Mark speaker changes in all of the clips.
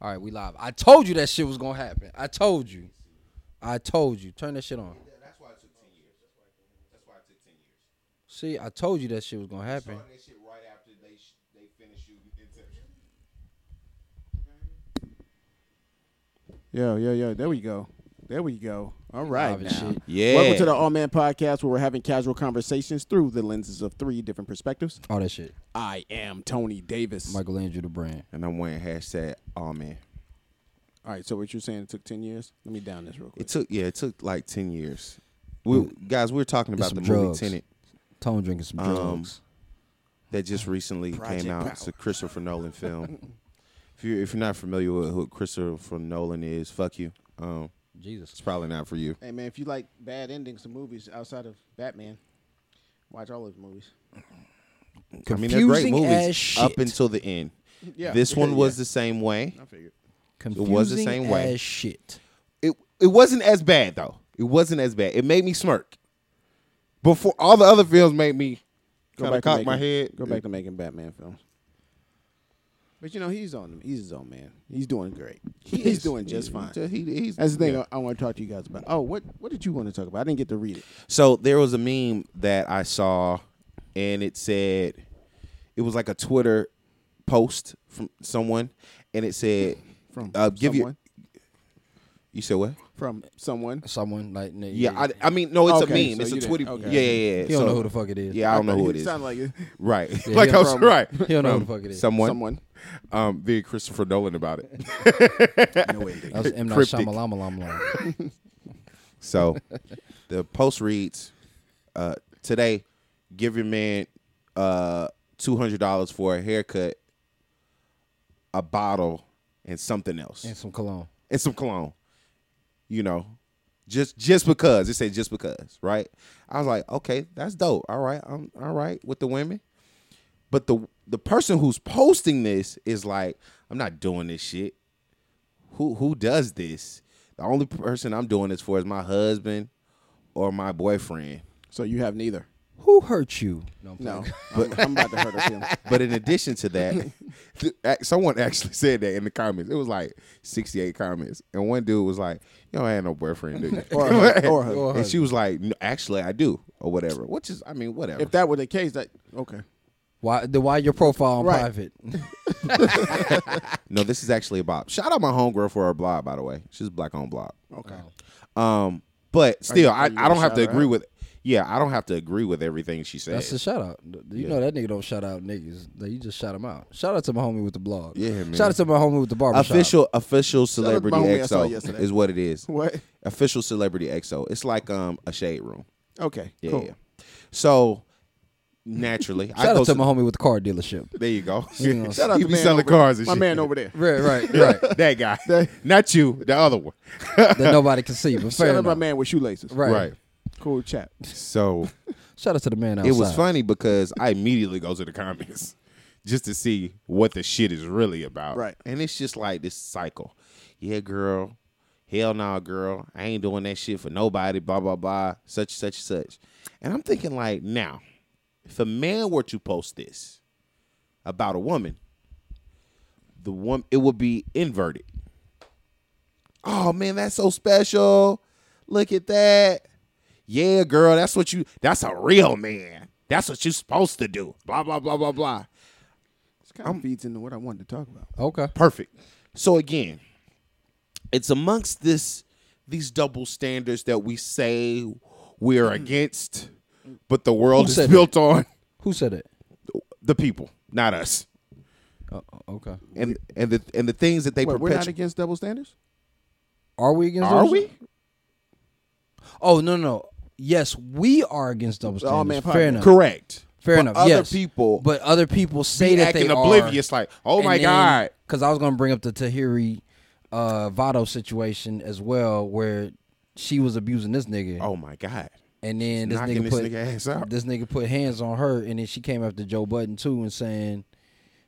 Speaker 1: All right, we live. I told you that shit was gonna happen. I told you. I told you. Turn that shit on.
Speaker 2: That's why it took ten years. That's why it took ten years.
Speaker 1: See, I told you that shit was gonna happen.
Speaker 2: Started that shit right after they sh- they finished shooting Inception.
Speaker 3: Yeah, yeah, yeah. There we go. There we go. All right. Now.
Speaker 1: shit.
Speaker 2: Yeah.
Speaker 3: Welcome to the Awe Man Podcast, where we're having casual conversations through the lenses of three different perspectives.
Speaker 1: All that shit.
Speaker 3: I am Tony Davis.
Speaker 1: Michael Andrew the brand.
Speaker 2: And I'm wearing hashtag oh man.
Speaker 3: All right. So what you're saying? It took ten years. Let me down this real quick.
Speaker 2: It took yeah, it took like ten years. We guys, we are talking about the
Speaker 1: some
Speaker 2: movie
Speaker 1: drugs.
Speaker 2: Tenet
Speaker 1: Tone drinking some
Speaker 2: Um,
Speaker 1: drugs.
Speaker 2: that just recently
Speaker 3: Project
Speaker 2: came out.
Speaker 3: Power.
Speaker 2: It's a Christopher Nolan film. if you're if you're not familiar with who Christopher Nolan is, fuck you. Um, it's probably not for you.
Speaker 3: Hey man, if you like bad endings to movies outside of Batman, watch all those movies.
Speaker 2: I mean, they're great
Speaker 1: Confusing
Speaker 2: movies
Speaker 1: as shit.
Speaker 2: up until the end.
Speaker 3: Yeah.
Speaker 2: This one
Speaker 3: Yeah.
Speaker 2: was the same way.
Speaker 3: I figured.
Speaker 1: Confusing
Speaker 2: was the same way.
Speaker 1: as shit.
Speaker 2: It it wasn't as bad though. It wasn't as bad. It made me smirk. Before all the other films made me
Speaker 3: Go
Speaker 2: kind of
Speaker 3: back to
Speaker 2: cock my head.
Speaker 3: Go back to making Batman films. But you know he's on. He's his own man. He's doing great. he's
Speaker 2: is.
Speaker 3: doing just
Speaker 2: He-
Speaker 3: fine.
Speaker 2: he- he's-
Speaker 3: That's the thing
Speaker 2: yeah.
Speaker 3: I, I want to talk to you guys about. Oh, what what did you want to talk about? I didn't get to read it.
Speaker 2: So there was a meme that I saw, and it said, it was like a Twitter post from someone, and it said,
Speaker 3: From
Speaker 2: uh, "Give
Speaker 3: someone?
Speaker 2: you." You said what?
Speaker 3: From someone.
Speaker 1: Someone like
Speaker 2: Yeah, I, I mean, no, it's
Speaker 3: Okay,
Speaker 2: a meme.
Speaker 3: so
Speaker 2: it's a
Speaker 3: you didn't-
Speaker 2: Twitter.
Speaker 3: okay.
Speaker 2: Yeah, yeah, yeah.
Speaker 1: He don't
Speaker 2: So-
Speaker 1: know who the fuck it is.
Speaker 2: Yeah, I don't know who it
Speaker 3: It
Speaker 2: is.
Speaker 3: sounded like it.
Speaker 2: Right,
Speaker 1: Yeah,
Speaker 2: like
Speaker 1: he
Speaker 2: I was
Speaker 3: from-
Speaker 2: right.
Speaker 1: He don't know who the fuck it is.
Speaker 2: Someone,
Speaker 3: someone.
Speaker 2: um, being Christopher Nolan about it.
Speaker 3: No ending.
Speaker 1: That was M Night
Speaker 2: Cryptic.
Speaker 1: Shyamalan.
Speaker 2: So the post reads uh, today, give your man uh, two hundred dollars for a haircut, a bottle, and something else,
Speaker 1: and some cologne.
Speaker 2: and some cologne. You know, just just because it said just because, right? I was like, okay, that's dope. All right, I'm all right with the women, but the the person who's posting this is like, I'm not doing this shit. Who who does this? The only person I'm doing this for is my husband or my boyfriend.
Speaker 3: So you have neither.
Speaker 1: Who hurt you? No, I'm
Speaker 3: No,
Speaker 1: playing.
Speaker 3: I'm, I'm about to hurt her feelings.
Speaker 2: But in addition to that, th- someone actually said that in the comments. It was like 68 comments, and one dude was like, "You don't have no boyfriend, do you?"
Speaker 3: Or her- or her.
Speaker 1: Or her.
Speaker 2: and she was like, "No, "Actually, I do," or whatever. Which is, I mean, whatever.
Speaker 3: If that were the case, that okay.
Speaker 1: Why? The why your profile on
Speaker 3: Right.
Speaker 1: private?
Speaker 2: no, this is actually about. Shout out my homegirl for her blog, by the way. She's black on blog.
Speaker 3: Okay.
Speaker 2: Um, but still,
Speaker 3: you-
Speaker 2: I,
Speaker 3: are you
Speaker 2: I don't have to agree
Speaker 3: out?
Speaker 2: with. Yeah, I don't have to agree with everything she
Speaker 1: said.
Speaker 2: That's
Speaker 1: a shout out. You
Speaker 2: Yeah.
Speaker 1: know that nigga don't shout out niggas. You just shout him out. Shout out to my homie with the blog.
Speaker 2: Yeah, man.
Speaker 1: Shout out to my homie with the barber
Speaker 2: official official
Speaker 3: out to my
Speaker 2: celebrity
Speaker 3: homie I saw
Speaker 2: XO is what it is.
Speaker 3: What?
Speaker 2: Official celebrity XO. It's like um a shade room.
Speaker 3: Okay.
Speaker 2: Yeah.
Speaker 3: cool.
Speaker 2: yeah. So naturally, I
Speaker 1: Shout
Speaker 2: go
Speaker 1: out to
Speaker 2: to-
Speaker 1: my homie with the car dealership.
Speaker 2: There you go.
Speaker 1: know,
Speaker 3: Shout out to
Speaker 2: be
Speaker 3: man
Speaker 2: selling cars and
Speaker 3: My
Speaker 2: shit.
Speaker 3: man over there.
Speaker 1: Right, right, right.
Speaker 2: that guy, not you, the other one.
Speaker 1: that nobody can see, but
Speaker 3: Shout out my man with shoelaces.
Speaker 1: Right. Right.
Speaker 3: Cool chat.
Speaker 2: So
Speaker 1: Shout out to the man outside.
Speaker 2: it was funny because I immediately go to the comments just to see what the shit is really about.
Speaker 3: Right.
Speaker 2: And it's just like this cycle. Yeah, girl. Hell no, girl. I ain't doing that shit for nobody. Blah blah blah. Such such such. And I'm thinking like, now, if a man were to post this about a woman, the one it would be inverted. Oh man, that's so special. Look at that. Yeah, girl, that's what you that's a real man. That's what you're supposed to do. Blah blah blah blah blah.
Speaker 3: This kind of feeds into what I wanted to talk about.
Speaker 1: okay.
Speaker 2: Perfect. So again, it's amongst this these double standards that we say we're mm-hmm. against, but the world
Speaker 1: Who
Speaker 2: is
Speaker 1: said
Speaker 2: built on
Speaker 1: Who said it?
Speaker 2: the people, not us.
Speaker 1: Oh, okay.
Speaker 2: And and the and the things that they
Speaker 3: Wait, we're not against double standards.
Speaker 1: Are we against?
Speaker 2: Are
Speaker 1: those?
Speaker 2: we?
Speaker 1: Oh no, no. Yes, we are against double
Speaker 3: The All
Speaker 1: standards.
Speaker 3: Man
Speaker 1: Fair enough.
Speaker 2: Correct.
Speaker 1: Fair
Speaker 2: But
Speaker 1: enough.
Speaker 2: Other
Speaker 1: yes.
Speaker 2: people
Speaker 1: but other people say
Speaker 2: be
Speaker 1: that
Speaker 2: acting
Speaker 1: they
Speaker 2: oblivious, like, oh my god.
Speaker 1: Because I was gonna bring up the Tahiry uh, Vado situation as well, where she was abusing this nigga,
Speaker 2: Oh my god.
Speaker 1: and then this
Speaker 2: Knocking
Speaker 1: nigga
Speaker 2: this
Speaker 1: put
Speaker 2: nigga ass out.
Speaker 1: this nigga put hands on her, and then she came after Joe Budden too, and saying,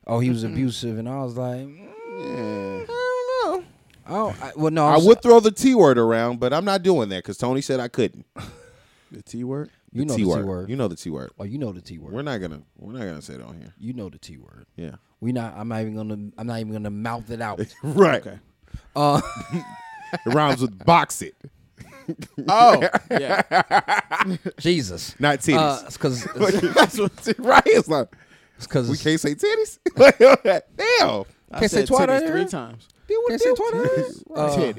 Speaker 1: "Oh, he was abusive," and I was like, mm,
Speaker 2: Yeah.
Speaker 1: I don't know. I don't, I, well, no,
Speaker 2: I
Speaker 1: I'm
Speaker 2: would throw the T word around, but I'm not doing that because Tony said I couldn't.
Speaker 3: The T word.
Speaker 1: You know the T word.
Speaker 2: You know the T word.
Speaker 1: Oh, you know the T word.
Speaker 2: We're not gonna we're not gonna say it on here.
Speaker 1: You know the T word.
Speaker 2: Yeah.
Speaker 1: We not. I'm not even gonna. I'm not even gonna mouth it out.
Speaker 2: Right.
Speaker 3: Okay.
Speaker 1: Uh,
Speaker 2: It rhymes with box it,
Speaker 3: Oh, yeah.
Speaker 1: Jesus.
Speaker 2: not titties.
Speaker 1: Uh, it's because
Speaker 2: That's what it- right. It's like
Speaker 1: it's because
Speaker 2: we can't say titties. Damn.
Speaker 3: I
Speaker 1: Can't say
Speaker 3: said
Speaker 1: twat
Speaker 3: titties three times.
Speaker 1: can't say twice. Uh,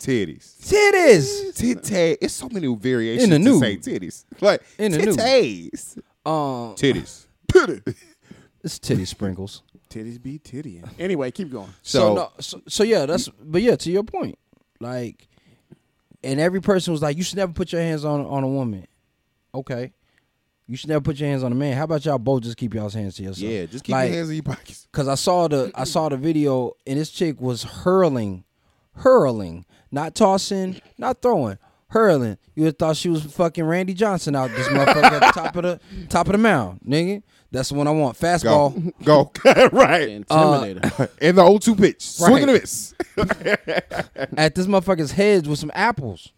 Speaker 3: Titties.
Speaker 2: Titties.
Speaker 1: Titties.
Speaker 2: It's so many variations
Speaker 1: In the
Speaker 2: to
Speaker 1: new.
Speaker 2: say titties. Like
Speaker 1: In the new.
Speaker 2: titties.
Speaker 1: Um,
Speaker 2: Titties.
Speaker 1: it's titty sprinkles.
Speaker 3: Titties be tittying. Anyway, keep going.
Speaker 1: So,
Speaker 2: So,
Speaker 1: no, so so yeah, that's but yeah, to your point, like, and every person was like, you should never put your hands on on a woman. Okay, you should never put your hands on a man. How about y'all both just keep y'all's hands to yourself?
Speaker 2: yeah, just keep
Speaker 1: Like,
Speaker 2: your hands in your pockets.
Speaker 1: Cause I saw the I saw the video and this chick was hurling, hurling, not tossing, not throwing, hurling. You would thought she was fucking Randy Johnson out this motherfucker at the top of the top of the mound, nigga. That's the one I want. Fastball.
Speaker 2: Go. right.
Speaker 3: Intimidator.
Speaker 2: In the 0 2 pitch. Swing
Speaker 1: Right.
Speaker 2: and a miss.
Speaker 1: at this motherfucker's head with some apples.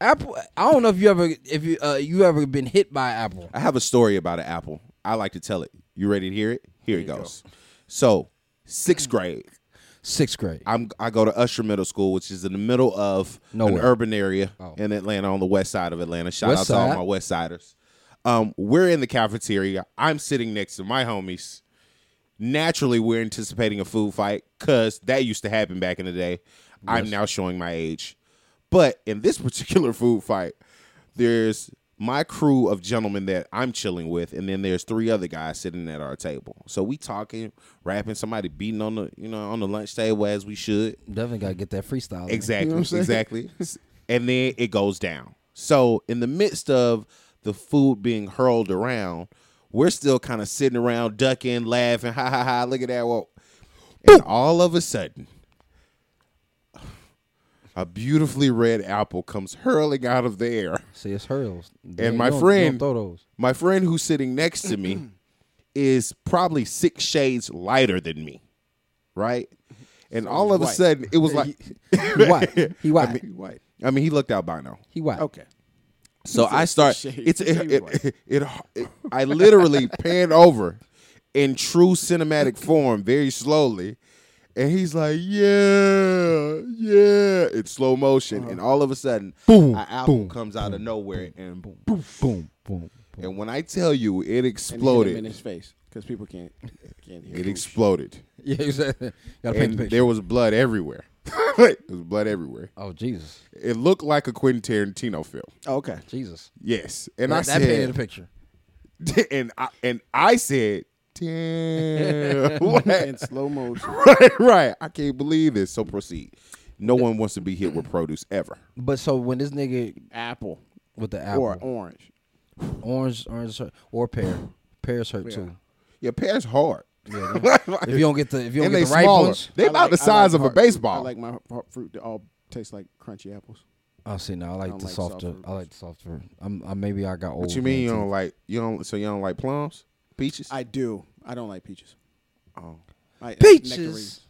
Speaker 1: Apple. I don't know if you ever if you uh, you ever been hit by an apple.
Speaker 2: I have a story about an apple. I like to tell it. You ready to hear it? Here it
Speaker 3: you go.
Speaker 2: goes. So, sixth grade,
Speaker 1: Sixth grade.
Speaker 2: I'm I go to Usher Middle School, which is in the middle of
Speaker 1: Nowhere.
Speaker 2: an urban area
Speaker 1: Oh.
Speaker 2: in Atlanta on the west side of Atlanta. Shout
Speaker 1: West
Speaker 2: out to all my West Siders. Um, we're in the cafeteria. I'm sitting next to my homies. Naturally, we're anticipating a food fight because that used to happen back in the day. I'm now showing my age. But in this particular food fight, there's my crew of gentlemen that I'm chilling with, and then there's three other guys sitting at our table. So we talking, rapping, somebody beating on the you know on the lunch table as we should.
Speaker 1: Definitely gotta get that freestyle.
Speaker 2: Exactly,
Speaker 3: what I'm
Speaker 2: exactly. and then it goes down. So in the midst of the food being hurled around, we're still kind of sitting around, ducking, laughing, ha ha ha. Look at that! Whoa. And all of a sudden, a beautifully red apple comes hurling out of the air.
Speaker 1: See, it's hurls.
Speaker 2: And my
Speaker 1: You don't- you
Speaker 2: friend-
Speaker 1: throw those.
Speaker 2: My friend who's sitting next to me is probably six shades lighter than me, right? And all of a sudden, it was like,
Speaker 1: He white. He white.
Speaker 2: I mean, white. I mean, he looked albino.
Speaker 1: he white.
Speaker 3: Okay.
Speaker 2: So I start. It's it, it, it, it, it- I literally panned over in true cinematic form, very slowly, and he's like, "Yeah, yeah," in slow motion, uh-huh. and all of a sudden,
Speaker 1: Boom,
Speaker 2: an apple
Speaker 1: boom,
Speaker 2: comes out of nowhere, and boom,
Speaker 1: Boom, boom, boom.
Speaker 2: and when I tell you, it
Speaker 3: him in his face because people can't can't hear.
Speaker 2: It
Speaker 3: whoosh.
Speaker 2: Exploded,
Speaker 1: Yeah, exactly.
Speaker 2: And
Speaker 1: the
Speaker 2: there was blood everywhere. there was blood everywhere.
Speaker 1: oh Jesus,
Speaker 2: It looked like a Quentin Tarantino film.
Speaker 3: Oh, okay.
Speaker 1: Jesus.
Speaker 2: Yes, and
Speaker 1: that,
Speaker 2: I
Speaker 1: that
Speaker 2: said,
Speaker 1: painted the picture.
Speaker 2: and I and I said, "Damn, what?"
Speaker 3: In slow motion.
Speaker 2: right, right. I can't believe this. So proceed. No one wants to be hit with produce ever.
Speaker 1: But so when this nigga
Speaker 3: Apple
Speaker 1: with the apple,
Speaker 3: or orange.
Speaker 1: orange, orange, hurt, or pear, pears hurt
Speaker 3: Yeah.
Speaker 1: too.
Speaker 2: Yeah, pear's hard.
Speaker 1: Yeah, if you don't get the if you don't
Speaker 2: and
Speaker 1: get the right
Speaker 2: smaller.
Speaker 1: ones,
Speaker 2: They
Speaker 3: I
Speaker 2: about
Speaker 3: like-
Speaker 2: the
Speaker 3: I
Speaker 2: size
Speaker 3: like
Speaker 2: of a
Speaker 3: hard fruit.
Speaker 2: baseball.
Speaker 3: I like my hard fruit to all taste like crunchy apples.
Speaker 1: oh see now I like
Speaker 3: don't
Speaker 1: the
Speaker 3: like soft
Speaker 1: softer. I like the softer. I'm I, maybe I got old.
Speaker 2: what you mean you don't
Speaker 1: too.
Speaker 2: like you don't so you don't like plums, peaches?
Speaker 3: I do. I don't like peaches.
Speaker 2: oh,
Speaker 3: I,
Speaker 1: Peaches.
Speaker 3: nectarines.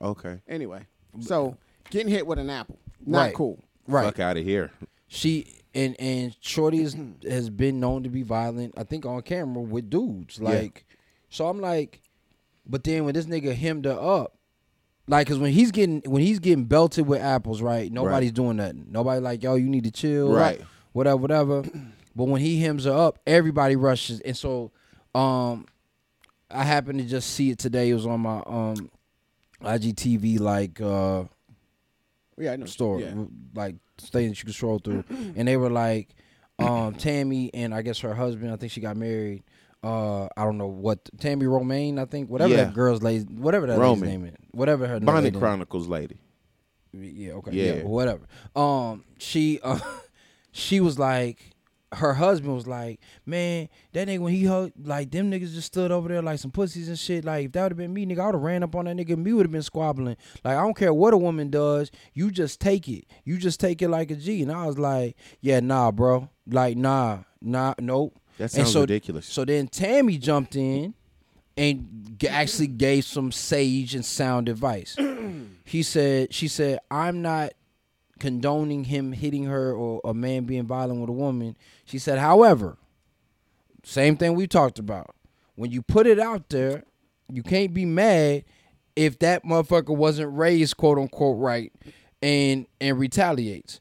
Speaker 2: okay.
Speaker 3: Anyway, so getting hit with an apple, not
Speaker 1: Right.
Speaker 3: cool.
Speaker 1: right?
Speaker 2: Fuck out of here.
Speaker 1: She and and Shorty is, has been known to be violent. I think on camera with dudes. Like, so I'm like, but then when this nigga hemmed her up, like, cause when he's getting when he's getting belted with apples, right? Nobody's doing nothing. Nobody like, yo, you need to chill,
Speaker 2: Right.
Speaker 1: Whatever, whatever. but when he hems her up, everybody rushes, and so, um, I happened to just see it today. It was on my um, IGTV like uh
Speaker 3: Yeah, I know.
Speaker 1: store,
Speaker 3: Yeah.
Speaker 1: like thing that you can scroll through, and they were like, um, Tammy and I guess her husband. I think she got married. Uh, I don't know what Tammy Romaine. I think whatever
Speaker 2: Yeah.
Speaker 1: that girl's lady, whatever that
Speaker 2: Roman.
Speaker 1: lady's name is, whatever her
Speaker 2: Bonnie
Speaker 1: name-
Speaker 2: Chronicles lady.
Speaker 1: Yeah, okay,
Speaker 2: Yeah.
Speaker 1: yeah, whatever. Um, she, uh, she was like. Her husband was like, "Man, that nigga when he hugged, like them niggas just stood over there like some pussies and shit. Like if that would have been me, nigga, I would have ran up on that nigga me would have been squabbling. Like I don't care what a woman does, you just take it. You just take it like a G." And I was like, "Yeah, nah, bro. Like nah, nah, nope."
Speaker 2: That sounds
Speaker 1: so-
Speaker 2: ridiculous.
Speaker 1: So then Tammy jumped in and g- actually gave some sage and sound advice. he said, she said, I'm not condoning him hitting her or a man being violent with a woman. She said, however, same thing we talked about. When you put it out there, you can't be mad if that motherfucker wasn't raised quote unquote right and and retaliates.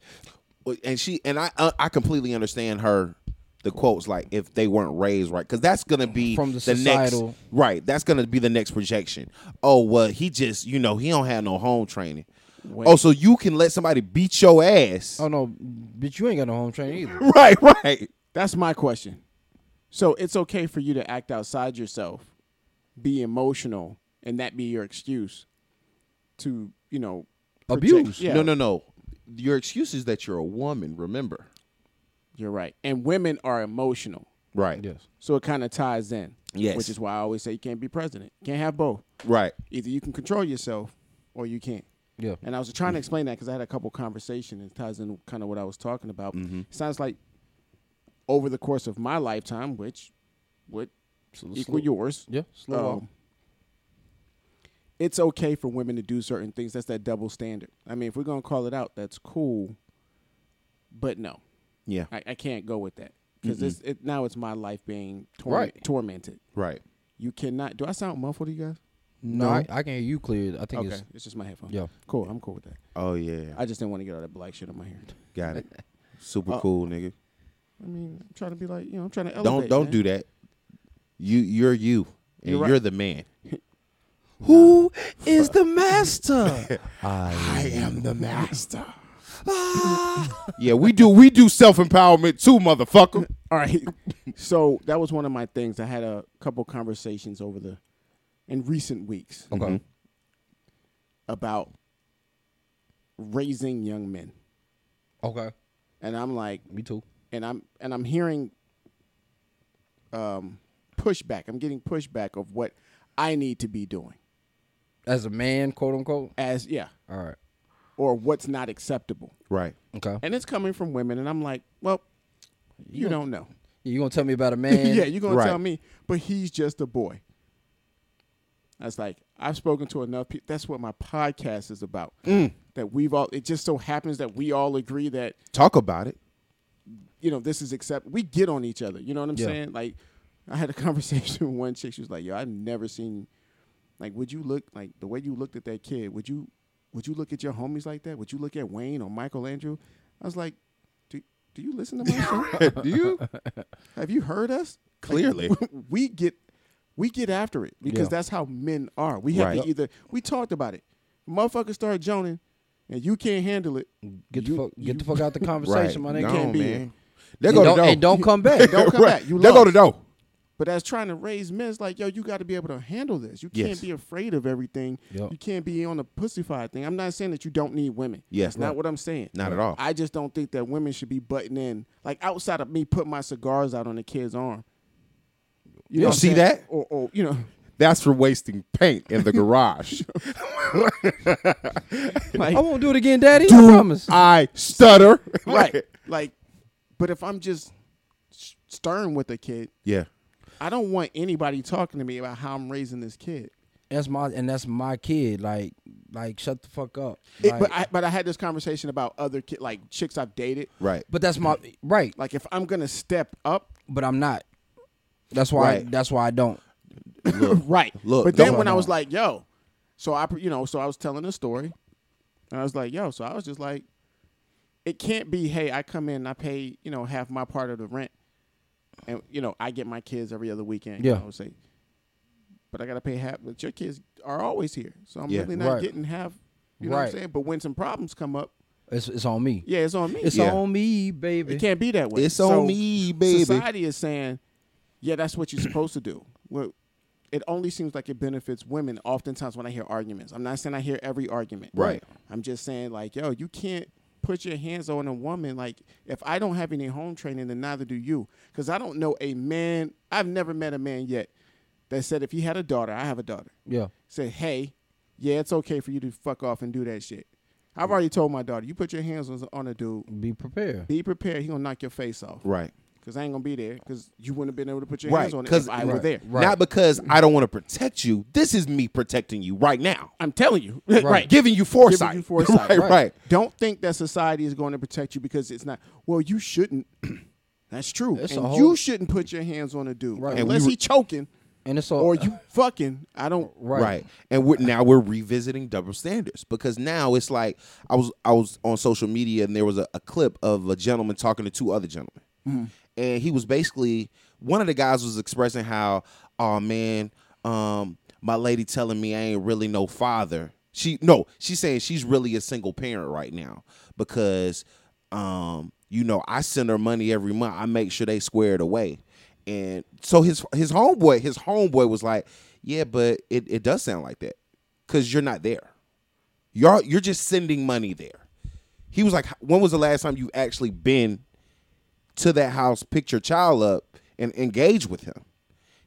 Speaker 2: And she and I uh, I completely understand her the quotes like if they weren't raised right because that's gonna be
Speaker 1: From the
Speaker 2: next
Speaker 1: societal-
Speaker 2: right that's gonna be the next projection oh well he just you know he don't have no home training oh so you can let somebody beat your ass
Speaker 1: Oh no, but you ain't got no home training either.
Speaker 2: right right
Speaker 3: That's my question. So it's okay for you to act outside yourself, be emotional, and that be your excuse to, you know, project-
Speaker 1: Abuse.
Speaker 3: Yeah,
Speaker 2: no no no your excuse is that you're a woman remember
Speaker 3: You're right. And women are emotional.
Speaker 2: right
Speaker 1: Yes.
Speaker 3: So it kind of ties in.
Speaker 2: Yes.
Speaker 3: Which is why I always say you can't be president. You can't have both.
Speaker 2: right
Speaker 3: Either you can control yourself or you can't.
Speaker 1: Yeah.
Speaker 3: And I was trying to explain that because I had a couple conversations and it ties in kind of what I was talking about. It sounds like over the course of my lifetime, which would equal yours,
Speaker 1: Yeah. Slow
Speaker 3: um, it's okay for women to do certain things. That's that double standard. I mean, if we're gonna call it out, that's cool. But no,
Speaker 2: yeah
Speaker 3: I, I can't go with that because it, now it's my life being tor-
Speaker 1: Right.
Speaker 3: tormented.
Speaker 2: right
Speaker 3: You cannot. Do I sound muffled to you guys?
Speaker 1: No, I, I can hear you clear. I think
Speaker 3: Okay,
Speaker 1: it's
Speaker 3: it's just my headphones.
Speaker 1: yeah.
Speaker 3: cool. I'm cool with that.
Speaker 2: oh yeah
Speaker 3: I just didn't want to get all that black shit on my hair.
Speaker 2: got it super
Speaker 3: Uh,
Speaker 2: cool nigga
Speaker 3: I mean, I'm trying to be like, you know, I'm trying to elevate.
Speaker 2: don't don't
Speaker 3: man.
Speaker 2: do that you you're you and
Speaker 3: You're
Speaker 2: you're,
Speaker 3: right.
Speaker 2: the man
Speaker 1: Who is the master?
Speaker 2: I am the master. yeah, we do we do self empowerment too, motherfucker.
Speaker 3: All right. so that was one of my things. I had a couple conversations over the in recent weeks
Speaker 1: Okay.
Speaker 3: about raising young men,
Speaker 1: Okay.
Speaker 3: and I'm like,
Speaker 1: Me too.
Speaker 3: and I'm and I'm hearing um, pushback. I'm getting pushback of what I need to be doing
Speaker 1: As a man, quote unquote.
Speaker 3: as yeah,
Speaker 1: All right.
Speaker 3: or what's not acceptable,
Speaker 2: Right.
Speaker 1: Okay.
Speaker 3: and it's coming from women, and I'm like, well, you don't know.
Speaker 1: You gonna tell me about a man?
Speaker 3: yeah, you're gonna
Speaker 2: Right.
Speaker 3: tell me, but he's just a boy. That's like I've spoken to enough people. That's what my podcast is about.
Speaker 2: Mm.
Speaker 3: That we've all. It just so happens that we all agree that
Speaker 2: Talk about it.
Speaker 3: you know this is accept. We get on each other. You know what I'm
Speaker 1: Yeah.
Speaker 3: saying? Like I had a conversation with one chick. She was like, "Yo, I've never seen. Like, would you look like the way you looked at that kid? Would you would you look at your homies like that? Would you look at Wayne or Michael Andrew?" I was like, "Do do you listen to my show?
Speaker 2: Do you?
Speaker 3: Have you heard us? Like,
Speaker 2: Clearly.
Speaker 3: we get we get after it because
Speaker 1: Yeah.
Speaker 3: that's how men are. We have
Speaker 2: Right.
Speaker 3: to either we talked about it. Motherfuckers start joning and you can't handle it.
Speaker 1: Get
Speaker 3: You-
Speaker 1: the fuck get the fuck out the conversation, my nigga.
Speaker 2: Gone,
Speaker 3: can't be
Speaker 2: man. They
Speaker 1: And
Speaker 2: go to
Speaker 1: don't,
Speaker 2: dough.
Speaker 1: and don't come back.
Speaker 3: Don't come
Speaker 2: Right.
Speaker 3: back. You
Speaker 2: They go to
Speaker 3: lost.
Speaker 2: dough.
Speaker 3: But as trying to raise men, it's like, yo, you got to be able to handle this. You
Speaker 2: Yes.
Speaker 3: can't be afraid of everything.
Speaker 1: Yep.
Speaker 3: You can't be on the pussyfied thing. I'm not saying that you don't need women.
Speaker 2: Yes.
Speaker 3: That's not what I'm saying.
Speaker 2: Not at all.
Speaker 3: I just don't think that women should be butting in, like outside of me putting my cigars out on the kid's arm.
Speaker 2: You
Speaker 3: know what
Speaker 2: see that?
Speaker 3: Or, or you know,
Speaker 2: That's for wasting paint in the garage.
Speaker 3: like
Speaker 1: I won't do it again, Daddy. I promise.
Speaker 2: I stutter.
Speaker 3: right, like. But if I'm just s- stern with a kid,
Speaker 2: Yeah.
Speaker 3: I don't want anybody talking to me about how I'm raising this kid.
Speaker 1: That's my and that's my kid. Like, like shut the fuck up.
Speaker 3: It- but I but I had this conversation about other kid, like chicks I've dated.
Speaker 2: Right.
Speaker 1: but that's my right.
Speaker 3: Like if I'm gonna step up,
Speaker 1: But I'm not. That's why.
Speaker 2: Right.
Speaker 1: that's why I don't.
Speaker 3: right?
Speaker 2: Look,
Speaker 3: but then when I was like, "Yo," so I, you know, so I was telling a story, and I was like, "Yo," so I was just like, "It can't be, hey, I come in, I pay, you know, half my part of the rent, and you know, I get my kids every other weekend."
Speaker 1: Yeah.
Speaker 3: you know, say, but I gotta pay half. But your kids are always here, so I'm
Speaker 2: Yeah.
Speaker 3: really not
Speaker 1: Right.
Speaker 3: getting half. You know what I'm saying? But when some problems come up,
Speaker 1: It's it's on me.
Speaker 3: yeah, it's on me.
Speaker 1: It's
Speaker 2: Yeah.
Speaker 1: on me, baby.
Speaker 3: It can't be that way.
Speaker 2: It's
Speaker 3: So
Speaker 2: on me, baby.
Speaker 3: Society is saying, yeah, that's what you're supposed to do. Well, it only seems like it benefits women. Oftentimes, when I hear arguments, I'm not saying I hear every argument.
Speaker 2: Right.
Speaker 3: I'm just saying, like, yo, you can't put your hands on a woman. Like, if I don't have any home training, then neither do you. Because I don't know a man. I've never met a man yet that said if he had a daughter, I have a daughter.
Speaker 1: Yeah.
Speaker 3: Said, hey, yeah, it's okay for you to fuck off and do that shit. I've already told my daughter, you put your hands on, on a dude,
Speaker 1: Be prepared.
Speaker 3: be prepared. He gonna knock your face off.
Speaker 2: Right.
Speaker 3: Cause I ain't gonna be there. Cause you wouldn't have been able to put your
Speaker 2: Right.
Speaker 3: hands on it
Speaker 2: Because
Speaker 3: if I were there.
Speaker 1: Right.
Speaker 2: Not because I don't want to protect you. This is me protecting you right now.
Speaker 3: I'm telling you, right?
Speaker 2: Giving you foresight.
Speaker 3: Giving you foresight.
Speaker 2: right,
Speaker 1: Right.
Speaker 2: right.
Speaker 3: Don't think that society is going to protect you because it's not. Well, you shouldn't. That's true.
Speaker 1: It's
Speaker 3: and
Speaker 1: whole-
Speaker 3: you shouldn't put your hands on a dude
Speaker 1: Right.
Speaker 3: Unless
Speaker 2: were-
Speaker 3: he choking.
Speaker 1: and it's all
Speaker 3: or you fucking. I don't.
Speaker 1: right.
Speaker 2: Right. And we're, now we're revisiting double standards because now it's like I was I was on social media and there was a, a clip of a gentleman talking to two other gentlemen. Mm-hmm. And he was basically one of the guys was expressing how, oh man, um, my lady telling me I ain't really no father. She no, she's saying she's really a single parent right now because um, you know, I send her money every month. I make sure they square it away. And so his his homeboy, his homeboy was like, Yeah, but it, it does sound like that. Cause you're not there. You're you're just sending money there. He was like, When was the last time you actually been to that house, picked your child up, and engage with him?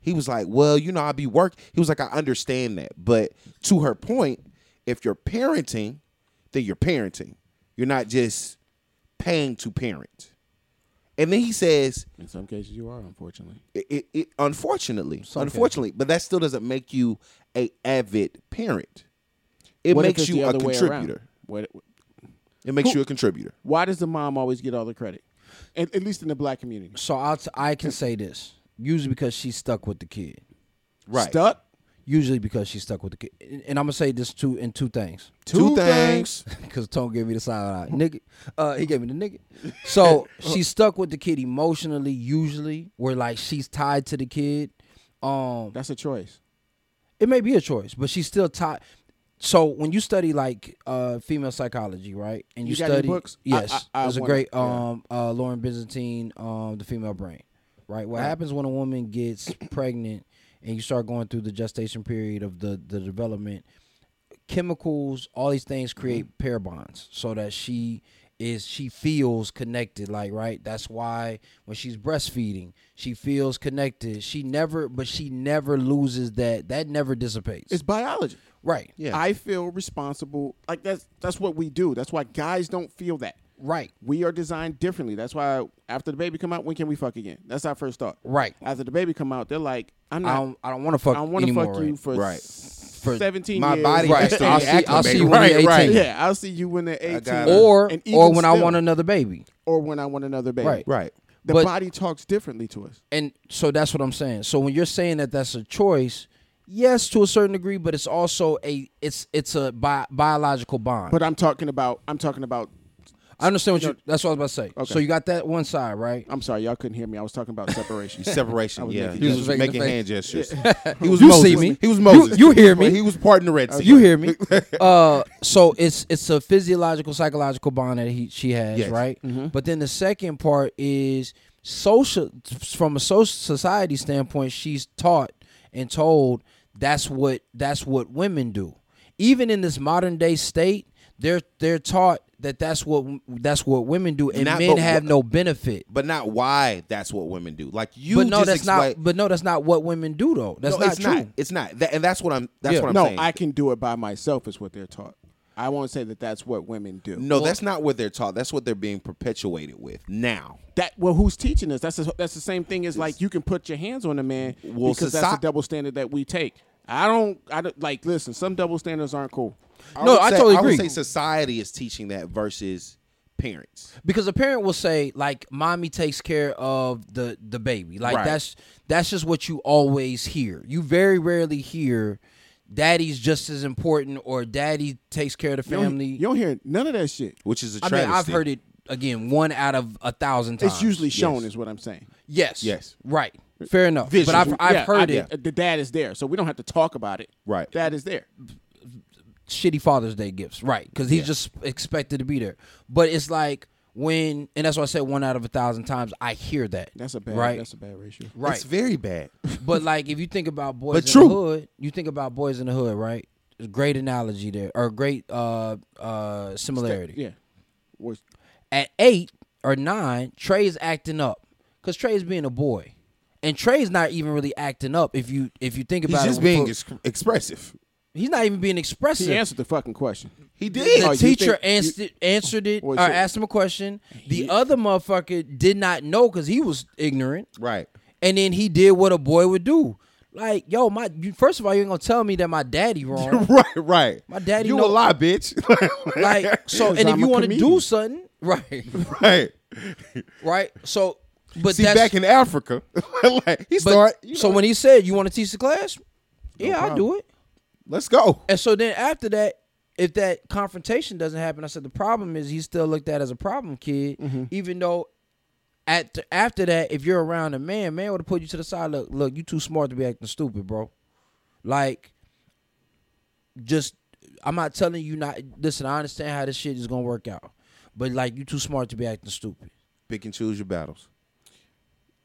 Speaker 2: He was like, Well, you know, I be work. He was like, I understand that. But to her point, if you're parenting, then you're parenting. You're not just paying to parent. And then he says,
Speaker 3: In some cases, you are unfortunately.
Speaker 2: it, it, it unfortunately,
Speaker 1: Some
Speaker 2: unfortunately, but that still doesn't make you a avid parent. It
Speaker 3: What
Speaker 2: makes you a
Speaker 3: other way around?
Speaker 2: contributor.
Speaker 3: What,
Speaker 2: It makes
Speaker 3: Who-
Speaker 2: you a contributor.
Speaker 3: why does the mom always get all the credit? At, at least in the black community.
Speaker 1: So I'll t- I can say this usually because she's stuck with the kid.
Speaker 2: Right.
Speaker 3: Stuck.
Speaker 1: Usually because she's stuck with the kid, and and I'm gonna say this two in two things.
Speaker 2: Two, things.
Speaker 1: Because Tone gave me the silent eye. Nigga. Uh, he gave me the nigga. So she's stuck with the kid emotionally, usually, where like she's tied to the kid. Um,
Speaker 3: That's a choice.
Speaker 1: it may be a choice, but she's still tied. So when you study like uh, female psychology, right, and you,
Speaker 3: You
Speaker 1: study,
Speaker 3: books?
Speaker 1: Yes,
Speaker 3: I- I
Speaker 1: there's a great
Speaker 3: yeah.
Speaker 1: um, uh, Louann Brizendine, um, the female brain, right. What happens when a woman gets pregnant and you start going through the gestation period of the the development? Chemicals, all these things create pair bonds, so that she is she feels connected like right that's why when she's breastfeeding she feels connected she never but she never loses that that never dissipates
Speaker 3: It's biology.
Speaker 1: Right
Speaker 2: Yeah.
Speaker 3: I feel responsible. Like that's that's what we do. That's why guys don't feel that.
Speaker 1: right
Speaker 3: We are designed differently. That's why after the baby come out, when can we fuck again? That's our first thought.
Speaker 1: right
Speaker 3: After the baby come out, they're like, I'm
Speaker 1: i
Speaker 3: not.
Speaker 1: don't i don't want to fuck
Speaker 3: I want to
Speaker 1: anymore
Speaker 3: fuck you
Speaker 1: right?
Speaker 3: for,
Speaker 2: Right.
Speaker 1: For
Speaker 3: 17
Speaker 2: My
Speaker 3: years.
Speaker 2: body
Speaker 1: Right.
Speaker 2: has to
Speaker 1: I'll see- I'll see you when
Speaker 2: right,
Speaker 1: you're
Speaker 2: right.
Speaker 1: 18.
Speaker 3: Yeah, I'll see you when they're 18.
Speaker 1: or
Speaker 3: And
Speaker 1: or
Speaker 3: even
Speaker 1: when i want another baby
Speaker 3: or when I want another baby.
Speaker 1: Right.
Speaker 2: Right.
Speaker 3: The
Speaker 1: But-
Speaker 3: body talks differently to us.
Speaker 1: and so that's what i'm saying so when you're saying that that's a choice yes to a certain degree but it's also a it's it's a bi- biological bond
Speaker 3: But I'm talking about. I'm talking about.
Speaker 1: i understand what
Speaker 3: No.
Speaker 1: you that's what i was about to say
Speaker 3: Okay.
Speaker 1: so you got that one side right
Speaker 3: I'm sorry, y'all couldn't hear me. I was talking about separation.
Speaker 2: Separation.
Speaker 3: Was
Speaker 2: yeah.
Speaker 3: making
Speaker 2: He was
Speaker 1: gestures.
Speaker 2: making
Speaker 1: Making
Speaker 2: hand gestures. He was
Speaker 1: You
Speaker 2: Moses.
Speaker 1: see me.
Speaker 2: He was
Speaker 1: You-
Speaker 2: Moses.
Speaker 1: you hear me.
Speaker 2: He was parting the Red Sea.
Speaker 1: You hear me? uh, so it's it's a physiological, psychological bond that he she has,
Speaker 2: Yes.
Speaker 1: right?
Speaker 3: Mhm.
Speaker 1: But then the second part is social. From a social society standpoint, she's taught and told that's what that's what women do. Even in this modern day state, they're they're taught that that's what that's what women do, and
Speaker 2: Not-
Speaker 1: men
Speaker 2: but
Speaker 1: have no benefit.
Speaker 2: But not why that's what women do. Like you
Speaker 1: but no,
Speaker 2: just
Speaker 1: that's
Speaker 2: explain-
Speaker 1: not. But no, that's not what women do, though. That's
Speaker 2: no,
Speaker 1: not
Speaker 2: it's
Speaker 1: true.
Speaker 2: not. It's not. That, and that's what I'm that's
Speaker 1: Yeah.
Speaker 2: what I'm
Speaker 3: no,
Speaker 2: saying.
Speaker 3: I can do it by myself. Is what they're taught. I won't say that that's what women do.
Speaker 2: no, that's not what they're taught. That's what they're being perpetuated with now.
Speaker 3: That well, who's teaching us? That's the that's the same thing as like you can put your hands on a man
Speaker 2: Well,
Speaker 3: because that's
Speaker 2: soci-
Speaker 3: a double standard that we take. I don't. I don't like. Listen, some double standards aren't cool.
Speaker 1: No,
Speaker 2: would
Speaker 1: I
Speaker 2: say-
Speaker 1: totally
Speaker 2: I would
Speaker 1: agree.
Speaker 2: say society is teaching that versus parents.
Speaker 1: because a parent will say like mommy takes care of the the baby like
Speaker 2: Right.
Speaker 1: that's that's just what you always hear you very rarely hear daddy's just as important or daddy takes care of the
Speaker 3: You don't,
Speaker 1: family
Speaker 3: you don't hear none of that shit.
Speaker 2: Which is a
Speaker 1: i
Speaker 2: travesty.
Speaker 1: mean i've heard it again one out of a thousand times
Speaker 3: It's usually shown,
Speaker 2: Yes.
Speaker 3: is what I'm saying.
Speaker 1: yes
Speaker 2: Yes.
Speaker 1: right fair enough
Speaker 2: Visuals.
Speaker 1: but i've, I've
Speaker 3: Yeah,
Speaker 1: heard
Speaker 3: I-
Speaker 1: it
Speaker 3: The dad is there, so we don't have to talk about it.
Speaker 2: Right.
Speaker 3: Dad is there.
Speaker 1: shitty Father's Day gifts, right? Because he's just expected to be there. But it's like when, and that's why I said one out of a thousand times. I hear that.
Speaker 3: That's a bad.
Speaker 1: right,
Speaker 3: That's a bad ratio.
Speaker 1: right.
Speaker 2: It's very bad.
Speaker 1: but like if you think about boys
Speaker 2: But
Speaker 1: in
Speaker 2: true.
Speaker 1: the hood, you think about boys in the hood, right? Great analogy there, or great uh uh similarity.
Speaker 3: Yeah.
Speaker 1: At eight or nine, Trey's acting up because Trey's being a boy, and Trey's not even really acting up. If you if you think
Speaker 2: He's
Speaker 1: about
Speaker 2: just
Speaker 1: it,
Speaker 2: being ex- expressive.
Speaker 1: He's not even being expressive.
Speaker 3: He answered the fucking question.
Speaker 2: He
Speaker 1: The
Speaker 2: did.
Speaker 3: Oh,
Speaker 1: teacher
Speaker 3: think-
Speaker 1: answered answered it or
Speaker 3: Well, shit.
Speaker 1: asked him a question. The
Speaker 3: He-
Speaker 1: other motherfucker did not know because he was ignorant,
Speaker 2: right.
Speaker 1: and then he did what a boy would do. Like, yo, my first of all, you ain't gonna tell me that my daddy wrong.
Speaker 2: right. Right.
Speaker 1: My daddy
Speaker 2: You
Speaker 1: know-
Speaker 2: a lie, bitch.
Speaker 1: like, so, and if
Speaker 3: I'm
Speaker 1: you want to do something, right,
Speaker 2: right.
Speaker 1: right. So, But
Speaker 2: See,
Speaker 1: that's-
Speaker 2: back in Africa, like he
Speaker 1: But,
Speaker 2: start. You
Speaker 1: so when he said, "You want to teach the class?" yeah, I'll do it.
Speaker 2: Let's go.
Speaker 1: And so then after that, if that confrontation doesn't happen, I said the problem is he's still looked at as a problem kid,
Speaker 3: Mm-hmm.
Speaker 1: even though at after that, if you're around a man, man would have put you to the side. Look, look, you too smart to be acting stupid, bro. Like, just I'm not telling you not. Listen, I understand how this shit is gonna work out, but like you too smart to be acting stupid.
Speaker 2: Pick and choose your battles.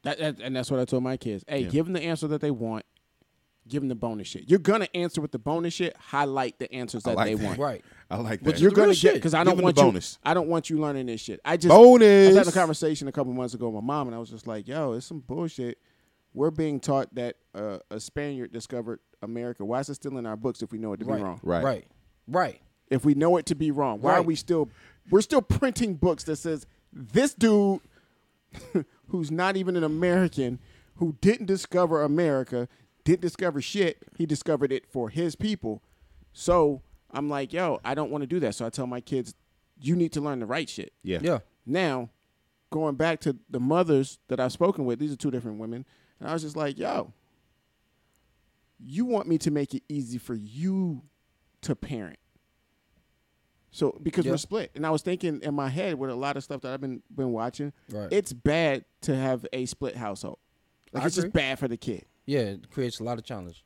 Speaker 3: That, that, and that's what I told my kids. Hey,
Speaker 2: Yeah.
Speaker 3: give them the answer that they want. Give them the bonus shit. You're gonna answer with the bonus shit. Highlight the answers that
Speaker 2: like
Speaker 3: they
Speaker 2: that.
Speaker 3: want.
Speaker 1: Right.
Speaker 2: I like that.
Speaker 3: But
Speaker 2: that.
Speaker 3: you're gonna get
Speaker 1: shit.
Speaker 3: because I don't want
Speaker 2: the
Speaker 3: you.
Speaker 2: bonus.
Speaker 3: I don't want you learning this shit. I just
Speaker 2: bonus.
Speaker 3: I was having a conversation a couple months ago with my mom, and I was just like, "Yo, it's some bullshit. We're being taught that uh, a Spaniard discovered America. Why is it still in our books if we know it to
Speaker 1: Right.
Speaker 3: be wrong?
Speaker 2: Right.
Speaker 1: Right. Right.
Speaker 3: If we know it to be wrong, why are we still? We're still printing books that says this dude, who's not even an American, who didn't discover America, didn't discover shit. He discovered it for his people. So I'm like, yo, I don't want to do that. So I tell my kids, you need to learn the right shit.
Speaker 2: Yeah.
Speaker 1: Yeah.
Speaker 3: Now, going back to the mothers that I've spoken with, these are two different women, and I was just like, yo, you want me to make it easy for you to parent. So because
Speaker 1: Yeah.
Speaker 3: we're split. And I was thinking in my head with a lot of stuff that I've been been watching,
Speaker 1: Right.
Speaker 3: it's bad to have a split household. Like
Speaker 1: I
Speaker 3: it's
Speaker 1: agree.
Speaker 3: just bad for the kid.
Speaker 1: Yeah. It creates a lot of challenge.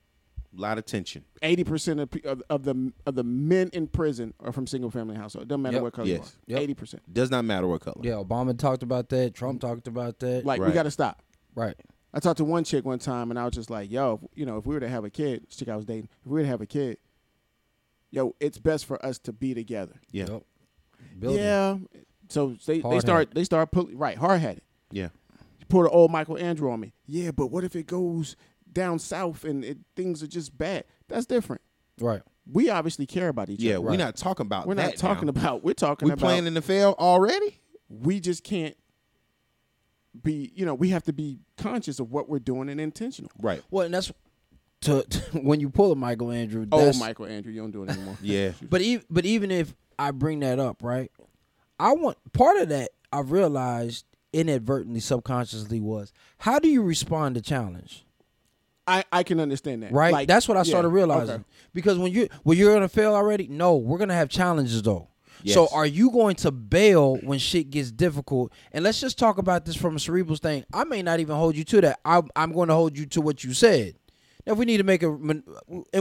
Speaker 2: A lot of tension.
Speaker 3: Eighty percent of, of of the of the men in prison are from single family household. It doesn't matter
Speaker 1: Yep.
Speaker 3: what color
Speaker 2: Yes.
Speaker 3: you are.
Speaker 1: Yep.
Speaker 3: Eighty percent.
Speaker 2: Does not matter what color.
Speaker 1: Yeah. Obama talked about that. Trump talked about that.
Speaker 3: Like we
Speaker 2: Right.
Speaker 3: got to stop.
Speaker 1: right.
Speaker 3: I talked to one chick one time, and I was just like, "Yo, if- you know, if we were to have a kid, this chick I was dating, if we were to have a kid, yo, it's best for us to be together."
Speaker 2: Yeah.
Speaker 1: Yep. Building.
Speaker 3: Yeah. So they they
Speaker 1: Hard-headed.
Speaker 3: start they start pulling right hard headed.
Speaker 2: Yeah.
Speaker 3: Pull the old Michael Andrew on me. Yeah, but what if it goes down south and it, things are just bad? That's different.
Speaker 1: Right.
Speaker 3: We obviously care about each
Speaker 2: Yeah.
Speaker 3: other.
Speaker 2: We're
Speaker 1: Right.
Speaker 2: not talking about
Speaker 3: We're
Speaker 2: that.
Speaker 3: not talking
Speaker 2: now.
Speaker 3: about. We're talking
Speaker 2: We
Speaker 3: about.
Speaker 2: playing in the field already.
Speaker 3: we just can't be. You know, we have to be conscious of what we're doing and intentional.
Speaker 2: Right.
Speaker 1: Well, and that's to, when you pull a Michael Andrew.
Speaker 3: Oh, Michael Andrew, you don't do it anymore.
Speaker 2: Yeah.
Speaker 1: But even but even if I bring that up, right? I want part of that. I've realized inadvertently, subconsciously was how do you respond to challenge?
Speaker 3: I I can understand that.
Speaker 1: Right.
Speaker 3: Like,
Speaker 1: That's what I
Speaker 3: yeah,
Speaker 1: started realizing.
Speaker 3: okay.
Speaker 1: Because when you when you're gonna fail already, no, we're gonna have challenges though. So are you going to bail when shit gets difficult? And let's just talk about this from a cerebral thing. I may not even hold you to that. I, I'm going to hold you to what you said. Now, if we need to make a, and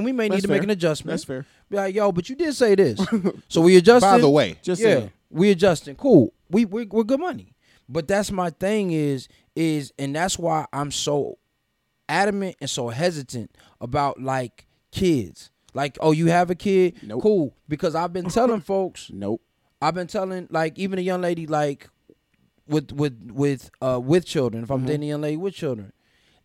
Speaker 1: we may need
Speaker 3: That's
Speaker 1: to make an adjustment.
Speaker 3: That's fair.
Speaker 1: Be like, yo, but you did say this. so we adjusted.
Speaker 2: By the way,
Speaker 3: Just
Speaker 1: yeah,
Speaker 3: saying.
Speaker 1: we adjusting. Cool. We we we're good money. But that's my thing is is and that's why I'm so adamant and so hesitant about like kids. Like, oh, you have a kid?
Speaker 3: Nope.
Speaker 1: Cool. Because I've been telling folks,
Speaker 3: Nope.
Speaker 1: I've been telling like even a young lady like with with with uh with children, if I'm
Speaker 3: Mm-hmm.
Speaker 1: dating a young lady with children,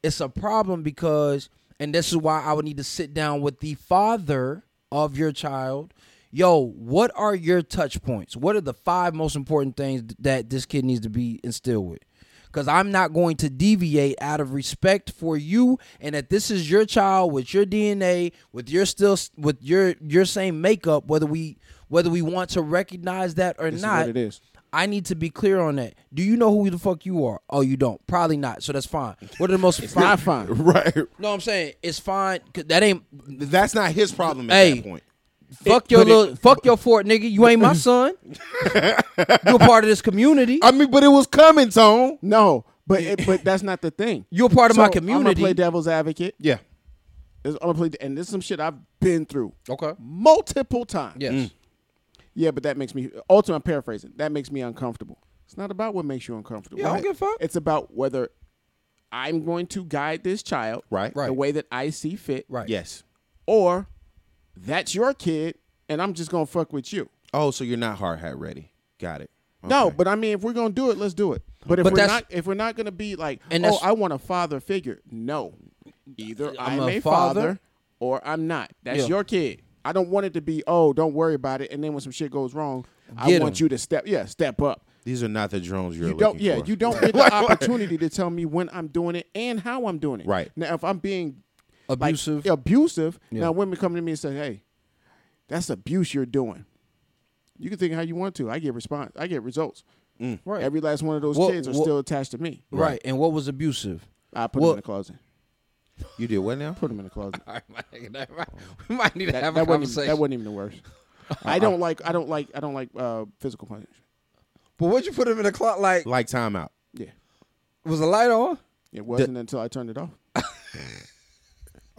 Speaker 1: it's a problem because and this is why I would need to sit down with the father of your child. Yo, what are your touch points? What are the five most important things that this kid needs to be instilled with? Because I'm not going to deviate out of respect for you, and that this is your child with your DNA, with your still with your your same makeup. Whether we whether we want to recognize that or
Speaker 3: This is
Speaker 1: not,
Speaker 3: what it is.
Speaker 1: I need to be clear on that. Do you know who the fuck you are? Oh, you don't. Probably not. So that's fine. What are the most?
Speaker 3: it's Fine, fine.
Speaker 2: right.
Speaker 1: No, I'm saying it's fine. 'cause that ain't.
Speaker 2: That's not his problem at
Speaker 1: Hey.
Speaker 2: that point.
Speaker 1: Fuck your
Speaker 3: but it-
Speaker 1: little. fuck your fort, nigga. You ain't my son. You're part of this community.
Speaker 2: I mean, but it was coming, Tone.
Speaker 3: No, but it, but that's not the thing.
Speaker 1: You're a part of my
Speaker 3: So, I'm gonna
Speaker 1: community.
Speaker 3: play devil's advocate.
Speaker 2: Yeah.
Speaker 3: I'm gonna play, and this is some shit I've been through
Speaker 1: okay.
Speaker 3: multiple times.
Speaker 1: Yes. Mm.
Speaker 3: Yeah, but that makes me ultimately I'm paraphrasing. That makes me uncomfortable. It's not about what makes you uncomfortable.
Speaker 1: Yeah, I don't give a fuck.
Speaker 3: It's about whether I'm going to guide this child
Speaker 2: Right.
Speaker 1: Right.
Speaker 3: the way that I see fit,
Speaker 1: Right.
Speaker 2: Yes.
Speaker 3: or that's your kid and I'm just gonna fuck with you.
Speaker 2: Oh, so you're not hard hat ready. Got it.
Speaker 3: No, but I mean, if we're gonna do it, let's do it. But if
Speaker 1: But
Speaker 3: we're not, if we're not gonna be like, oh, I want a father figure. No, either
Speaker 1: I'm
Speaker 3: I'm,
Speaker 1: a
Speaker 3: a
Speaker 1: father.
Speaker 3: father, or I'm not. That's
Speaker 1: Yeah.
Speaker 3: your kid. I don't want it to be, oh, don't worry about it. And then when some shit goes wrong, I want
Speaker 1: 'em.
Speaker 3: you to step, yeah, step up.
Speaker 2: These are not the drones you're
Speaker 3: you don't, yeah,
Speaker 2: for.
Speaker 3: you don't get the opportunity to tell me when I'm doing it and how I'm doing it.
Speaker 2: Right.
Speaker 3: now, if I'm being like,
Speaker 1: Abusive.
Speaker 3: abusive.
Speaker 1: Yeah.
Speaker 3: Now women come to me and say, "Hey, that's abuse you're doing." You can think how you want to. I get response. I get results.
Speaker 1: Right.
Speaker 3: Every last one of those
Speaker 1: What-
Speaker 3: kids are
Speaker 1: what-
Speaker 3: still attached to me.
Speaker 1: right. And what was abusive?
Speaker 3: I put
Speaker 1: Well-
Speaker 3: them in the closet.
Speaker 2: You did what now?
Speaker 3: Put them in the closet.
Speaker 1: All right, we might need to
Speaker 3: That,
Speaker 1: have
Speaker 3: that
Speaker 1: a
Speaker 3: wasn't even,
Speaker 1: conversation.
Speaker 3: that wasn't even the worst. I don't like. I don't like. I don't like uh, physical punishment.
Speaker 1: but what'd you put them in the closet? Like,
Speaker 2: Like timeout.
Speaker 3: Yeah,
Speaker 1: was the light on?
Speaker 3: it wasn't until I turned it off.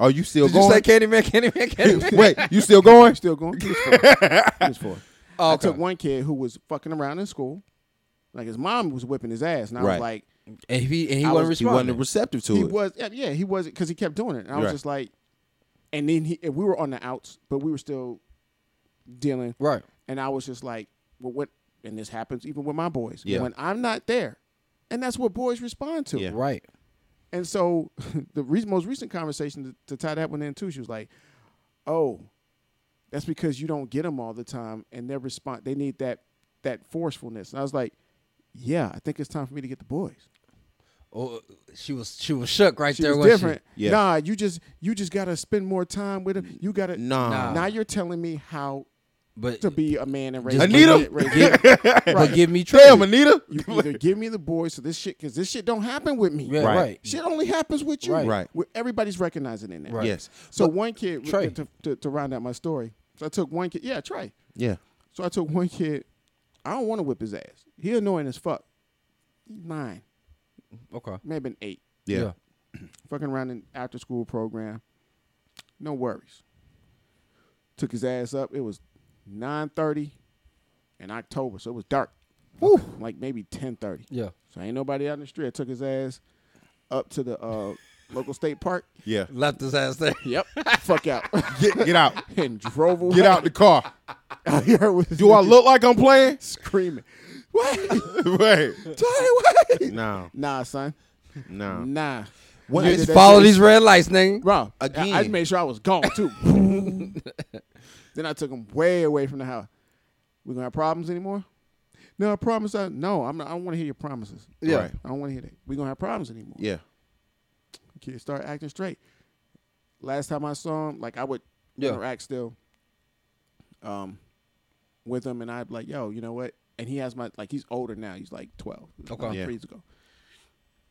Speaker 2: Oh, you still
Speaker 1: Did you
Speaker 2: going?
Speaker 1: say Candyman, Candyman, Candyman?
Speaker 2: Wait, you still going?
Speaker 3: Still going. He was four. He was four.
Speaker 1: Oh,
Speaker 3: I
Speaker 1: okay.
Speaker 3: took one kid who was fucking around in school. Like his mom was whipping his ass, and I
Speaker 2: Right.
Speaker 3: was like,
Speaker 1: and he and he
Speaker 3: I
Speaker 1: wasn't
Speaker 3: was-
Speaker 2: He
Speaker 1: responding.
Speaker 2: wasn't receptive to it.
Speaker 3: he
Speaker 2: it.
Speaker 3: was, yeah, yeah, he was, because he kept doing it. And I was
Speaker 2: Right.
Speaker 3: just like, and then he, and we were on the outs, but we were still dealing.
Speaker 1: right.
Speaker 3: And I was just like, well, what? And this happens even with my boys.
Speaker 2: Yeah.
Speaker 3: When I'm not there, and that's what boys respond to.
Speaker 2: Yeah.
Speaker 1: Right.
Speaker 3: And so the re- most recent conversation to, to tie that one in too, she was like, "Oh, that's because you don't get them all the time, and their response they need that that forcefulness." And I was like, "Yeah, I think it's time for me to get the boys."
Speaker 1: Oh, she was she was shook right
Speaker 3: She
Speaker 1: there.
Speaker 3: was
Speaker 1: wasn't
Speaker 3: different.
Speaker 2: Yeah.
Speaker 3: Nah, you just you just gotta spend more time with them. You gotta.
Speaker 2: Nah.
Speaker 1: Nah.
Speaker 3: Now you're telling me how
Speaker 1: But
Speaker 3: to be a man and raise
Speaker 1: Just
Speaker 2: Anita?
Speaker 3: raise- raise-
Speaker 1: but give me Trey.
Speaker 2: Damn, Anita.
Speaker 3: You either give me the boys so this shit because this shit don't happen with me.
Speaker 1: Yeah,
Speaker 2: Right.
Speaker 1: right.
Speaker 3: Shit only happens with you.
Speaker 1: Right.
Speaker 2: Right.
Speaker 3: Where everybody's recognizing it now.
Speaker 1: Right.
Speaker 2: Yes.
Speaker 3: So one kid
Speaker 1: Trey.
Speaker 3: to, to, to round out my story. So I took one kid. Yeah, Trey.
Speaker 2: Yeah.
Speaker 3: So I took one kid. I don't want to whip his ass. He annoying as fuck. He's nine,
Speaker 1: Okay.
Speaker 3: maybe an eight.
Speaker 2: Yeah.
Speaker 3: Fucking around in after school program. No worries. Took his ass up. It was nine thirty in October, so it was dark. Like maybe ten thirty.
Speaker 1: Yeah.
Speaker 3: So ain't nobody out in the street. I took his ass up to the uh, local state park.
Speaker 2: Yeah.
Speaker 1: Left his ass there.
Speaker 3: Yep. Fuck out.
Speaker 2: Get get out.
Speaker 3: and drove away.
Speaker 2: Get out the car.
Speaker 3: out here with
Speaker 2: Do I look like I'm playing?
Speaker 3: screaming? Wait,
Speaker 2: Wait.
Speaker 3: Tony, wait.
Speaker 2: No.
Speaker 3: Nah, son.
Speaker 2: No.
Speaker 3: Nah.
Speaker 2: What
Speaker 3: I
Speaker 2: is-
Speaker 1: Follow these red lights, nigga.
Speaker 3: Bro,
Speaker 2: Again.
Speaker 3: I, I made sure I was gone too. Then I took him way away from the house. We gonna have problems anymore? No, I promise. I no. I'm not, I don't want to hear your promises.
Speaker 2: Yeah. Right.
Speaker 3: I don't want to hear that. We gonna have problems anymore.
Speaker 2: Yeah.
Speaker 3: Kids start acting straight. Last time I saw him, like I would
Speaker 1: Yeah.
Speaker 3: interact still, um, with him, and I'd be like, "Yo, you know what?" And he has my like he's older now. He's like twelve.
Speaker 1: Okay.
Speaker 3: about
Speaker 2: Yeah.
Speaker 3: three years ago.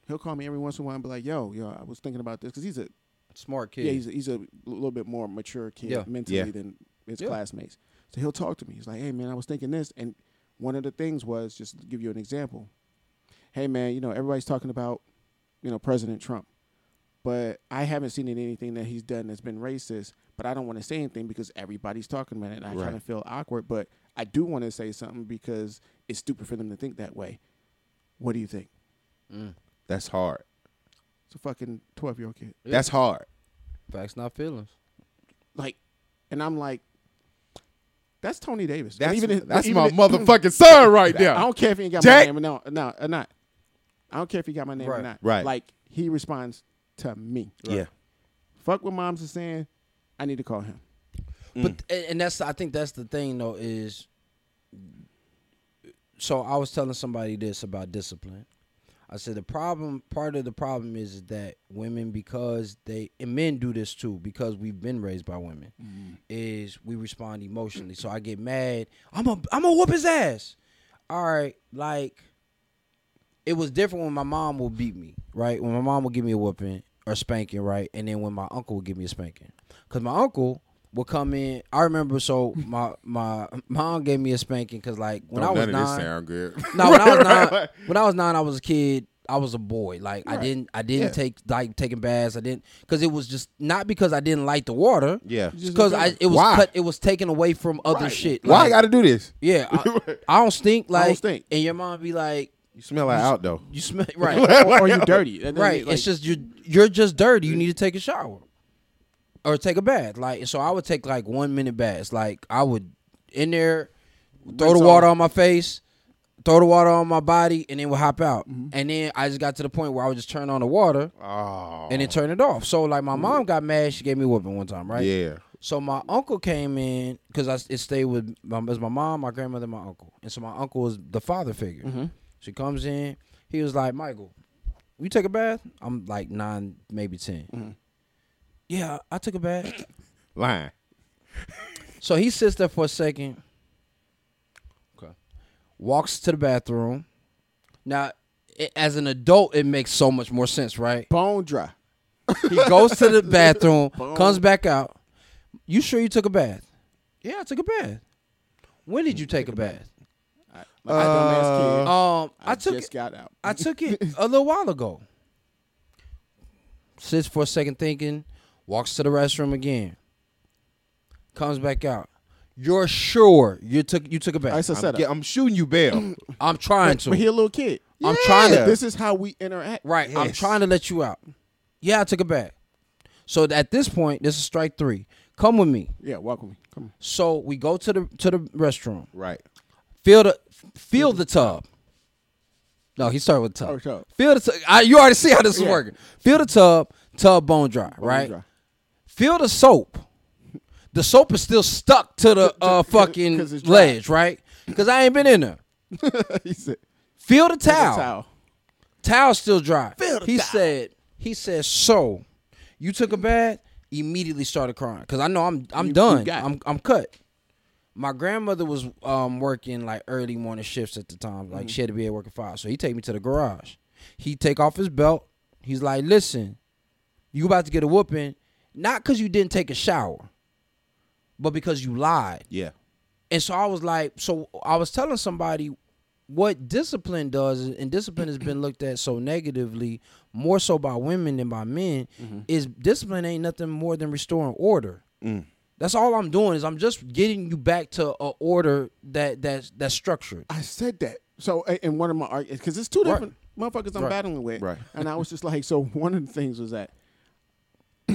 Speaker 3: He'll call me every once in a while and be like, "Yo, yo, I was thinking about this because he's a
Speaker 1: Smart kid.
Speaker 3: yeah, he's a, he's a little bit more mature kid
Speaker 1: Yeah.
Speaker 3: mentally
Speaker 2: Yeah.
Speaker 3: than his
Speaker 1: Yeah.
Speaker 3: classmates. So he'll talk to me. He's like, "Hey, man, I was thinking this," and one of the things was just to give you an example. Hey, man, you know everybody's talking about you know President Trump, but I haven't seen anything that he's done that's been racist. But I don't want to say anything because everybody's talking about it. And I
Speaker 2: Right.
Speaker 3: kind of feel awkward, but I do want to say something because it's stupid for them to think that way. What do you think? Mm.
Speaker 2: That's hard.
Speaker 3: It's a fucking twelve year old kid.
Speaker 2: That's hard.
Speaker 1: Facts, not feelings.
Speaker 3: like, and I'm like, that's Tony Davis.
Speaker 2: That's,
Speaker 3: even if-
Speaker 2: that's
Speaker 3: even
Speaker 2: my
Speaker 3: if-
Speaker 2: motherfucking son right there.
Speaker 3: I don't care if he ain't got
Speaker 2: Jack-
Speaker 3: my name or no, no, or not. I don't care if he got my name or not.
Speaker 2: Right.
Speaker 3: Like he responds to me.
Speaker 2: Yeah.
Speaker 3: Fuck what moms are saying. I need to call him.
Speaker 1: But and and that's I think that's the thing though is. So I was telling somebody this about discipline. I said the problem, part of the problem is that women, because they and men do this too, because we've been raised by women, mm-hmm. is we respond emotionally. So I get mad. I'm a I'm a whoop his ass. All right, like it was different when my mom would beat me, right? When my mom would give me a whooping or spanking, right? And then when my uncle would give me a spanking. Cause my uncle would come in. I remember so my my mom gave me a spanking because like when I was nine.
Speaker 2: good.
Speaker 1: No, when I was nine, when I was nine, I was a kid. I was a boy. Like I didn't, I didn't
Speaker 3: Yeah.
Speaker 1: take like taking baths. I didn't because it was just not because I didn't like the water.
Speaker 2: Yeah.
Speaker 1: Because
Speaker 3: a
Speaker 1: I it was
Speaker 2: Why?
Speaker 1: cut. It was taken away from other
Speaker 3: Right.
Speaker 1: shit.
Speaker 2: Why I got to do this?
Speaker 1: Yeah, I, I don't stink. Like
Speaker 3: don't stink.
Speaker 1: and your mom be like,
Speaker 2: You smell like out though.
Speaker 1: you smell right,
Speaker 3: or, or you dirty.
Speaker 1: Right.
Speaker 3: like,
Speaker 1: it's just you. You're just dirty. You need to take a shower or take a bath. Like so, I would take like one minute baths. Like I would in there, throw
Speaker 3: Rinse
Speaker 1: the water
Speaker 3: off.
Speaker 1: on my face, throw the water on my body, and then would hop out.
Speaker 3: Mm-hmm.
Speaker 1: And then I just got to the point where I would just turn on the water
Speaker 2: Oh.
Speaker 1: and then turn it off. So like my mom got mad. She gave me a whooping one time, right?
Speaker 2: Yeah.
Speaker 1: So my uncle came in because I it stayed with my, it was my mom, my grandmother, and my uncle, and so my uncle was the father figure.
Speaker 3: Mm-hmm.
Speaker 1: She comes in. He was like, Michael, you take a bath? I'm like nine, maybe 10
Speaker 3: Mm-hmm.
Speaker 1: Yeah, I took a bath.
Speaker 2: Lying.
Speaker 1: so he sits there for a second. Okay. Walks to the bathroom. Now, i as an adult, it makes so much more sense, right?
Speaker 3: Bone dry.
Speaker 1: He goes to the bathroom,
Speaker 3: Boom.
Speaker 1: comes back out. You sure you took a bath? Yeah, I took a bath. When did you take a bath?
Speaker 3: I, like I don't ask kid.
Speaker 1: Um, I,
Speaker 3: I,
Speaker 1: took
Speaker 3: just
Speaker 1: it,
Speaker 3: got out.
Speaker 1: I took it a little while ago. Sits for a second thinking, walks to the restroom again. Comes back out. You're sure you took you took a bath?
Speaker 3: It's a
Speaker 2: I'm,
Speaker 3: setup.
Speaker 2: get- I'm shooting you, bail.
Speaker 1: I'm trying to.
Speaker 3: but he a little kid.
Speaker 1: I'm trying to.
Speaker 3: This is how we interact.
Speaker 1: Right. I'm
Speaker 2: Yes.
Speaker 1: trying to let you out. Yeah, I took a bath. So at this point, this is strike three. Come with me.
Speaker 3: Yeah, walk with me. Come on.
Speaker 1: So we go to the to the restroom.
Speaker 2: right.
Speaker 1: Feel the feel the tub. No, he started with the tub.
Speaker 3: Oh, tub.
Speaker 1: Feel the tub. I, you already see how this is
Speaker 3: Yeah.
Speaker 1: working. Feel the tub. Tub bone dry.
Speaker 3: Bone
Speaker 1: right.
Speaker 3: dry.
Speaker 1: Feel the soap. The soap is still stuck to the uh, fucking ledge, right? Because I ain't been in there.
Speaker 3: he said,
Speaker 1: Feel the
Speaker 3: "Take a
Speaker 1: towel.
Speaker 3: towel.
Speaker 1: Towel's still dry.
Speaker 2: Feel the
Speaker 1: he
Speaker 2: towel.
Speaker 1: said, he said, so you took a bath, immediately started crying. Cause I know I'm I'm
Speaker 3: You- you
Speaker 1: done.
Speaker 3: got it.
Speaker 1: I'm I'm cut. My grandmother was um working like early morning shifts at the time.
Speaker 3: Mm-hmm.
Speaker 1: Like she had to be at work at five. So he take me to the garage. He take off his belt. He's like, listen, you about to get a whooping, not cause you didn't take a shower, but because you lied.
Speaker 2: Yeah.
Speaker 1: And so I was like, so I was telling somebody what discipline does, and discipline has been looked at so negatively, more so by women than by men, is discipline ain't nothing more than restoring order.
Speaker 2: Mm.
Speaker 1: That's all I'm doing is I'm just getting you back to a order that that's that's structured.
Speaker 3: I said that. So a- in one of my arguments, because it's two
Speaker 1: Right.
Speaker 3: different motherfuckers I'm
Speaker 1: Right.
Speaker 3: battling with,
Speaker 2: Right.
Speaker 3: and I was just like, so one of the things was that,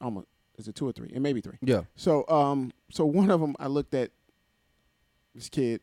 Speaker 3: almost is it two or three? It may be three.
Speaker 1: Yeah.
Speaker 3: So um, so one of them I looked at this kid,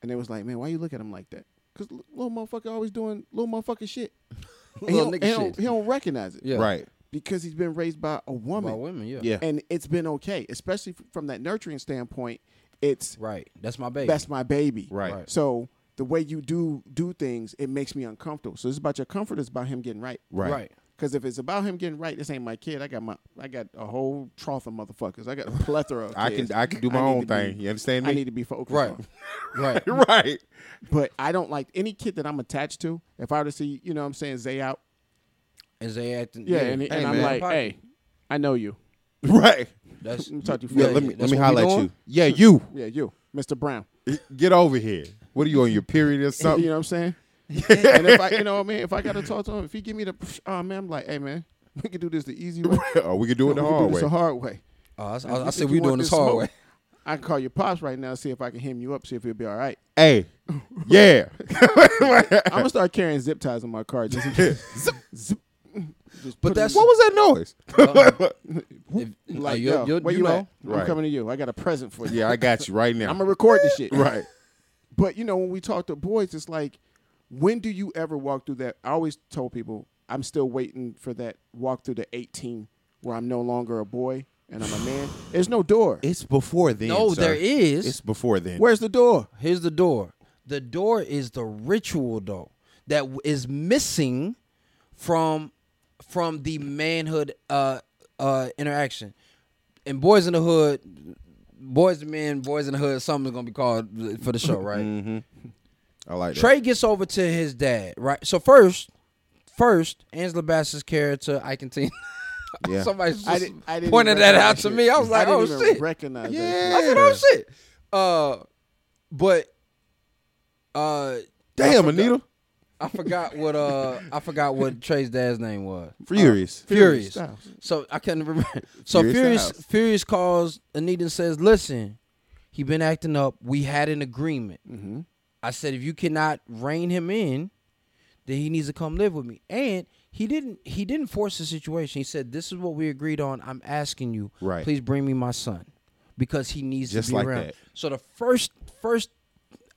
Speaker 3: and they was like, man, why you look at him like that? Cause little motherfucker always doing little motherfucker shit. And he,
Speaker 1: Little
Speaker 3: don't,
Speaker 1: nigga
Speaker 3: he, don't,
Speaker 1: shit.
Speaker 3: he don't recognize it
Speaker 1: Yeah.
Speaker 2: Right.
Speaker 3: because he's been raised by a woman,
Speaker 1: By women, yeah.
Speaker 2: Yeah.
Speaker 3: and it's been okay, especially f- from that nurturing standpoint. It's
Speaker 1: Right. That's my baby.
Speaker 3: that's my baby.
Speaker 2: Right.
Speaker 1: Right.
Speaker 3: So the way you do do things, it makes me uncomfortable. So it's about your comfort. It's about him getting right.
Speaker 2: Right.
Speaker 1: right.
Speaker 3: Because if it's about him getting right, this ain't my kid. I got my I got a whole trough of motherfuckers. I got a plethora of
Speaker 2: I
Speaker 3: kids.
Speaker 2: can I can do my own
Speaker 3: to be-
Speaker 2: thing. you understand me?
Speaker 3: I need to be focused
Speaker 1: Right.
Speaker 3: on.
Speaker 1: Right.
Speaker 2: right.
Speaker 3: But I don't like any kid that I'm attached to. If I were to see, you know what I'm saying, Zay out.
Speaker 1: Is they acting?
Speaker 3: Yeah, and,
Speaker 2: Hey,
Speaker 3: and I'm
Speaker 2: man.
Speaker 3: like, hey, I know you.
Speaker 2: Right.
Speaker 1: that's
Speaker 3: Let me talk to you
Speaker 2: Yeah,
Speaker 3: for
Speaker 2: let me
Speaker 1: that's
Speaker 2: let me
Speaker 1: what
Speaker 2: holler at you. Yeah, you.
Speaker 3: Yeah, you, Mr. Brown.
Speaker 2: Get over here. What are you on your period or something?
Speaker 3: you know what I'm saying? And if I, you know what I mean, if I got to talk to him, if he give me the, oh man, I'm like, hey man, we can do this the easy way.
Speaker 2: or oh, we can do it the
Speaker 3: we
Speaker 2: hard
Speaker 3: do this
Speaker 2: way.
Speaker 3: the hard way.
Speaker 1: Oh, I,
Speaker 3: If
Speaker 1: I, I said we
Speaker 3: want
Speaker 1: doing this
Speaker 3: this
Speaker 1: hard
Speaker 3: smoke,
Speaker 1: way.
Speaker 3: I can call your pops right now, see if I can hem you up, see if he'll be all right.
Speaker 2: Hey. Yeah.
Speaker 3: I'm gonna start carrying zip ties in my car just in case. zip, zip. Just
Speaker 1: But that's-
Speaker 2: what was that noise?
Speaker 1: If,
Speaker 3: like,
Speaker 1: you,
Speaker 3: yo,
Speaker 1: you,
Speaker 3: where
Speaker 1: you
Speaker 3: you,
Speaker 1: know,
Speaker 3: at? I'm coming to you. I got a present for you.
Speaker 2: yeah, I got you right now.
Speaker 3: I'm gonna record the shit.
Speaker 2: right.
Speaker 3: But you know, when we talk to boys, it's like, when do you ever walk through that? I always told people I'm still waiting for that walk through the 18 where I'm no longer a boy and I'm a man. There's no door.
Speaker 2: It's before then.
Speaker 1: no,
Speaker 2: sir.
Speaker 1: there is.
Speaker 2: It's before then.
Speaker 3: Where's the door?
Speaker 1: Here's the door. The door is the ritual though that is missing from from the manhood uh uh interaction. And boys in the hood, boys and men, boys in the hood, something's gonna be called for the show, right?
Speaker 2: Mm-hmm. I like that.
Speaker 1: Trey gets over to his dad, right? So first, first, Angela Bassett's character, I continue.
Speaker 2: Yeah.
Speaker 1: Somebody just
Speaker 3: I didn't, I didn't
Speaker 1: pointed that
Speaker 3: recognize
Speaker 1: out to me. I was like,
Speaker 3: didn't
Speaker 1: oh
Speaker 3: even
Speaker 1: shit.
Speaker 3: Recognize
Speaker 2: Yeah.
Speaker 3: that
Speaker 1: I said, oh shit. Uh, but uh,
Speaker 2: Damn,
Speaker 1: I forgot-
Speaker 2: Anita.
Speaker 1: I forgot what uh I forgot what Trey's dad's name was.
Speaker 2: Furious.
Speaker 1: Furious.
Speaker 3: Styles.
Speaker 1: So I can't remember. So
Speaker 2: Furious
Speaker 1: Furious Furious calls Anita and says, "Listen, he been acting up. We had an agreement.
Speaker 3: Mm-hmm.
Speaker 1: I said if you cannot rein him in, then he needs to come live with me. And he didn't. He didn't force the situation. He said, "This is what we agreed on. I'm asking you,
Speaker 2: Right.
Speaker 1: please bring me my son, because he needs
Speaker 2: Just
Speaker 1: to be
Speaker 2: like
Speaker 1: around."
Speaker 2: that.
Speaker 1: So the first first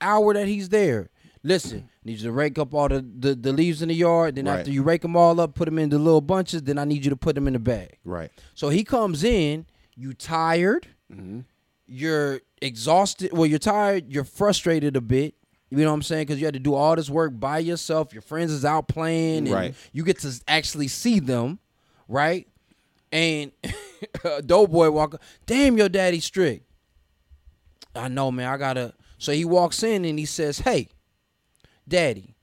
Speaker 1: hour that he's there, listen, need you to rake up all the, the, the leaves in the yard. Then
Speaker 2: Right.
Speaker 1: after you rake them all up, put them into little bunches. Then I need you to put them in the bag.
Speaker 2: Right.
Speaker 1: So he comes in, you tired,
Speaker 3: Mm-hmm.
Speaker 1: you're exhausted. Well, you're tired, you're frustrated a bit. You know what I'm saying? Because you had to do all this work by yourself. Your friends is out playing, and
Speaker 2: Right.
Speaker 1: you get to actually see them, right? And Doughboy walk, up, damn, your daddy strict. I know, man. I gotta. So he walks in and he says, "Hey, Daddy,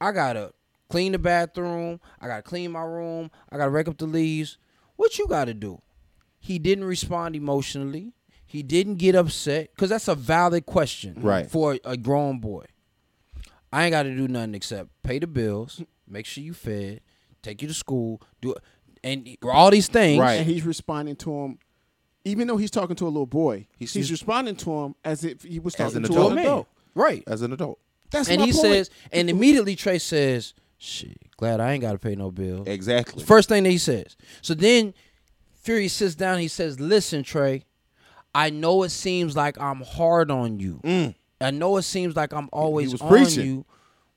Speaker 1: I gotta clean the bathroom. I gotta clean my room. I gotta rake up the leaves. What you gotta do? He didn't respond emotionally. He didn't get upset because that's a valid question
Speaker 2: Right.
Speaker 1: for a grown boy. I ain't got to do nothing except pay the bills, make sure you fed, take you to school, do and all these things.
Speaker 2: Right.
Speaker 3: And he's responding to him, even though he's talking to a little boy.
Speaker 2: He's-
Speaker 3: He's,
Speaker 2: he's-
Speaker 3: responding to him as if he was talking
Speaker 2: an
Speaker 3: to
Speaker 1: To
Speaker 2: adult.
Speaker 3: an
Speaker 1: a man.
Speaker 3: adult.
Speaker 1: Right.
Speaker 2: as an adult.
Speaker 3: That's what
Speaker 1: and
Speaker 3: my
Speaker 1: he
Speaker 3: point.
Speaker 1: says, and immediately Trey says, "Shit, glad I ain't got to pay no bills."
Speaker 2: Exactly.
Speaker 1: First thing that he says. So then Fury sits down. He says, "Listen, Trey, I know it seems like I'm hard on you.
Speaker 2: Mm.
Speaker 1: I know it seems like I'm always on
Speaker 2: preaching.
Speaker 1: you,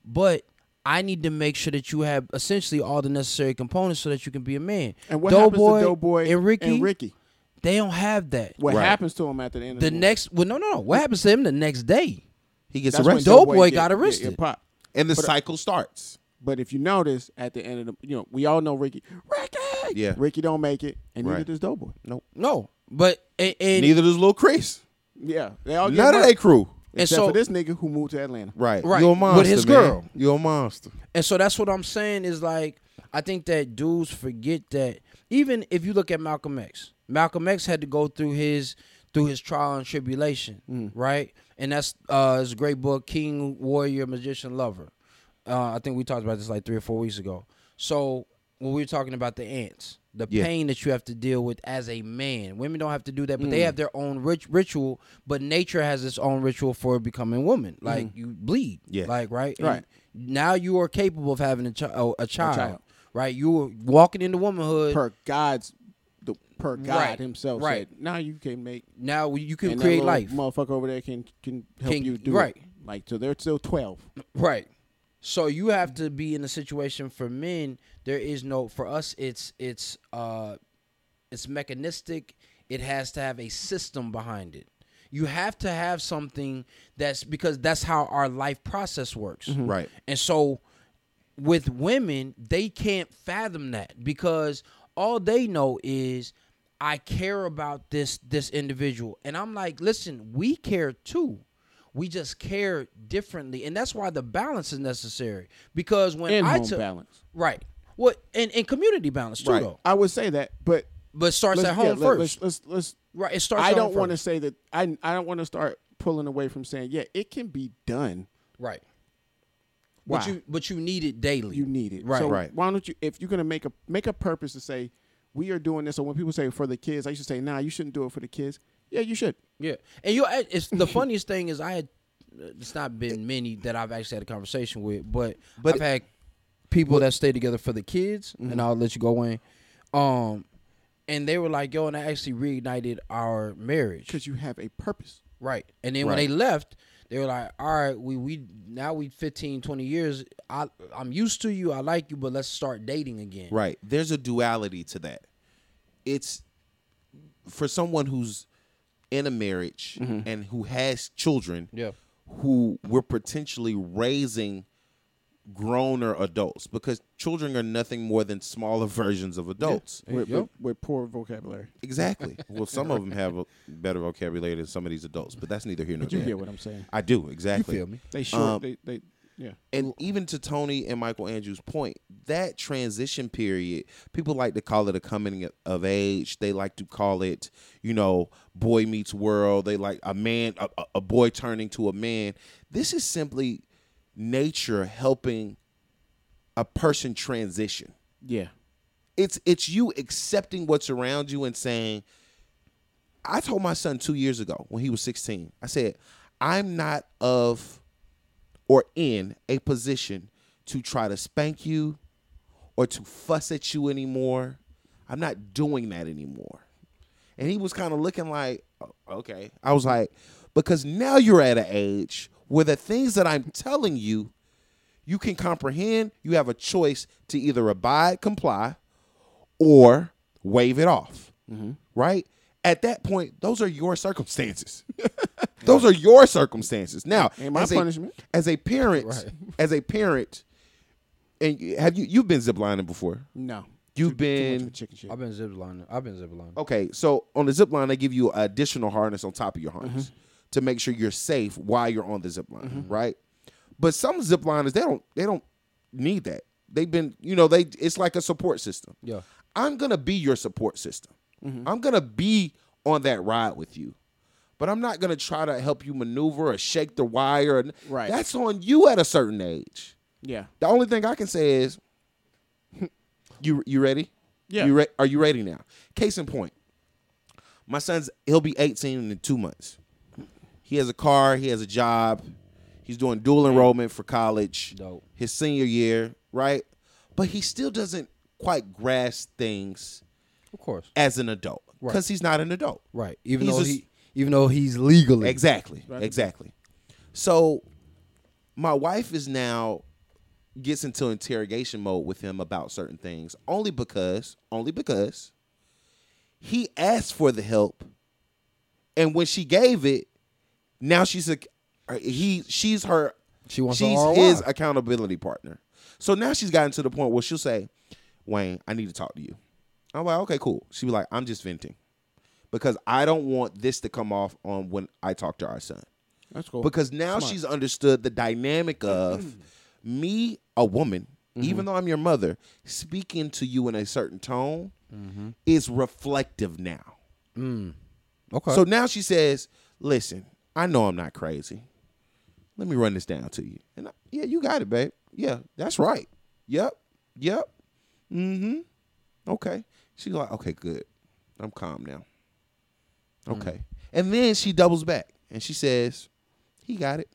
Speaker 1: but." I need to make sure that you have essentially all the necessary components so that you can be a man.
Speaker 3: and what happens
Speaker 1: Doughboy
Speaker 3: to Doughboy
Speaker 1: and Ricky,
Speaker 3: and Ricky?
Speaker 1: they don't have that.
Speaker 3: What
Speaker 2: Right.
Speaker 3: happens to him at the end of
Speaker 1: The
Speaker 3: the
Speaker 1: next, well, no, no, no. What happens to him the next day?
Speaker 2: He gets
Speaker 3: That's
Speaker 2: arrested,
Speaker 1: Doughboy got arrested.
Speaker 3: get popped.
Speaker 2: and the
Speaker 3: But-
Speaker 2: cycle starts.
Speaker 3: But if you notice, at the end of the, you know, we all know Ricky. Ricky.
Speaker 2: Yeah.
Speaker 3: Ricky don't make it, and neither
Speaker 2: Right.
Speaker 3: does Doughboy.
Speaker 2: Nope.
Speaker 1: No, but and, and
Speaker 2: Neither does Lil Chris.
Speaker 3: Yeah, they all get
Speaker 2: None of
Speaker 3: murked,
Speaker 2: their crew.
Speaker 1: And
Speaker 3: except
Speaker 1: so-
Speaker 3: for this nigga who moved to Atlanta.
Speaker 2: Right.
Speaker 1: Right.
Speaker 2: You a
Speaker 1: With
Speaker 2: monster,
Speaker 1: his
Speaker 2: man.
Speaker 1: girl.
Speaker 2: You're a monster.
Speaker 1: And so that's what I'm saying is like I think that dudes forget that even if you look at Malcolm X, Malcolm X had to go through his through his trial and tribulation,
Speaker 3: Mm.
Speaker 1: right? And that's uh his great book, King, Warrior, Magician, Lover. Uh, I think we talked about this like three or four weeks ago. So when we were talking about the ants, the
Speaker 2: Yeah.
Speaker 1: pain that you have to deal with as a man, women don't have to do that, but
Speaker 3: Mm.
Speaker 1: they have their own rit- ritual. But nature has its own ritual for becoming woman. Like you bleed,
Speaker 2: Yeah.
Speaker 1: like right, And
Speaker 3: Mm. Right.
Speaker 1: now you are capable of having a, chi- oh, a, child,
Speaker 3: child.
Speaker 1: right? You were walking into womanhood.
Speaker 3: Per God's, the per God
Speaker 1: Right,
Speaker 3: himself
Speaker 1: right.
Speaker 3: said, now you can make
Speaker 1: now you can create life,
Speaker 3: Motherfucker over there can can help
Speaker 1: Can-
Speaker 3: you do
Speaker 1: right.
Speaker 3: it. Like so, they're still twelve.
Speaker 1: right? So you have to be in a situation for men. There is no for us. It's it's uh, it's mechanistic. It has to have a system behind it. You have to have something that's because that's how our life process works.
Speaker 2: Right.
Speaker 1: And so with women, they can't fathom that because all they know is I care about this this individual. And I'm like, listen, we care too. We just care differently. And that's why the balance is necessary. Because when
Speaker 3: And
Speaker 1: I
Speaker 3: home
Speaker 1: took
Speaker 3: balance.
Speaker 1: right. What and, and community balance too
Speaker 2: Right.
Speaker 1: though.
Speaker 3: I would say that, but
Speaker 1: But it starts at home
Speaker 3: yeah,
Speaker 1: first.
Speaker 3: Let's, let's let's
Speaker 1: right. It starts
Speaker 3: I
Speaker 1: at
Speaker 3: don't want to say that I I don't want to start pulling away from saying yeah it can be done.
Speaker 1: Right.
Speaker 3: Why?
Speaker 1: But you but you need it daily.
Speaker 3: You need it.
Speaker 1: Right.
Speaker 3: So
Speaker 2: Right.
Speaker 3: why don't you if you're gonna make a make a purpose to say we are doing this. So when people say for the kids, I used to say nah you shouldn't do it for the kids. Yeah, you should.
Speaker 1: Yeah, and you. It's the funniest thing is I had. It's not been many that I've actually had a conversation with, but,
Speaker 2: But-
Speaker 1: I've had people that stay together for the kids,
Speaker 3: Mm-hmm.
Speaker 1: and I'll let you go, in. Um, and they were like, "Yo," and I actually reignited our marriage,
Speaker 3: because you have a purpose.
Speaker 1: right? And then when they left, they were like, "All right, we we now we 15, 20 years. I I'm used to you. I like you, but let's start dating again."
Speaker 2: Right. There's a duality to that. It's for someone who's in a marriage and who has children
Speaker 1: Yeah.
Speaker 2: who we're potentially raising growner adults because children are nothing more than smaller versions of adults.
Speaker 3: With,
Speaker 1: Yep.
Speaker 3: with, with poor vocabulary.
Speaker 2: Exactly. well, some of them have a better vocabulary than some of these adults, but that's neither here nor
Speaker 3: But you hear what I'm saying.
Speaker 2: I do exactly.
Speaker 1: feel me?
Speaker 3: They short.
Speaker 2: Um,
Speaker 3: they they yeah.
Speaker 2: And even to Tony and Michael Andrews' point, that transition period, people like to call it a coming of age. They like to call it, you know, boy meets world. They like a man, a, a- boy turning to a man. This is simply nature helping a person transition.
Speaker 3: Yeah.
Speaker 2: It's it's you accepting what's around you and saying, I told my son two years ago when he was 16, I said, I'm not of or in a position to try to spank you or to fuss at you anymore. I'm not doing that anymore. And he was kind of looking like, "Oh, okay. I was like, because now you're at an age where the things that I'm telling you, you can comprehend. You have a choice to either abide, comply, or wave it off. Mm-hmm. Right? At that point, those are your circumstances. those are your circumstances. Now,
Speaker 3: Ain't my
Speaker 2: as a-
Speaker 3: punishment.
Speaker 2: as a parent,
Speaker 1: Right.
Speaker 2: as a parent, and you- have you you've been ziplining before?
Speaker 3: No.
Speaker 2: You've
Speaker 3: Too- too much
Speaker 2: been-
Speaker 3: of chicken shit.
Speaker 1: I've been zip lining. I've been zip lining.
Speaker 2: Okay, so on the zip line, they give you additional harness on top of your harness to make sure you're safe while you're on the zip line, right? But some zip liners they don't they don't need that. They've been you know they it's like a support system.
Speaker 1: Yeah.
Speaker 2: I'm gonna be your support system.
Speaker 3: Mm-hmm.
Speaker 2: I'm gonna be on that ride with you. But I'm not gonna try to help you maneuver or shake the wire.
Speaker 3: Right.
Speaker 2: That's on you at a certain age.
Speaker 3: Yeah.
Speaker 2: The only thing I can say is, you you ready?
Speaker 3: Yeah.
Speaker 2: You re- are you ready now? Case in point, my son's he'll be 18 in two months. He has a car. He has a job. He's doing dual enrollment for college.
Speaker 1: Dope.
Speaker 2: His senior year, right? But he still doesn't quite grasp things
Speaker 1: Of course.
Speaker 2: as an adult
Speaker 1: Right.
Speaker 2: because he's not an adult.
Speaker 1: Right. Even
Speaker 2: He's
Speaker 1: though
Speaker 2: just-
Speaker 1: he even though he's legally
Speaker 2: Exactly.
Speaker 3: Right.
Speaker 2: Exactly. So my wife is now gets into interrogation mode with him about certain things only because only because he asked for the help and when she gave it now she's a he she's her
Speaker 1: She wants
Speaker 2: she's
Speaker 1: a ROI.
Speaker 2: his accountability partner so now she's gotten to the point where she'll say wayne i need to talk to you i'm like okay cool she'll be like i'm just venting because i don't want this to come off on when i talk to our son
Speaker 3: That's cool.
Speaker 2: because now
Speaker 3: Smart.
Speaker 2: she's understood the dynamic of me, a woman,
Speaker 3: Mm-hmm.
Speaker 2: even though I'm your mother, speaking to you in a certain tone
Speaker 3: Mm-hmm.
Speaker 2: is reflective now.
Speaker 1: Okay.
Speaker 2: So now she says, "Listen, I know I'm not crazy. Let me run this down to you." And I, yeah, you got it, babe. Yeah, that's right. Yep, yep. Mm-hmm. Okay. She's like, "Okay, good. I'm calm now." Mm. Okay. And then she doubles back and she says, "He got it."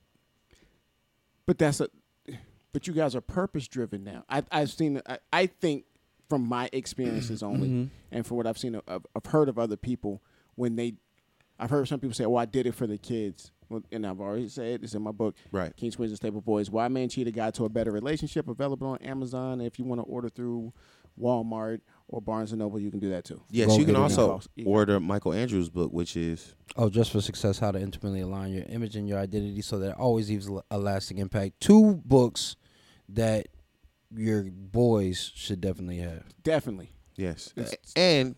Speaker 3: But that's a. But you guys are purpose driven now. I, I've seen. I, I think from my experiences mm-hmm. only, and from what I've seen, of, I've heard of other people when they. I've heard some people say, "Well, I did it for the kids," well, and I've already said it's in my book,
Speaker 2: Right.
Speaker 3: Kings, Queens, and Stable Boys. Why Man Cheat a Guide to a Better Relationship, available on Amazon. If you want to order through Walmart or Barnes and Noble, you can do that too.
Speaker 2: Yes,
Speaker 1: Go
Speaker 2: you can also
Speaker 3: now.
Speaker 2: order Michael Andrews' book, which is
Speaker 1: Oh, just for success, how to intimately align your image and your identity so that it always leaves a lasting impact. Two books that your boys should definitely have.
Speaker 3: Definitely.
Speaker 2: yes,
Speaker 3: It's-
Speaker 2: and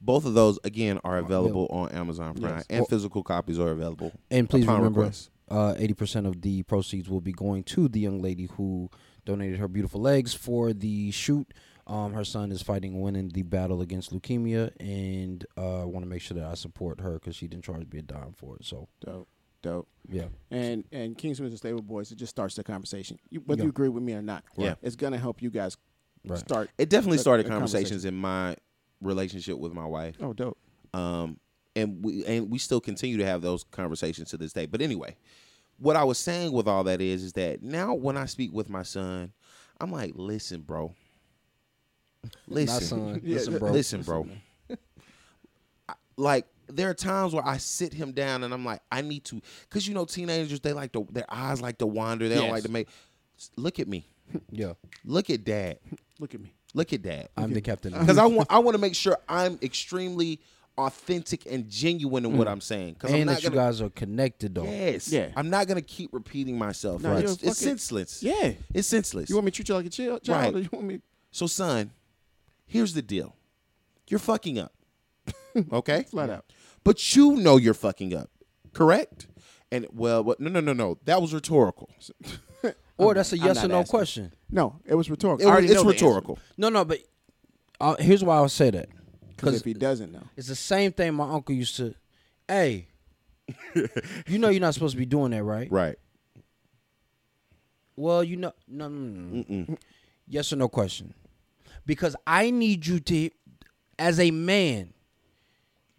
Speaker 2: both of those again are available on Amazon Prime,
Speaker 3: Yes.
Speaker 2: and
Speaker 1: Well-
Speaker 2: physical copies are available.
Speaker 1: And please
Speaker 2: upon
Speaker 1: remember,
Speaker 2: request.
Speaker 1: uh, 80% of the proceeds will be going to the young lady who donated her beautiful legs for the shoot. Um, her son is fighting, winning the battle against leukemia, and uh, I want to make sure that I support her because she didn't charge me a dime for it. So,
Speaker 3: Dope. Dope.
Speaker 1: yeah.
Speaker 3: and and Kingsman and Stable Boys, it just starts the conversation. You, whether
Speaker 1: Yeah.
Speaker 3: you agree with me or not,
Speaker 2: Yeah.
Speaker 3: it's gonna help you guys
Speaker 1: Right.
Speaker 3: start.
Speaker 2: It definitely
Speaker 3: a-
Speaker 2: started
Speaker 3: a
Speaker 2: conversations in my relationship with my wife,
Speaker 3: Oh, dope.
Speaker 2: um, and we and we still continue to have those conversations to this day. But anyway, what I was saying with all that is, is that now when I speak with my son, I'm like, listen, bro, listen,
Speaker 1: Not son. Listen, bro.
Speaker 2: listen, bro. I- like there are times where I sit him down and I'm like, I need to, because you know, teenagers they like to, their eyes like to wander. They don't like to make. Look at me.
Speaker 1: Yeah.
Speaker 2: Look at dad.
Speaker 3: Look at me.
Speaker 2: Look at dad.
Speaker 1: I'm the captain.
Speaker 2: Because I want, I want to make sure I'm extremely authentic and genuine in what mm. I'm saying. Because I'm
Speaker 1: and
Speaker 2: not
Speaker 1: that you
Speaker 2: gonna.
Speaker 1: guys are connected, though.
Speaker 2: Yes.
Speaker 3: Yeah.
Speaker 2: I'm not gonna keep repeating myself.
Speaker 3: No,
Speaker 2: Right.
Speaker 3: you're
Speaker 2: It's, it's senseless.
Speaker 3: Yeah.
Speaker 2: It's senseless.
Speaker 3: You want me to treat you like a child, child
Speaker 2: Right.
Speaker 3: or you want me?
Speaker 2: so, son, here's the deal. You're fucking up. Okay.
Speaker 3: Flat out.
Speaker 2: But you know you're fucking up, correct? And well, what? No, no, no, no. That was rhetorical.
Speaker 1: Or that's a
Speaker 3: I'm
Speaker 1: yes or no
Speaker 3: asking.
Speaker 1: question.
Speaker 3: No, it was rhetorical.
Speaker 2: It
Speaker 3: I already
Speaker 2: it's
Speaker 3: know the answer.
Speaker 2: rhetorical.
Speaker 1: No, no, but uh, here's why I would say that.
Speaker 3: Because if he doesn't know,
Speaker 1: It's the same thing my uncle used to. Hey, you know you're not supposed to be doing that, right?
Speaker 2: Right.
Speaker 1: Well, you know, no, no, no, no. Yes or no question. Because I need you to, as a man,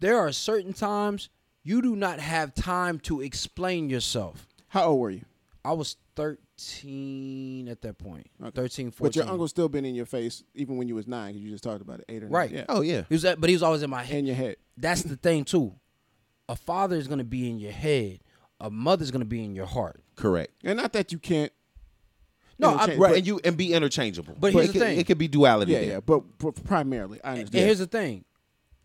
Speaker 1: there are certain times you do not have time to explain yourself.
Speaker 3: how old were you?
Speaker 1: I was 13 at that point.
Speaker 3: Okay.
Speaker 1: 13, 14.
Speaker 3: But your uncle's still been in your face even when you was nine because you just talked about it. Eight or nine.
Speaker 1: Right.
Speaker 3: Yeah.
Speaker 2: Oh yeah.
Speaker 1: He was at, but he was always in my head.
Speaker 3: In your head.
Speaker 1: That's the thing too. A father is going to be in your head. A mother's going to be in your heart.
Speaker 2: Correct.
Speaker 3: And not that you can't.
Speaker 1: No, I,
Speaker 3: Interchange-
Speaker 2: Right. And you and be interchangeable.
Speaker 1: But here's
Speaker 2: it
Speaker 1: the
Speaker 2: could,
Speaker 1: thing.
Speaker 2: It could be duality.
Speaker 3: Yeah,
Speaker 2: there.
Speaker 3: yeah. But, but primarily, I
Speaker 1: And
Speaker 3: understand.
Speaker 1: here's the thing,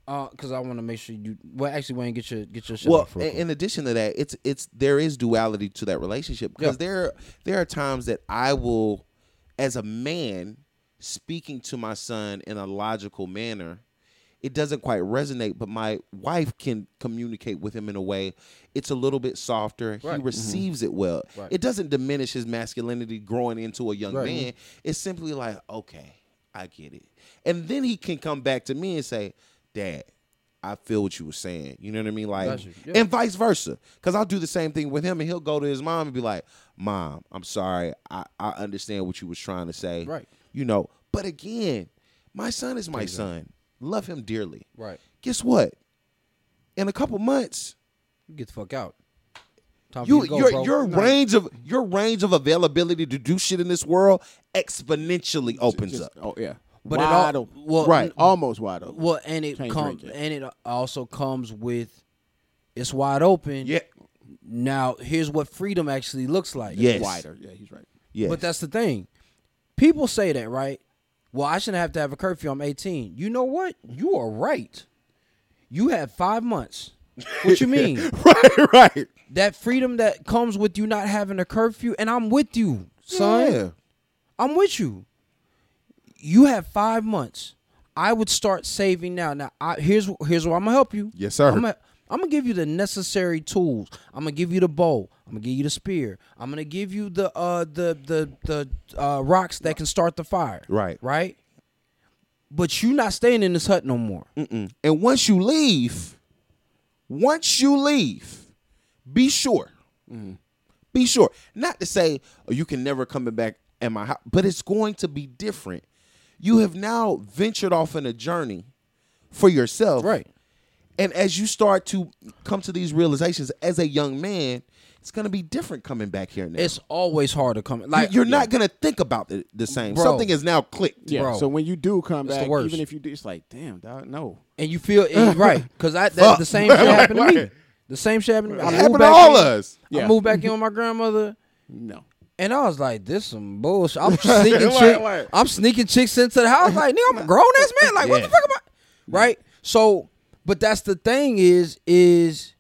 Speaker 1: uh, because I want to make sure you. Well, actually, Wayne, get your get your shit
Speaker 2: Well,
Speaker 1: off real
Speaker 2: in, in addition to that, it's it's there is duality to that relationship because
Speaker 1: Yeah.
Speaker 2: there there are times that I will, as a man, speaking to my son in a logical manner, it doesn't quite resonate, but my wife can communicate with him in a way it's a little bit softer. He
Speaker 1: Right. Mm-hmm.
Speaker 2: receives it well.
Speaker 1: Right.
Speaker 2: It doesn't diminish his masculinity growing into a young
Speaker 1: Right.
Speaker 2: man. It's simply like, okay, I get it. And then he can come back to me and say, Dad, I feel what you were saying. You know what I mean? Like,
Speaker 1: Yeah.
Speaker 2: and vice versa. Because I'll do the same thing with him, and he'll go to his mom and be like, "Mom, I'm sorry. I, I understand what you was trying to say.
Speaker 1: Right.
Speaker 2: You know. But again, my son is my son. Love him dearly.
Speaker 1: Right.
Speaker 2: Guess what? In a couple months,
Speaker 1: You get the fuck out. Time for
Speaker 2: you
Speaker 1: go,
Speaker 2: your
Speaker 1: bro.
Speaker 2: your range of your range of availability to do shit in this world exponentially opens
Speaker 3: Just-
Speaker 2: up.
Speaker 3: Oh yeah,
Speaker 1: But it
Speaker 3: wide
Speaker 1: all- well,
Speaker 2: Right.
Speaker 3: almost wide open.
Speaker 1: Well, and it comes and it also comes with it's wide open.
Speaker 2: Yeah.
Speaker 1: Now here's what freedom actually looks like.
Speaker 2: Yes.
Speaker 3: wider. Yeah, he's right.
Speaker 2: Yes.
Speaker 1: But that's the thing. People say that, right? Well, I shouldn't have to have a curfew. I'm 18. You know what? You are right. You have five months. What you mean?
Speaker 2: right, right.
Speaker 1: that freedom that comes with you not having a curfew, and I'm with you, son.
Speaker 2: Yeah.
Speaker 1: I'm with you. You have five months. I would start saving now. Now, I, here's here's where I'm gonna help you.
Speaker 2: Yes, sir.
Speaker 1: I'm gonna, I'm gonna give you the necessary tools. I'm gonna give you the bow. I'm gonna give you the spear. I'm gonna give you the uh the the the uh, rocks that can start the fire.
Speaker 2: Right.
Speaker 1: Right. But you're not staying in this hut no more.
Speaker 2: Mm-mm. And once you leave, once you leave, be sure. Be sure. Not to say oh, you can never come back at my house, but it's going to be different. You have now ventured off in a journey for yourself.
Speaker 1: Right.
Speaker 2: And as you start to come to these realizations as a young man, it's going to be different coming back here now.
Speaker 1: It's always hard to come. Like
Speaker 2: you're not going to think about it the same.
Speaker 1: Bro.
Speaker 2: Something is now clicked.
Speaker 3: Yeah.
Speaker 1: Bro.
Speaker 3: So when you do come
Speaker 1: It's the
Speaker 3: back,
Speaker 1: worst.
Speaker 3: even if you do, it's like, damn, dog, no.
Speaker 1: and you feel and right because I that, the same shit happened to me. The same shit happened to me. I
Speaker 2: It
Speaker 1: moved
Speaker 2: happened to all
Speaker 1: in-
Speaker 2: us.
Speaker 3: Yeah.
Speaker 1: I moved back in with my grandmother,
Speaker 3: No.
Speaker 1: and I was like, "This some bullshit." I'm sneaking
Speaker 2: Right,
Speaker 1: chick. I'm sneaking chicks into the house. Like, nigga, I'm a grown ass man. Like, what the fuck am I? Right. So, but that's the thing is, is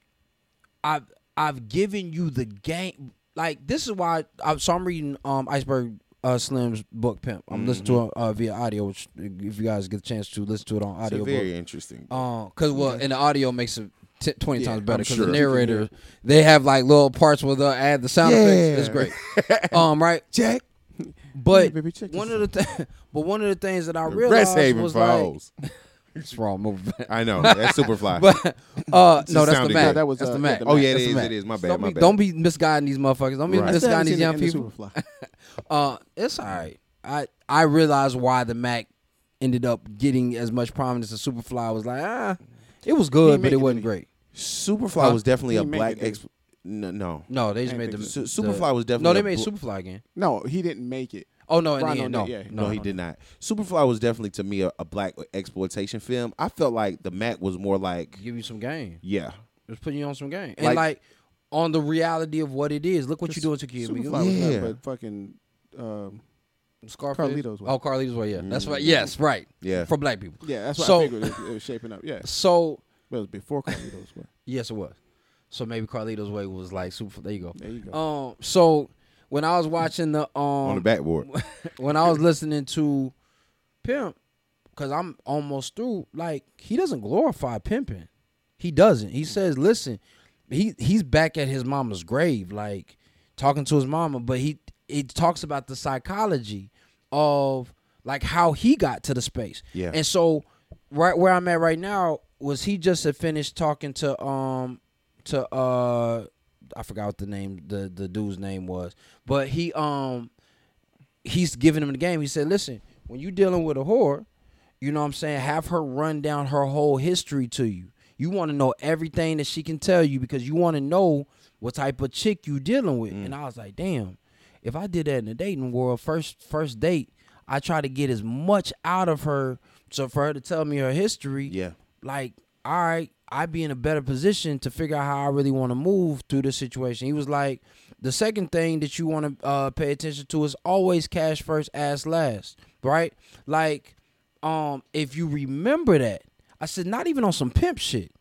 Speaker 1: I've I've given you the game. Like, this is why. I, so I'm reading um Iceberg uh, Slim's book Pimp. I'm listening to it uh, via audio. Which, if you guys get a chance to listen to it on
Speaker 2: It's
Speaker 1: audio,
Speaker 2: a very interesting.
Speaker 1: um, cause well, and the audio makes it t- twenty
Speaker 3: Yeah,
Speaker 1: times better because
Speaker 2: sure.
Speaker 1: the narrator they have like little parts where they'll add the sound effects. It's great. um, right.
Speaker 2: Jack.
Speaker 1: But
Speaker 3: baby, check
Speaker 1: one of the th- but one of the things that I
Speaker 2: Rest
Speaker 1: realized
Speaker 2: haven
Speaker 1: was like,
Speaker 2: hoes.
Speaker 1: It's wrong move.
Speaker 2: I know that's Superfly.
Speaker 1: but uh, no, that's the
Speaker 2: sounded
Speaker 1: Mack.
Speaker 2: good.
Speaker 3: That was,
Speaker 1: that's
Speaker 3: uh,
Speaker 1: the
Speaker 3: yeah,
Speaker 1: Mack.
Speaker 3: the
Speaker 2: oh yeah, it
Speaker 1: That's the
Speaker 2: is.
Speaker 1: Mack.
Speaker 2: It is. My bad.
Speaker 1: Don't
Speaker 2: my
Speaker 1: be,
Speaker 2: bad.
Speaker 1: don't be misguiding these motherfuckers. Don't be
Speaker 2: Right.
Speaker 3: I still
Speaker 1: misguiding
Speaker 3: haven't
Speaker 1: these
Speaker 3: seen
Speaker 1: young
Speaker 3: it in
Speaker 1: people.
Speaker 3: Superfly.
Speaker 1: Uh, it's all right. I I realized why the Mack ended up getting as much prominence as Superfly. I was like, ah, it was good, but
Speaker 3: make
Speaker 1: it
Speaker 3: it,
Speaker 1: wasn't
Speaker 3: did
Speaker 1: great.
Speaker 2: Superfly
Speaker 1: Huh?
Speaker 2: was definitely a
Speaker 3: didn't
Speaker 2: black.
Speaker 3: it, did
Speaker 2: Ex- no, no.
Speaker 1: No, they just
Speaker 3: I
Speaker 1: made
Speaker 3: think
Speaker 1: the,
Speaker 2: Su- Superfly was definitely
Speaker 1: No, they
Speaker 2: a
Speaker 1: made
Speaker 2: bl-
Speaker 1: Superfly again.
Speaker 3: No, he didn't make it.
Speaker 1: Oh no, in the end,
Speaker 3: on
Speaker 1: no,
Speaker 3: yeah.
Speaker 1: no,
Speaker 2: No, he did not. Superfly was definitely to me a, a black exploitation film. I felt like the Mack was more like,
Speaker 1: Give you some game.
Speaker 2: yeah,
Speaker 1: Just putting you on some game, and
Speaker 2: Like-
Speaker 1: like, on the reality of what it is. Look what you're doing to Kid
Speaker 3: Superfly
Speaker 1: Miguel.
Speaker 3: was
Speaker 2: Yeah.
Speaker 3: nothing but fucking. Um,
Speaker 1: Scarface.
Speaker 3: Carlito's Way.
Speaker 1: Oh, Carlito's way. Yeah, that's right. Yes, right.
Speaker 2: Yeah.
Speaker 1: for black people.
Speaker 3: yeah, that's what
Speaker 1: So-
Speaker 3: I figured it, it was shaping up. Yeah,
Speaker 1: So
Speaker 3: but it was before Carlito's Way.
Speaker 1: yes, it was. So maybe Carlito's way was like super. There you go.
Speaker 3: There you go.
Speaker 1: Um. So when I was watching the um
Speaker 2: on the backboard.
Speaker 1: when I was listening to Pimp, because I'm almost through, like, he doesn't glorify pimping. He doesn't. He says, listen, he he's back at his mama's grave, like talking to his mama, but he he talks about the psychology of like how he got to the space.
Speaker 2: Yeah.
Speaker 1: And so right where I'm at right now was he just had finished talking to um to uh I forgot what the name the the dude's name was, but he um he's giving him the game. He said, "Listen, when you dealing with a whore, you know what I'm saying, have her run down her whole history to you. You want to know everything that she can tell you because you want to know what type of chick you dealing with." And I was like, "Damn, if I did that in the dating world, first first date, I try to get as much out of her so for her to tell me her history,
Speaker 2: Yeah.
Speaker 1: like, all right, I'd be in a better position to figure out how I really want to move through this situation. He was like, the second thing that you want to uh, pay attention to is always cash first, ass last, right? Like, um, if you remember that, I said, not even on some pimp shit.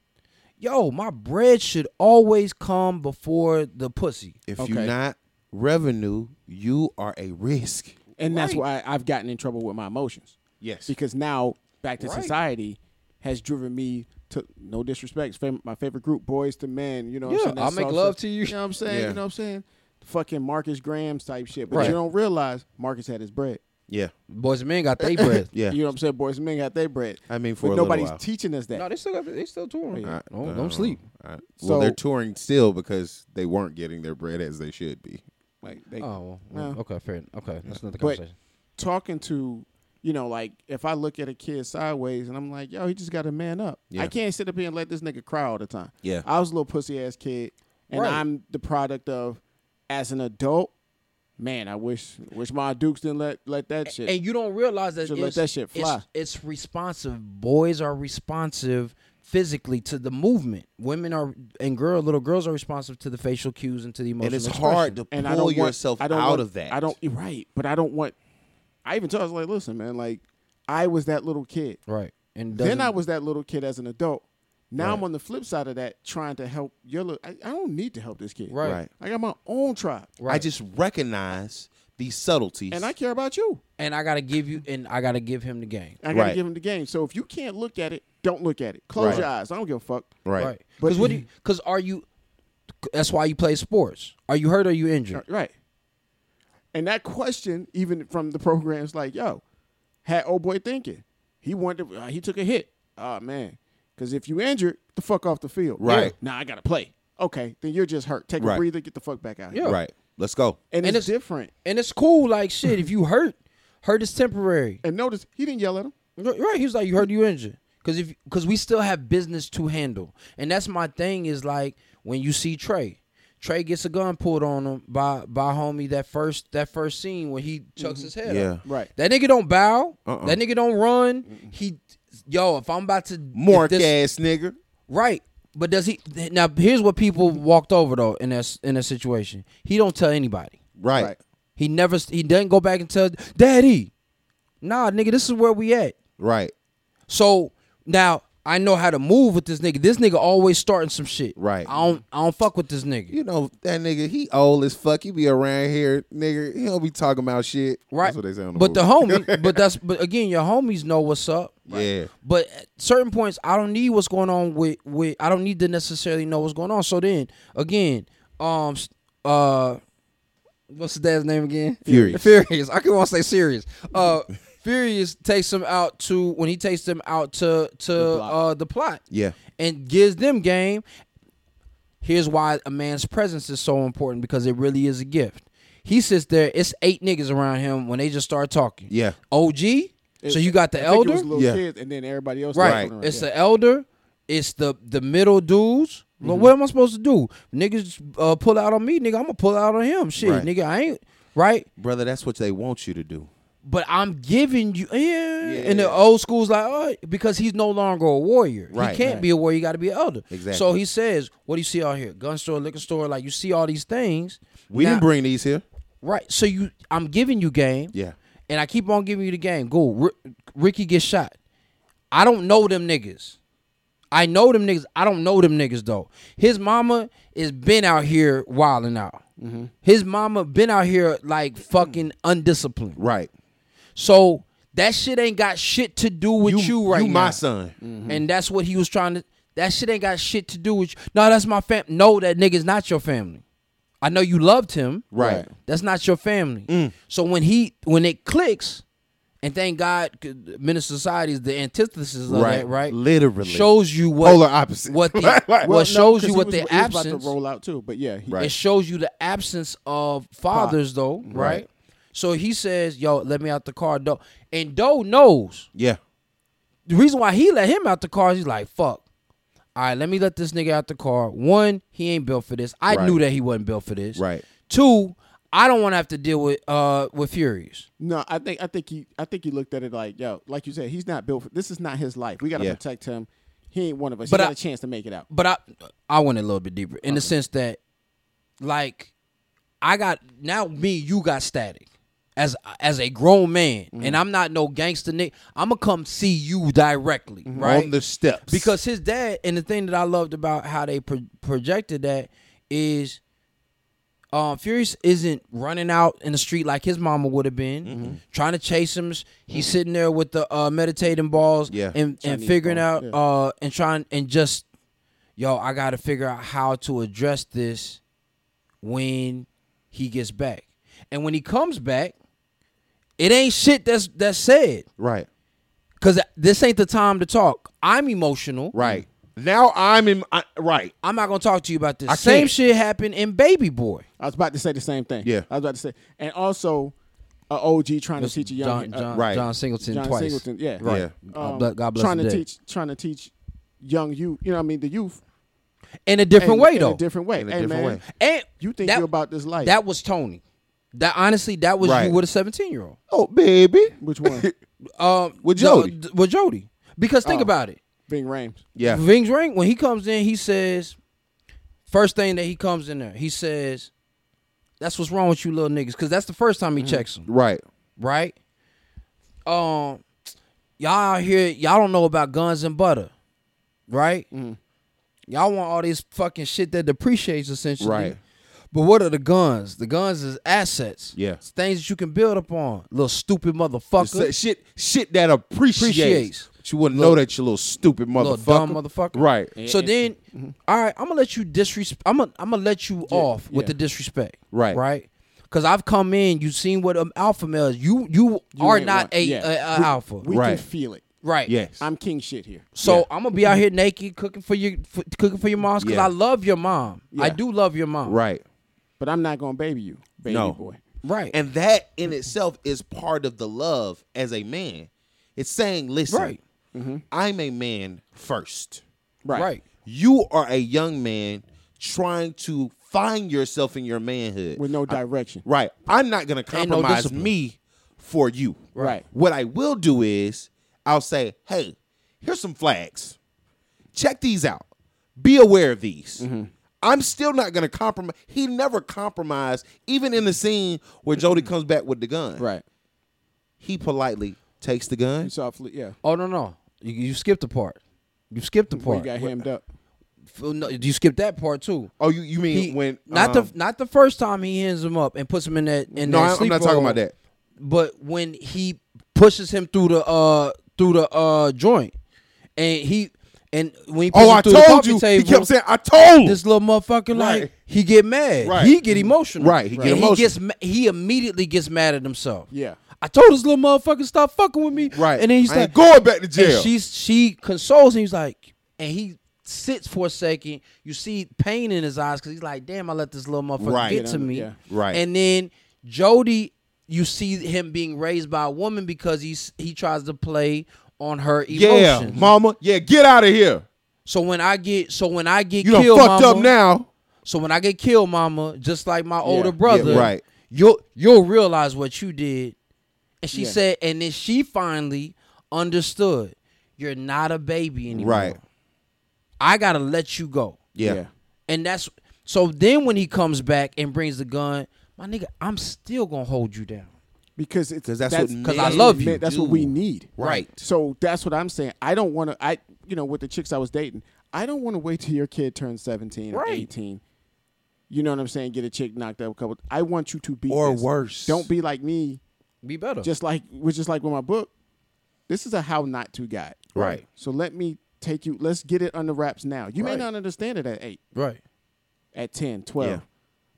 Speaker 1: Yo, my bread should always come before the pussy.
Speaker 2: If
Speaker 3: Okay.
Speaker 2: you're not revenue, you are a risk.
Speaker 3: and that's why I've gotten in trouble with my emotions
Speaker 2: Yes.
Speaker 3: because now back to
Speaker 1: Right.
Speaker 3: society, has driven me to no disrespect. Fam- my favorite group, Boyz II Men. You know, what I'm
Speaker 1: Yeah,
Speaker 3: saying?
Speaker 1: I'll make
Speaker 3: salsa-
Speaker 1: love to you.
Speaker 3: You know what I'm saying?
Speaker 2: Yeah.
Speaker 3: You know what I'm saying? Fucking Marcus Graham's type shit. But
Speaker 1: Right.
Speaker 3: you don't realize Marcus had his bread.
Speaker 2: Yeah,
Speaker 1: Boys and men got their bread.
Speaker 2: yeah.
Speaker 3: You know what I'm saying? Boyz II Men got their bread.
Speaker 2: I mean, for
Speaker 3: But
Speaker 2: a
Speaker 3: nobody's
Speaker 2: while.
Speaker 3: teaching us that.
Speaker 1: no, they still got they still touring.
Speaker 3: Yeah.
Speaker 1: Don't,
Speaker 2: Uh,
Speaker 1: don't sleep.
Speaker 2: uh, well,
Speaker 3: So-
Speaker 2: they're touring still because they weren't getting their bread as they should be.
Speaker 3: like they
Speaker 1: Oh, well,
Speaker 3: No.
Speaker 1: okay, fair. Okay, that's another
Speaker 3: But-
Speaker 1: conversation.
Speaker 3: talking to, you know, like if I look at a kid sideways and I'm like, yo, he just got to man up.
Speaker 2: Yeah.
Speaker 3: I can't sit up here and let this nigga cry all the time.
Speaker 2: Yeah,
Speaker 3: I was a little pussy ass kid, and
Speaker 1: Right.
Speaker 3: I'm the product of, as an adult, man, I wish wish my Dukes didn't let let that shit.
Speaker 1: and you don't realize that it's,
Speaker 3: let that shit fly.
Speaker 1: It's, it's responsive. Boys are responsive physically to the movement. Women are and girl little girls are responsive to the facial cues and to the emotional.
Speaker 2: and it's
Speaker 1: expression.
Speaker 2: hard to
Speaker 3: and
Speaker 2: pull
Speaker 3: I don't
Speaker 2: yourself
Speaker 3: want, I don't
Speaker 2: out
Speaker 3: want-
Speaker 2: of that.
Speaker 3: I don't right, but I don't want. I even told her, I was like, listen, man, like I was that little kid.
Speaker 1: right. And
Speaker 3: Then I was that little kid as an adult. Now I'm on the flip side of that, trying to help your little. I, I don't need to help this kid.
Speaker 1: right.
Speaker 2: Right.
Speaker 3: I got my own tribe,
Speaker 1: Right.
Speaker 2: I just recognize these subtleties.
Speaker 3: and I care about you.
Speaker 1: and I gotta give you and I gotta give him the game.
Speaker 3: I gotta
Speaker 2: Right.
Speaker 3: give him the game. So if you can't look at it, don't look at it. Close
Speaker 2: Right.
Speaker 3: your eyes. I don't give a fuck.
Speaker 2: right.
Speaker 1: Right. Because what? Do Because are you? That's why you play sports. Are you hurt or are you injured?
Speaker 3: Right. And that question, even from the programs, like, yo, had old boy thinking. He wanted. To, uh, he took a hit. Oh man, because if you injured, get the fuck off the field.
Speaker 2: Right.
Speaker 3: Now I gotta play. Okay, then you're just hurt. Take
Speaker 2: Right.
Speaker 3: a breather. Get the fuck back out. here.
Speaker 1: Yeah.
Speaker 2: Right. Let's go.
Speaker 3: And,
Speaker 1: And
Speaker 3: it's,
Speaker 1: it's-
Speaker 3: different.
Speaker 1: And it's cool. Like shit. if you hurt, hurt is temporary.
Speaker 3: And notice he didn't yell at him.
Speaker 1: Right. He was like, "You hurt, you injured." Because if because we still have business to handle, and that's my thing. Is like when you see Trey. Trey gets a gun pulled on him by by homie that first that first scene when he chucks mm-hmm. his head
Speaker 2: Yeah.
Speaker 1: up.
Speaker 3: Right.
Speaker 1: That nigga don't bow.
Speaker 2: Uh-uh.
Speaker 1: That nigga don't run. He yo, if I'm about to
Speaker 2: Mark
Speaker 1: this-
Speaker 2: ass nigga.
Speaker 1: Right. But does he now here's what people walked over though in that in that situation. He don't tell anybody.
Speaker 2: Right.
Speaker 3: Right.
Speaker 1: He never he doesn't go back and tell daddy. Nah, nigga, this is where we at.
Speaker 2: Right.
Speaker 1: So now I know how to move with this nigga. This nigga always starting some shit.
Speaker 2: Right.
Speaker 1: I don't I don't fuck with this nigga.
Speaker 2: You know that nigga. He old as fuck. He be around here, nigga. He don't be talking about shit.
Speaker 1: Right.
Speaker 2: That's what they say on the
Speaker 1: but the
Speaker 2: movie.
Speaker 1: homie, but that's but again, your homies know what's up.
Speaker 2: Yeah.
Speaker 1: But at certain points, I don't need what's going on with with. I don't need to necessarily know what's going on. So then, again, um, uh, what's his dad's name again?
Speaker 2: Furious.
Speaker 1: Furious. I can want to say serious. Uh, Furious takes him out to when he takes them out to to
Speaker 3: The plot.
Speaker 1: uh the plot
Speaker 2: Yeah.
Speaker 1: and gives them game. Here's why a man's presence is so important because it really is a gift. He sits there. It's eight niggas around him when they just start talking.
Speaker 2: Yeah.
Speaker 1: OG. so you got the
Speaker 3: I think
Speaker 1: elder.
Speaker 3: It was
Speaker 2: Yeah.
Speaker 3: kids, and then everybody else.
Speaker 1: Right.
Speaker 3: was running around.
Speaker 1: It's
Speaker 3: Yeah.
Speaker 1: the elder. It's the the middle dudes.
Speaker 2: Mm-hmm.
Speaker 1: what am I supposed to do? Niggas uh, pull out on me, nigga. I'm gonna pull out on him. Shit,
Speaker 2: Right.
Speaker 1: nigga. I ain't right.
Speaker 2: Brother, that's what they want you to do.
Speaker 1: But I'm giving you, yeah. And the old school's like, oh, because he's no longer a warrior.
Speaker 2: Right,
Speaker 1: he can't
Speaker 2: right.
Speaker 1: be a warrior. You got to be an elder.
Speaker 2: Exactly.
Speaker 1: So he says, what do you see out here? Gun store, liquor store. Like you see all these things.
Speaker 2: We
Speaker 1: Now-
Speaker 2: didn't bring these here.
Speaker 1: right. So you, I'm giving you game.
Speaker 2: Yeah.
Speaker 1: and I keep on giving you the game. Go, R- Ricky gets shot. I don't know them niggas. I know them niggas. I don't know them niggas though. His mama is been out here wilding out. Mm-hmm. His mama been out here like fucking undisciplined.
Speaker 2: Right.
Speaker 1: So that shit ain't got shit to do with you, right
Speaker 2: You
Speaker 1: now.
Speaker 2: my son.
Speaker 1: And that's what he was trying to. That shit ain't got shit to do with you. No, that's my fam. No, that nigga's not your family. I know you loved him.
Speaker 2: Right. Mm.
Speaker 1: That's not your family. So when he when it clicks, and thank God, 'cause Menace II Society is the antithesis of
Speaker 2: Right.
Speaker 1: that, right?
Speaker 2: Literally.
Speaker 1: shows you what
Speaker 2: Polar opposite.
Speaker 1: what the
Speaker 2: Right, right.
Speaker 1: what
Speaker 3: Well, no,
Speaker 1: you what
Speaker 3: was-
Speaker 1: the
Speaker 3: he was about
Speaker 1: absence.
Speaker 3: to roll out too, but yeah, he,
Speaker 2: Right.
Speaker 1: It shows you the absence of fathers, though, right?
Speaker 2: Right.
Speaker 1: So he says, "Yo, let me out the car." Doe and Doe knows
Speaker 2: Yeah.
Speaker 1: the reason why he let him out the car. is He's like, "Fuck." All right, let me let this nigga out the car. One, he ain't built for this. I
Speaker 2: Right.
Speaker 1: knew that he wasn't built for this.
Speaker 2: Right.
Speaker 1: Two, I don't want to have to deal with uh with Furious.
Speaker 3: No, I think I think he I think he looked at it like, yo, like you said, he's not built for this is not his life. We gotta
Speaker 2: Yeah.
Speaker 3: protect him. He ain't one of us.
Speaker 1: But
Speaker 3: he got
Speaker 1: I-
Speaker 3: a chance to make it out.
Speaker 1: But I I went a little bit deeper in the sense that like I got now me you got static as as a grown man
Speaker 2: Mm-hmm.
Speaker 1: and I'm not no gangster nigga. I'm gonna come see you directly, right?
Speaker 2: On the steps.
Speaker 1: because his dad and the thing that I loved about how they pro- projected that is Um, Furious isn't running out in the street like his mama would have been,
Speaker 2: Mm-hmm.
Speaker 1: trying to chase him. He's sitting there with the uh, meditating balls,
Speaker 2: Yeah.
Speaker 1: and and figuring
Speaker 3: balls,
Speaker 1: out
Speaker 3: yeah.
Speaker 1: uh and trying and just, yo, I got to figure out how to address this when he gets back, and when he comes back, it ain't shit that's that's said,
Speaker 2: Right.
Speaker 1: cause this ain't the time to talk. I'm emotional,
Speaker 2: Right. Now I'm in. I, right.
Speaker 1: I'm not gonna talk to you about this.
Speaker 2: I
Speaker 1: Same
Speaker 2: can't.
Speaker 1: shit happened in Baby Boy.
Speaker 3: I was about to say the same thing.
Speaker 2: Yeah.
Speaker 3: I was about to say, and also, a OG trying to teach a young
Speaker 1: John,
Speaker 3: uh,
Speaker 2: Right.
Speaker 1: John Singleton
Speaker 3: John
Speaker 1: twice.
Speaker 3: Singleton, yeah,
Speaker 2: Right.
Speaker 3: Um,
Speaker 1: God bless- God bless
Speaker 3: trying to
Speaker 1: dead.
Speaker 3: teach, trying to teach young youth. You know, what I mean, the youth
Speaker 1: in a different
Speaker 3: in-
Speaker 1: way
Speaker 3: in
Speaker 1: though.
Speaker 3: a different way.
Speaker 2: In a
Speaker 3: hey,
Speaker 2: different
Speaker 3: man,
Speaker 2: way.
Speaker 1: and
Speaker 3: you think
Speaker 1: that,
Speaker 3: you're about this life?
Speaker 1: that was Tony. That honestly, that was
Speaker 2: Right.
Speaker 1: you with a seventeen year old.
Speaker 2: Oh, baby.
Speaker 3: Which one?
Speaker 1: Um,
Speaker 2: With
Speaker 1: no,
Speaker 2: Jody.
Speaker 1: d- with Jody. Because think
Speaker 3: Oh.
Speaker 1: about it.
Speaker 3: Ving Rhames.
Speaker 2: Yeah.
Speaker 1: Ving's ring when he comes in, he says, first thing that he comes in there, he says, "That's what's wrong with you little niggas," because that's the first time he checks them,
Speaker 2: Right.
Speaker 1: right? Um, y'all out here, y'all don't know about guns and butter, right? Y'all want all this fucking shit that depreciates essentially,
Speaker 2: Right.
Speaker 1: But what are the guns? The guns is assets.
Speaker 2: Yeah.
Speaker 1: It's things that you can build upon. Little stupid
Speaker 2: Sa-
Speaker 1: motherfucker.
Speaker 2: Shit. Shit that appreciates.
Speaker 1: Appreciates.
Speaker 2: But you wouldn't know that you little stupid motherfucker.
Speaker 1: Little dumb motherfucker.
Speaker 2: Right.
Speaker 1: So then, mm-hmm. all right, I'm gonna let you disrespect. I'm gonna I'm gonna let you off with
Speaker 3: yeah.
Speaker 1: the disrespect.
Speaker 2: Right.
Speaker 1: Right. Because I've come in, you've seen what an alpha male is. You you,
Speaker 3: You
Speaker 1: are not
Speaker 3: one.
Speaker 1: a,
Speaker 3: Yeah.
Speaker 1: a, a
Speaker 3: We-
Speaker 1: alpha.
Speaker 3: We
Speaker 2: Right.
Speaker 3: can feel it.
Speaker 1: right.
Speaker 2: Yes.
Speaker 3: I'm king shit here.
Speaker 1: So
Speaker 2: Yeah.
Speaker 1: I'm gonna be out here naked cooking for your for, cooking for your moms because
Speaker 2: Yeah.
Speaker 1: I love your mom. I do love your mom.
Speaker 2: right.
Speaker 3: But I'm not gonna baby you, baby
Speaker 2: No.
Speaker 3: boy.
Speaker 1: Right.
Speaker 2: And that in itself is part of the love as a man. It's saying, listen,
Speaker 1: Right.
Speaker 2: I'm a man first.
Speaker 3: Right.
Speaker 1: right.
Speaker 2: You are a young man trying to find yourself in your manhood.
Speaker 3: With no direction.
Speaker 2: right. I'm not going to
Speaker 1: Ain't no
Speaker 2: compromise me for you.
Speaker 3: Right.
Speaker 2: What I will do is I'll say, hey, here's some flags. Check these out. Be aware of these.
Speaker 3: Mm-hmm.
Speaker 2: I'm still not going to compromise. He never compromised, even in the scene where Jody comes back with the gun.
Speaker 3: Right.
Speaker 2: He politely takes the gun.
Speaker 3: You saw, fle- yeah.
Speaker 1: Oh no no. You, you skipped the part. You skipped the
Speaker 3: Before
Speaker 1: part.
Speaker 3: you got hemmed up.
Speaker 1: F- no, you skipped that part too.
Speaker 2: Oh, you you mean
Speaker 1: He-
Speaker 2: when
Speaker 1: not
Speaker 2: um,
Speaker 1: the not the first time he hands him up and puts him in that in
Speaker 2: No,
Speaker 1: that
Speaker 2: I- I'm not talking
Speaker 1: roll,
Speaker 2: about that.
Speaker 1: But when he pushes him through the uh through the uh joint, and he and when he
Speaker 2: Oh, I
Speaker 1: the
Speaker 2: told you.
Speaker 1: table,
Speaker 2: he kept saying, "I told."
Speaker 1: this little motherfucker like he get mad,
Speaker 2: Right.
Speaker 1: he get emotional,
Speaker 2: Right, he get
Speaker 1: and
Speaker 2: emotional.
Speaker 1: he gets he immediately gets mad at himself.
Speaker 3: Yeah.
Speaker 1: I told this little motherfucker stop fucking with me,
Speaker 2: right.
Speaker 1: And then he's
Speaker 2: I
Speaker 1: like,
Speaker 2: going back to jail.
Speaker 1: and she's she consoles him. He's like, and he sits for a second. You see pain in his eyes because he's like, "Damn, I let this little motherfucker
Speaker 2: Right.
Speaker 1: get to me."
Speaker 3: Yeah.
Speaker 2: Right.
Speaker 1: And then Jody, you see him being raised by a woman because he's he tries to play on her emotions.
Speaker 2: yeah, mama. Yeah, get out of here.
Speaker 1: So when I get so when I get
Speaker 2: You
Speaker 1: killed,
Speaker 2: fucked
Speaker 1: mama,
Speaker 2: up now.
Speaker 1: So when I get killed, mama, just like my older
Speaker 3: Yeah.
Speaker 1: brother,
Speaker 2: Yeah, right.
Speaker 1: You'll you'll realize what you did. And she
Speaker 3: Yeah.
Speaker 1: said, and then she finally understood. You're not a baby anymore.
Speaker 2: Right.
Speaker 1: I gotta let you go.
Speaker 2: Yeah.
Speaker 1: And that's so then when he comes back and brings the gun, my nigga, I'm still gonna hold you down.
Speaker 3: Because it's
Speaker 2: 'Cause that's what
Speaker 3: that's,
Speaker 1: 'Cause I
Speaker 3: that's
Speaker 1: love you.
Speaker 3: That's what we need.
Speaker 2: Right.
Speaker 3: So that's what I'm saying. I don't want to. I you know with the chicks I was dating, I don't want to wait till your kid turns 17 or 18. You know what I'm saying? Get a chick knocked out a couple. I want you to be
Speaker 2: Or
Speaker 3: this.
Speaker 2: worse.
Speaker 3: Don't be like me.
Speaker 1: Be better.
Speaker 3: Just like which is like with my book. This is a how not to guide.
Speaker 2: Right.
Speaker 3: So let me take you. Let's get it under wraps now. You may not understand it at eight,
Speaker 1: right.
Speaker 3: at 10, 12.
Speaker 2: Yeah.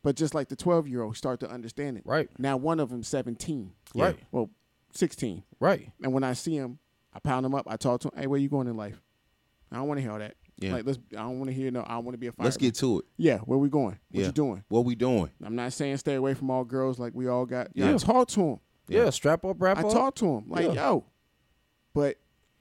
Speaker 3: But just like the 12 year old start to understand it.
Speaker 1: Right.
Speaker 3: Now one of them 17.
Speaker 1: Right.
Speaker 3: Well, 16.
Speaker 1: Right.
Speaker 3: And when I see him, I pound him up. I talk to him. Hey, where you going in life? I don't want to hear all that.
Speaker 2: Yeah.
Speaker 3: Like let's. I don't want to hear no. I want to be a fireman.
Speaker 2: Let's get to it.
Speaker 3: Yeah, where we going? What
Speaker 2: Yeah.
Speaker 3: you doing?
Speaker 2: What we doing?
Speaker 3: I'm not saying stay away from all girls like we all got. Yeah.
Speaker 1: Yeah.
Speaker 3: I talk to him.
Speaker 1: Yeah, strap up, wrap
Speaker 3: I
Speaker 1: up.
Speaker 3: talk to him like
Speaker 1: Yeah.
Speaker 3: yo, but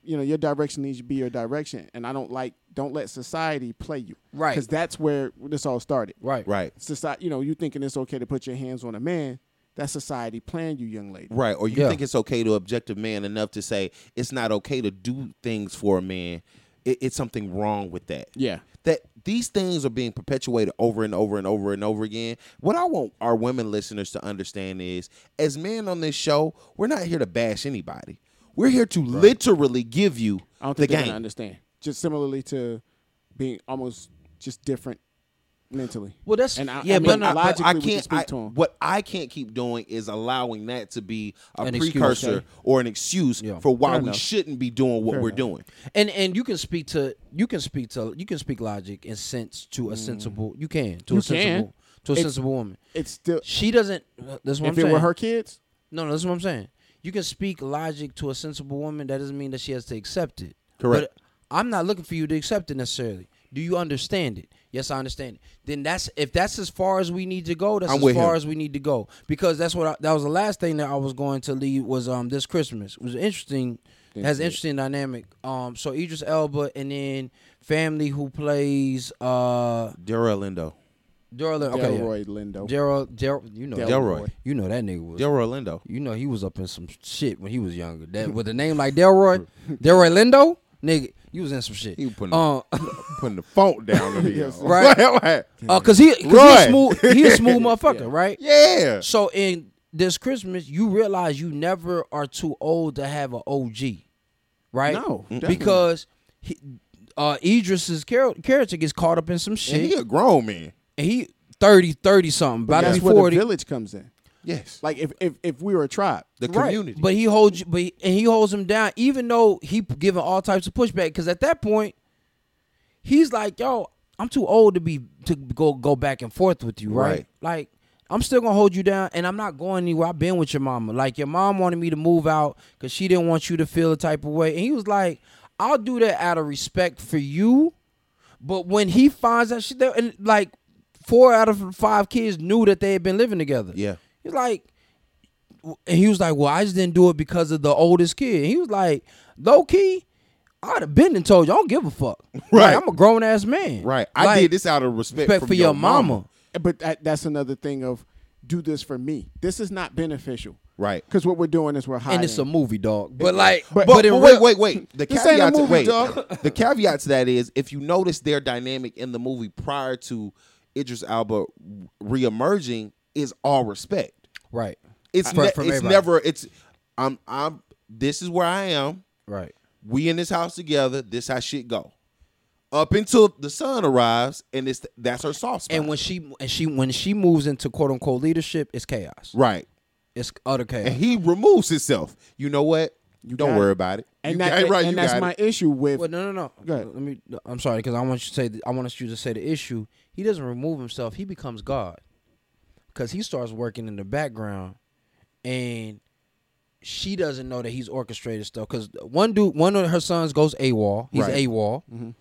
Speaker 3: you know your direction needs to be your direction, and I don't like. Don't let society play you.
Speaker 1: Right.
Speaker 3: Because that's where this all started.
Speaker 1: Right.
Speaker 2: Right.
Speaker 3: Society. You know, you thinking it's okay to put your hands on a man that society playing you, young lady.
Speaker 2: Right. Or you
Speaker 1: Yeah.
Speaker 2: think it's okay to objective man enough to say it's not okay to do things for a man. It, it's something wrong with that.
Speaker 3: Yeah.
Speaker 2: That these things are being perpetuated over and over and over and over again. What I want our women listeners to understand is as men on this show, we're not here to bash anybody. We're here to literally give you
Speaker 3: I don't
Speaker 2: the
Speaker 3: think they're
Speaker 2: game.
Speaker 3: gonna understand. Just similarly to being almost just different mentally.
Speaker 1: Well, that's
Speaker 3: And I-
Speaker 1: yeah,
Speaker 3: I
Speaker 1: but,
Speaker 3: mean,
Speaker 1: not-
Speaker 2: I, but I
Speaker 3: can
Speaker 2: can't.
Speaker 3: speak
Speaker 2: I-
Speaker 3: to 'em.
Speaker 2: what I can't keep doing is allowing that to be a
Speaker 1: An excuse,
Speaker 2: precursor
Speaker 3: okay.
Speaker 2: or an excuse
Speaker 1: Yeah.
Speaker 2: for why
Speaker 3: Fair
Speaker 2: we
Speaker 3: enough.
Speaker 2: shouldn't be doing what
Speaker 3: Fair
Speaker 2: we're
Speaker 3: enough.
Speaker 2: doing.
Speaker 1: and and you can speak to you can speak to you can speak logic and sense to a sensible you can to
Speaker 3: Mm. You
Speaker 1: a sensible
Speaker 3: can.
Speaker 1: to a
Speaker 3: It's-
Speaker 1: sensible woman.
Speaker 3: It's still
Speaker 1: She doesn't. That's what
Speaker 3: if
Speaker 1: I'm
Speaker 3: it
Speaker 1: saying.
Speaker 3: were her kids.
Speaker 1: No, no, that's what I'm saying. You can speak logic to a sensible woman. That doesn't mean that she has to accept it.
Speaker 2: Correct.
Speaker 1: But I'm not looking for you to accept it necessarily. Do you understand it? Yes, I understand it. Then that's if that's as far as we need to go. That's
Speaker 2: I'm
Speaker 1: as far
Speaker 2: him.
Speaker 1: as we need to go because that's what I, that was the last thing that I was going to leave was um this Christmas. It was interesting. Has interesting dynamic. Um, so Idris Elba and then family who plays uh
Speaker 2: Delroy Lindo.
Speaker 1: Daryl. Okay, yeah.
Speaker 3: Delroy Lindo.
Speaker 1: Daryl. Daryl. You know.
Speaker 3: Delroy.
Speaker 2: Delroy.
Speaker 1: You know that nigga was.
Speaker 2: Delroy Lindo.
Speaker 1: You know he was up in some shit when he was younger. That with a name like Delroy, Delroy Lindo, nigga, he was in some shit.
Speaker 2: He was putting,
Speaker 1: Uh,
Speaker 2: putting the phone down the
Speaker 3: Yes.
Speaker 1: Right.
Speaker 2: right.
Speaker 1: uh, cause he, cause he a smooth, he a smooth motherfucker, right?
Speaker 2: Yeah.
Speaker 1: So in this Christmas, you realize you never are too old to have an OG, right?
Speaker 3: No, definitely.
Speaker 1: because he, uh, Idris's char- character gets caught up in some
Speaker 2: And
Speaker 1: shit,
Speaker 2: he a grown man.
Speaker 1: And he 30, 30 something,
Speaker 3: But
Speaker 1: about to
Speaker 3: that's
Speaker 1: be
Speaker 3: where the
Speaker 1: forty.
Speaker 3: village comes in.
Speaker 2: Yes.
Speaker 3: Like if if if we were a tribe,
Speaker 2: The
Speaker 1: Right.
Speaker 2: community.
Speaker 1: But he holds, you- but he, and he holds him down, even though he p- giving all types of pushback. Because at that point, he's like, "Yo, I'm too old to be to go go back and forth with you, right?
Speaker 2: Right.
Speaker 1: Like, I'm still gonna hold you down, and I'm not going anywhere. I've been with your mama. Like, your mom wanted me to move out because she didn't want you to feel the type of way, and he was like, "I'll do that out of respect for you." But when he finds out shit, and like four out of five kids knew that they had been living together.
Speaker 2: yeah.
Speaker 1: He's like, and he was like, "Well, I just didn't do it because of the oldest kid." And he was like, "Low key, I'd have been and told you. I don't give a fuck.
Speaker 2: Right.
Speaker 1: Like, I'm a grown ass man.
Speaker 2: Right. I
Speaker 1: Like,
Speaker 2: did this out of respect,
Speaker 1: respect for your mama.
Speaker 3: but that, that's another thing of do this for me. This is not beneficial
Speaker 2: Right.
Speaker 3: because what we're doing is we're hiding.
Speaker 1: And it's a movie, dog. But like,
Speaker 3: But-
Speaker 1: but,
Speaker 2: But, but
Speaker 1: real,
Speaker 2: wait, wait, wait. The
Speaker 3: This ain't a
Speaker 2: caveat to wait.
Speaker 3: dog.
Speaker 2: The caveat to that is if you notice their dynamic in the movie prior to Idris Elba reemerging is all respect.
Speaker 1: right,
Speaker 2: It's
Speaker 1: For-
Speaker 2: ne-
Speaker 1: from
Speaker 2: it's
Speaker 1: everybody.
Speaker 2: never it's I'm I'm this is where I am.
Speaker 1: right.
Speaker 2: We in this house together. This how shit go. Up until the sun arrives, and it's that's her soft spot.
Speaker 1: And when she and she when she moves into quote unquote leadership, it's chaos.
Speaker 2: right,
Speaker 1: It's utter chaos.
Speaker 2: and he removes himself. You know what? You don't worry
Speaker 3: it.
Speaker 2: about it.
Speaker 3: and
Speaker 2: you
Speaker 3: that,
Speaker 2: got it right.
Speaker 3: and
Speaker 2: you
Speaker 3: that's
Speaker 2: got
Speaker 3: my
Speaker 2: it.
Speaker 3: issue with.
Speaker 1: Well, no, no, no.
Speaker 3: Go ahead.
Speaker 1: Let me. I'm sorry because I want you to say. th- I want you to say the issue. He doesn't remove himself. He becomes God because he starts working in the background, and she doesn't know that he's orchestrated stuff. Because one dude, one of her sons goes AWOL. He's
Speaker 2: Right.
Speaker 1: AWOL.
Speaker 3: Mhm.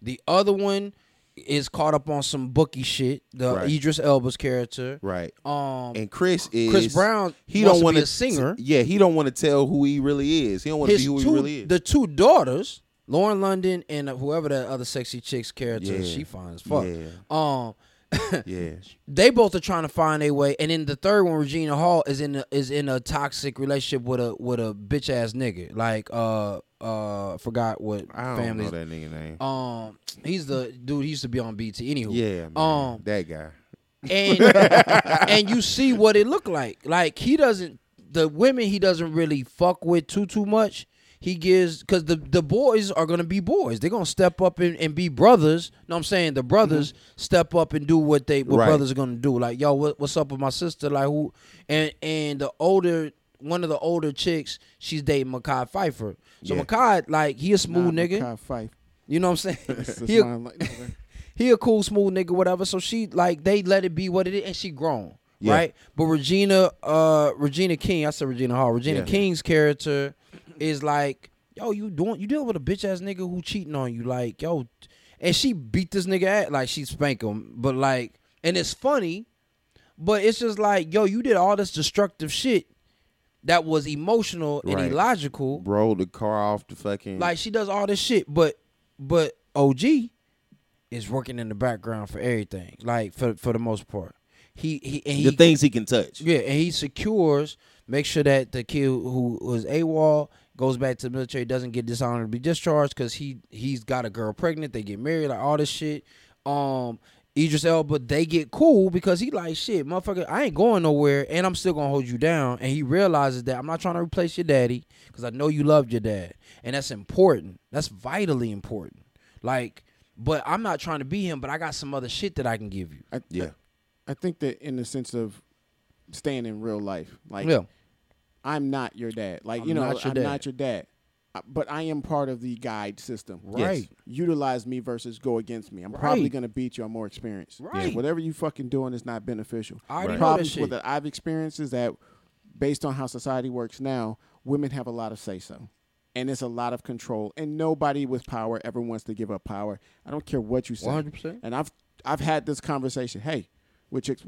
Speaker 1: The other one is caught up on some bookie shit. The
Speaker 2: Right.
Speaker 1: Idris Elba's character.
Speaker 2: Right.
Speaker 1: Um,
Speaker 2: And Chris is
Speaker 1: Chris Brown.
Speaker 2: He don't
Speaker 1: to
Speaker 2: want
Speaker 1: be a singer.
Speaker 2: Yeah, he don't want to tell who he really is. He don't want to be who
Speaker 1: two,
Speaker 2: he really is.
Speaker 1: the two daughters, Lauren London and whoever that other sexy chick's character,
Speaker 2: Yeah.
Speaker 1: she finds fuck.
Speaker 2: Yeah.
Speaker 1: Um,
Speaker 2: yeah.
Speaker 1: they both are trying to find a way, and then the third one, Regina Hall, is in a, is in a toxic relationship with a with a bitch ass nigga. Like uh uh, forgot what
Speaker 2: I don't
Speaker 1: family.
Speaker 2: know that nigga name.
Speaker 1: Um, he's the dude. He used to be on BT. Anywho,
Speaker 2: yeah, man.
Speaker 1: Um,
Speaker 2: that guy.
Speaker 1: and and you see what it looked like. Like he doesn't the women he doesn't really fuck with too too much. He gives because the the boys are gonna be boys. They're gonna step up and, and be brothers. You know what I'm saying the brothers step up and do what they what
Speaker 2: Right.
Speaker 1: brothers are gonna do. Like yo, what, what's up with my sister? Like who? And and the older one of the older chicks, she's dating Mekhi Phifer. So
Speaker 2: Yeah.
Speaker 1: Mekhi, like he a smooth
Speaker 3: Nah,
Speaker 1: nigga.
Speaker 3: Mekhi Fife.
Speaker 1: You know what I'm saying? he a,
Speaker 3: mine, like- okay.
Speaker 1: he a cool smooth nigga whatever so she like they let it be what it is and she grown
Speaker 2: Yeah.
Speaker 1: right but regina uh regina king i said regina hall regina
Speaker 2: Yeah.
Speaker 1: king's character is like yo you doing you dealing with a bitch ass nigga who cheating on you like yo and she beat this nigga at like she spank him but like and it's funny but it's just like yo you did all this destructive shit that was emotional and
Speaker 2: Right.
Speaker 1: illogical
Speaker 2: Rolled the car off the fucking.
Speaker 1: like she does all this shit, but but OG is working in the background for everything. Like for for the most part, he he and he
Speaker 2: the things he can touch.
Speaker 1: yeah, and he secures, make sure that the kid who was AWOL goes back to the military, doesn't get dishonorably discharged because he he's got a girl pregnant. They get married, like all this shit. Um, Idris Elba, they get cool because he like shit, motherfucker. I ain't going nowhere, and I'm still gonna hold you down. And he realizes that I'm not trying to replace your daddy because I know you loved your dad, and that's important. That's vitally important. Like, but I'm not trying to be him. But I got some other shit that I can give you.
Speaker 3: I,
Speaker 2: Yeah.
Speaker 3: I, I think that in the sense of staying in real life, like
Speaker 1: yeah,
Speaker 3: I'm not your dad. Like
Speaker 1: I'm
Speaker 3: you know,
Speaker 1: not
Speaker 3: I'm
Speaker 1: dad.
Speaker 3: not your dad. Uh, But I am part of the guide system.
Speaker 1: Right.
Speaker 3: Utilize me versus go against me. I'm probably gonna beat you. I'm more experienced.
Speaker 1: Right.
Speaker 3: Whatever you fucking doing is not beneficial.
Speaker 1: I
Speaker 2: Right.
Speaker 3: Problems with that I've experienced is that based on how society works now, women have a lot of say so. And it's a lot of control. And nobody with power ever wants to give up power. I don't care what you say.
Speaker 1: 100%.
Speaker 3: And I've I've had this conversation. Hey, with chicks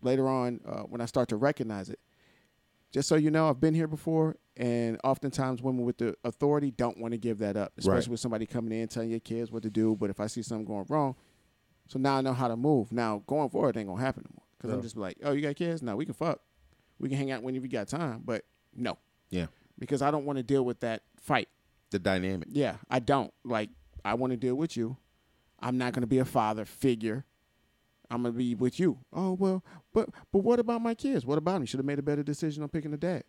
Speaker 3: later on uh, when I start to recognize it. Just so you know, I've been here before, and oftentimes women with the authority don't want to give that up, especially
Speaker 2: Right.
Speaker 3: with somebody coming in telling your kids what to do. But if I see something going wrong, so now I know how to move. Now going forward, it ain't gonna happen no more because I'm just like, oh, you got kids? No, we can fuck, we can hang out whenever you got time, but no,
Speaker 2: Yeah.
Speaker 3: because I don't want to deal with that fight.
Speaker 2: The dynamic.
Speaker 3: Yeah, I don't. Like, I want to deal with you. I'm not going to be a father figure. I'm going to be with you. Oh, well, but but what about my kids? What about them? Should have made a better decision on picking a dad.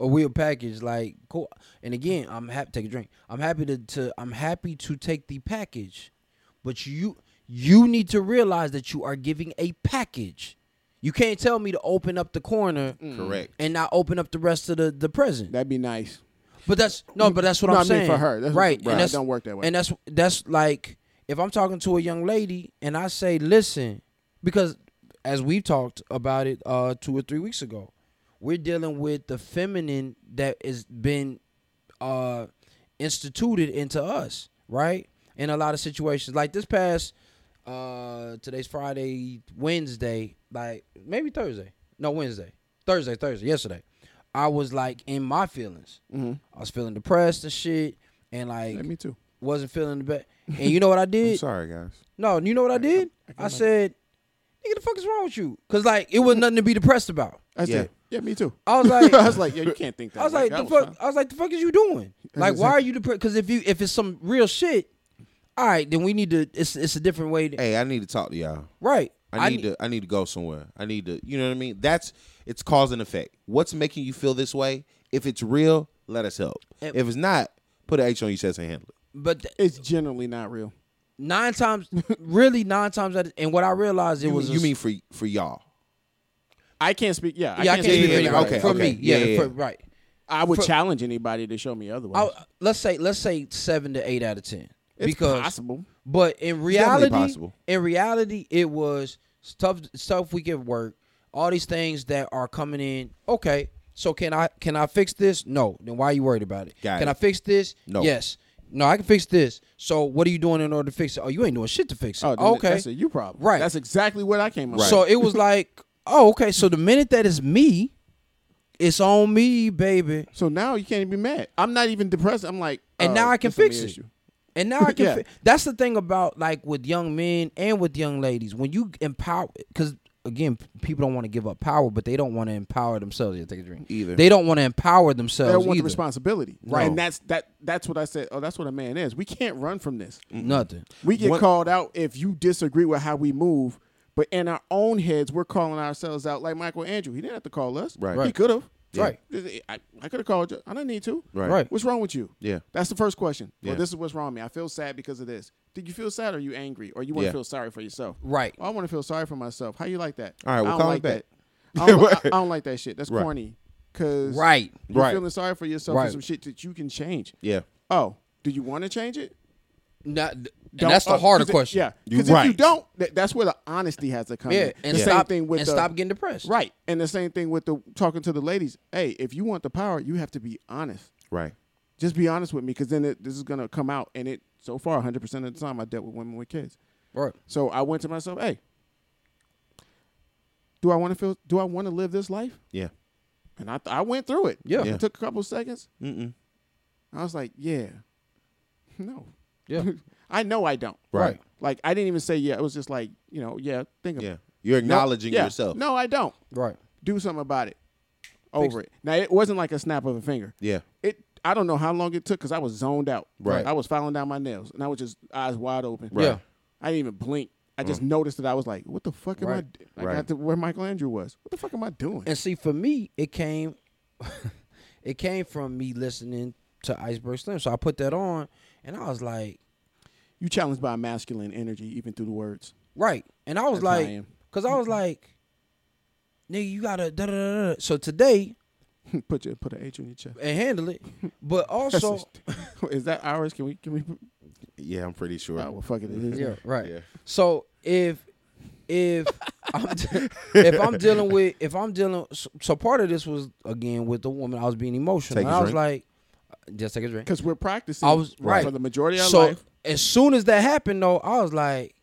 Speaker 1: a real package like cool and again i'm happy to take a drink i'm happy to, to i'm happy to take the package but you you need to realize that you are giving a package you can't tell me to open up the corner mm.
Speaker 2: Correct.
Speaker 1: and not open up the rest of the the present
Speaker 3: That'd be nice.
Speaker 1: but that's no but that's what
Speaker 3: No, I
Speaker 1: i'm
Speaker 3: mean
Speaker 1: saying
Speaker 3: for her. That's-
Speaker 1: right
Speaker 3: right,
Speaker 1: and
Speaker 3: it
Speaker 1: that's
Speaker 3: don't work that way.
Speaker 1: and that's that's like if i'm talking to a young lady and i say listen because as we've talked about it uh two or three weeks ago we're dealing with the feminine that has been uh instituted into us right? In a lot of situations. Like this past uh today's friday wednesday like maybe thursday. No wednesday. Thursday thursday yesterday. I was like in my feelings.
Speaker 3: Mhm.
Speaker 1: i was feeling depressed and shit and like
Speaker 3: Yeah, me too.
Speaker 1: Wasn't feeling the best and you know what i
Speaker 2: I'm
Speaker 1: did
Speaker 2: sorry, guys.
Speaker 1: no you know what i did i said nigga the fuck is wrong with you because like it was nothing to be depressed about
Speaker 3: I
Speaker 2: Yeah.
Speaker 3: said, yeah, me too.
Speaker 1: i was like
Speaker 3: I was like, yeah, you can't think that.
Speaker 1: I was
Speaker 3: way.
Speaker 1: like,
Speaker 3: That
Speaker 1: the
Speaker 3: was
Speaker 1: fuck.
Speaker 3: fine.
Speaker 1: I was like, the fuck is you doing? Like, why are you depressed? Because if you if it's some real shit, all right, then we need to. It's it's a different way. To,
Speaker 2: Hey, I need to talk to y'all.
Speaker 1: right.
Speaker 2: I need to I need to go somewhere. I need to you know what I mean? That's it's cause and effect. What's making you feel this way? If it's real, let us help.
Speaker 1: And-
Speaker 2: if it's not, put an H on your chest and handle it.
Speaker 1: But th-
Speaker 3: It's generally not real.
Speaker 1: nine times, really nine times, out of, and what I realized it
Speaker 2: You,
Speaker 1: was.
Speaker 2: mean,
Speaker 1: a
Speaker 2: you mean for for y'all?
Speaker 3: I can't speak. Yeah,
Speaker 1: yeah, I can't speak
Speaker 2: yeah,
Speaker 1: for
Speaker 2: yeah,
Speaker 1: anybody.
Speaker 2: okay,
Speaker 1: for
Speaker 2: okay.
Speaker 1: me, yeah,
Speaker 2: Yeah, yeah,
Speaker 1: for- right.
Speaker 3: I would
Speaker 1: For-
Speaker 3: challenge anybody to show me otherwise.
Speaker 1: I, let's say let's say seven to eight out of ten.
Speaker 3: it's
Speaker 1: because
Speaker 3: possible.
Speaker 1: But in reality,
Speaker 2: possible.
Speaker 1: in reality, it was stuff stuff we get work. All these things that are coming in. Okay, so can I can I fix this? No. Then why are you worried about it?
Speaker 2: Got
Speaker 1: can
Speaker 2: it.
Speaker 1: I fix this?
Speaker 2: No.
Speaker 1: Yes. No, I can fix this. So what are you doing in order to fix it? Oh, you ain't doing shit to fix it.
Speaker 3: Oh, then oh,
Speaker 1: okay.
Speaker 3: That's a you problem.
Speaker 1: Right.
Speaker 3: That's exactly what I came up.
Speaker 2: Right.
Speaker 1: So it was like, oh, okay. So the minute that is me, it's on me, baby.
Speaker 3: So now you can't even be mad. I'm not even depressed. I'm like,
Speaker 1: And
Speaker 3: oh,
Speaker 1: now I can fix it.
Speaker 3: issue.
Speaker 1: And now I can.
Speaker 3: Yeah.
Speaker 1: fi- that's the thing about like with young men and with young ladies when you empower because again people don't want to give up power but they don't want to empower themselves. Yeah, take a drink.
Speaker 2: Either.
Speaker 1: They don't want to empower themselves.
Speaker 3: They don't want
Speaker 1: either.
Speaker 3: the responsibility.
Speaker 1: Right.
Speaker 3: And that's that. That's what I said. Oh, that's what a man is. We can't run from this.
Speaker 1: Nothing.
Speaker 3: We get
Speaker 2: What-
Speaker 3: called out if you disagree with how we move. But in our own heads, we're calling ourselves out like Michael Andrew. He didn't have to call us.
Speaker 2: Right.
Speaker 3: He could have.
Speaker 1: Right.
Speaker 3: I, I could have called you. I don't need to.
Speaker 2: Right.
Speaker 1: Right.
Speaker 3: What's wrong with you?
Speaker 2: Yeah.
Speaker 3: That's the first question.
Speaker 2: Yeah.
Speaker 3: Well, this is what's wrong with me. I feel sad because of this. Did you feel sad or are you angry? Or you want to
Speaker 2: Yeah.
Speaker 3: feel sorry for yourself?
Speaker 1: Right.
Speaker 3: I want to feel sorry for myself. How you like that?
Speaker 2: All right, well,
Speaker 3: I don't
Speaker 2: call
Speaker 3: like
Speaker 2: it back.
Speaker 3: that. I don't, I, I don't like that shit. That's
Speaker 2: Right.
Speaker 3: corny. Cause
Speaker 1: Right.
Speaker 3: you're
Speaker 2: Right.
Speaker 3: feeling sorry for yourself
Speaker 1: Right.
Speaker 3: for some shit that you can change.
Speaker 2: Yeah.
Speaker 3: Oh, do you want to change it?
Speaker 1: Not,
Speaker 3: Don't-
Speaker 1: that's the
Speaker 3: uh,
Speaker 1: harder
Speaker 3: 'cause it-
Speaker 1: question.
Speaker 3: yeah,
Speaker 2: You-
Speaker 3: because if you don't, th- that's where the honesty has to come
Speaker 1: Yeah.
Speaker 3: in.
Speaker 1: And
Speaker 3: the
Speaker 1: stop
Speaker 3: same thing with
Speaker 1: and
Speaker 3: the,
Speaker 1: stop getting depressed.
Speaker 3: right, and the same thing with the talking to the ladies. Hey, if you want the power, you have to be honest.
Speaker 2: Right.
Speaker 3: Just be honest with me, because then it, this is gonna come out. And it so far, 100 percent of the time, I dealt with women with kids.
Speaker 1: Right.
Speaker 3: So I went to myself, hey, do I want to feel? Do I want to live this life?
Speaker 2: Yeah.
Speaker 3: And I I went through it.
Speaker 1: Yeah.
Speaker 2: Yeah.
Speaker 3: It took a couple seconds.
Speaker 2: Mm-mm.
Speaker 3: I was like, yeah, no,
Speaker 1: Yeah.
Speaker 3: I know I don't.
Speaker 2: Right.
Speaker 3: Like I didn't even say yeah. It was just like you know yeah. Think of it.
Speaker 2: Yeah. You're
Speaker 3: No,
Speaker 2: acknowledging
Speaker 3: yeah.
Speaker 2: yourself.
Speaker 3: No, I don't.
Speaker 1: Right.
Speaker 3: Do something about it. Over it. Now it wasn't like a snap of a finger.
Speaker 2: Yeah.
Speaker 3: It. I don't know how long it took because I was zoned out.
Speaker 2: Right.
Speaker 3: I was filing down my nails and I was just eyes wide open.
Speaker 2: Right.
Speaker 1: Yeah.
Speaker 3: I didn't even blink. I just mm. noticed that I was like, "What the fuck am I?"
Speaker 1: Right.
Speaker 3: d- I
Speaker 2: Right.
Speaker 3: got to where Michael Andrew was. What the fuck am I doing?
Speaker 1: And see, for me, it came, it came from me listening to Iceberg Slim. So I put that on, and I was like,
Speaker 3: you challenged by masculine energy, even through the words.
Speaker 1: Right. And I was
Speaker 3: That's how I
Speaker 1: like, because I was like, nigga, you gotta da da da. da. So today,
Speaker 3: put your put an H on your chest.
Speaker 1: and handle it. But also,
Speaker 3: is that ours? Can we? Can we?
Speaker 2: Yeah, I'm pretty sure.
Speaker 3: Oh, well, fuck it. It is.
Speaker 1: yeah, right.
Speaker 2: Yeah.
Speaker 1: So if if I'm de- if I'm dealing with if I'm dealing so, so part of this was again with the woman I was being emotional.
Speaker 2: Take
Speaker 1: and
Speaker 2: a
Speaker 1: I was
Speaker 2: drink.
Speaker 1: like, just take a drink.
Speaker 3: Because we're practicing.
Speaker 1: I was right
Speaker 3: for the majority of our
Speaker 1: So
Speaker 3: life.
Speaker 1: as soon as that happened though, I was like,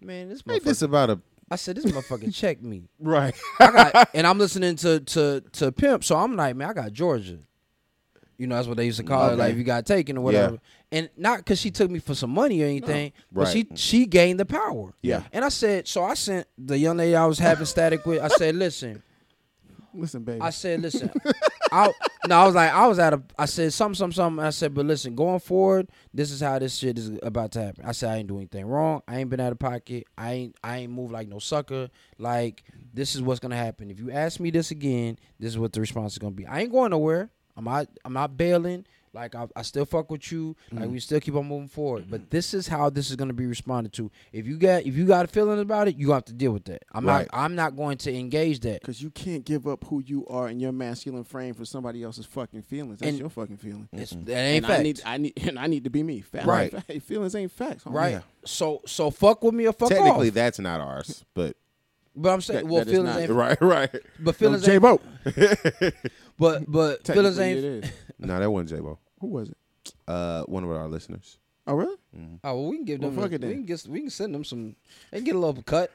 Speaker 1: man, this
Speaker 2: Ain't
Speaker 1: motherfucker.
Speaker 2: this about a
Speaker 1: I said this motherfucker checked me.
Speaker 2: right?
Speaker 1: I got and I'm listening to to to Pimp, so I'm like, man, I got Georgia. You know, that's what they used to call it, like if you got taken or whatever. And not because she took me for some money or anything, but she she gained the power.
Speaker 3: Yeah.
Speaker 1: And I said, so I sent the young lady I was having static with. I said, listen,
Speaker 3: Listen, baby.
Speaker 1: I said, listen, I no, I was like, I was at a, I said something, something, something. I said, but listen, going forward, this is how this shit is about to happen. I said, I ain't do anything wrong. I ain't been out of pocket. I ain't, I ain't moved like no sucker. Like this is what's gonna happen. If you ask me this again, this is what the response is gonna be. I ain't going nowhere. I'm not, I'm not bailing. Like I, I still fuck with you. Like mm. we still keep on moving forward. Mm-hmm. But this is how this is gonna be responded to. If you got, if you got a feeling about it, you have to deal with that. I'm
Speaker 2: Right.
Speaker 1: not, I'm not going to engage that.
Speaker 3: Because you can't give up who you are in your masculine frame for somebody else's fucking feelings. That's
Speaker 1: And-
Speaker 3: your fucking feeling.
Speaker 1: It's, that ain't
Speaker 3: and
Speaker 1: fact.
Speaker 3: I need, I need, and I need to be me. Fact,
Speaker 2: Right.
Speaker 3: fact. Feelings ain't facts. homie.
Speaker 1: right?
Speaker 2: Yeah.
Speaker 1: So so fuck with me or fuck
Speaker 2: Technically,
Speaker 1: off.
Speaker 2: that's not ours, but
Speaker 1: But I'm saying,
Speaker 3: That-
Speaker 1: well,
Speaker 3: that is
Speaker 1: feelings
Speaker 3: not-
Speaker 1: ain't.
Speaker 2: right, right.
Speaker 1: But
Speaker 3: No,
Speaker 1: feelings
Speaker 3: J
Speaker 1: ain't.
Speaker 3: Bo.
Speaker 1: But but feelings ain't.
Speaker 3: it is.
Speaker 2: No, that wasn't J Bo.
Speaker 3: Who was it?
Speaker 2: Uh, one of our listeners.
Speaker 3: Oh, really?
Speaker 1: Oh, well, we can give
Speaker 3: Well,
Speaker 1: them.
Speaker 3: fuck
Speaker 1: a-
Speaker 3: it
Speaker 1: we
Speaker 3: then.
Speaker 1: can get. We can send them some. They can get a little cut.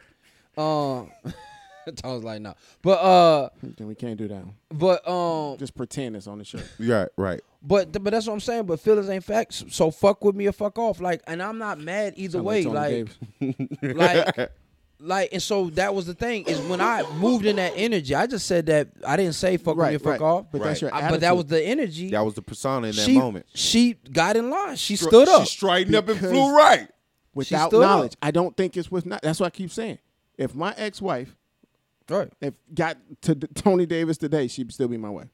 Speaker 1: Um, Tom's like no, but uh,
Speaker 3: Then we can't do that.
Speaker 1: But um,
Speaker 3: Just pretend it's on the show.
Speaker 2: Right, right.
Speaker 1: but but that's what I'm saying. But feelings ain't facts. So fuck with me or fuck off. Like, and I'm not mad either
Speaker 3: Sound
Speaker 1: way.
Speaker 3: Tony
Speaker 1: Like, like like and so that was the thing is when I moved in that energy. I just said that I didn't say fuck with me
Speaker 3: right,
Speaker 1: fuck
Speaker 3: right.
Speaker 1: off.
Speaker 3: But that's your
Speaker 1: I- but that was the energy.
Speaker 2: That was the persona in that
Speaker 1: she,
Speaker 2: moment.
Speaker 1: She got in line. She stood up.
Speaker 2: She straightened up and flew right.
Speaker 3: without
Speaker 1: stood up.
Speaker 3: knowledge. I don't think it's with. Not, that's what I keep saying. If my ex-wife
Speaker 1: right.
Speaker 3: if got to D- Tony Davis today, she'd still be my wife.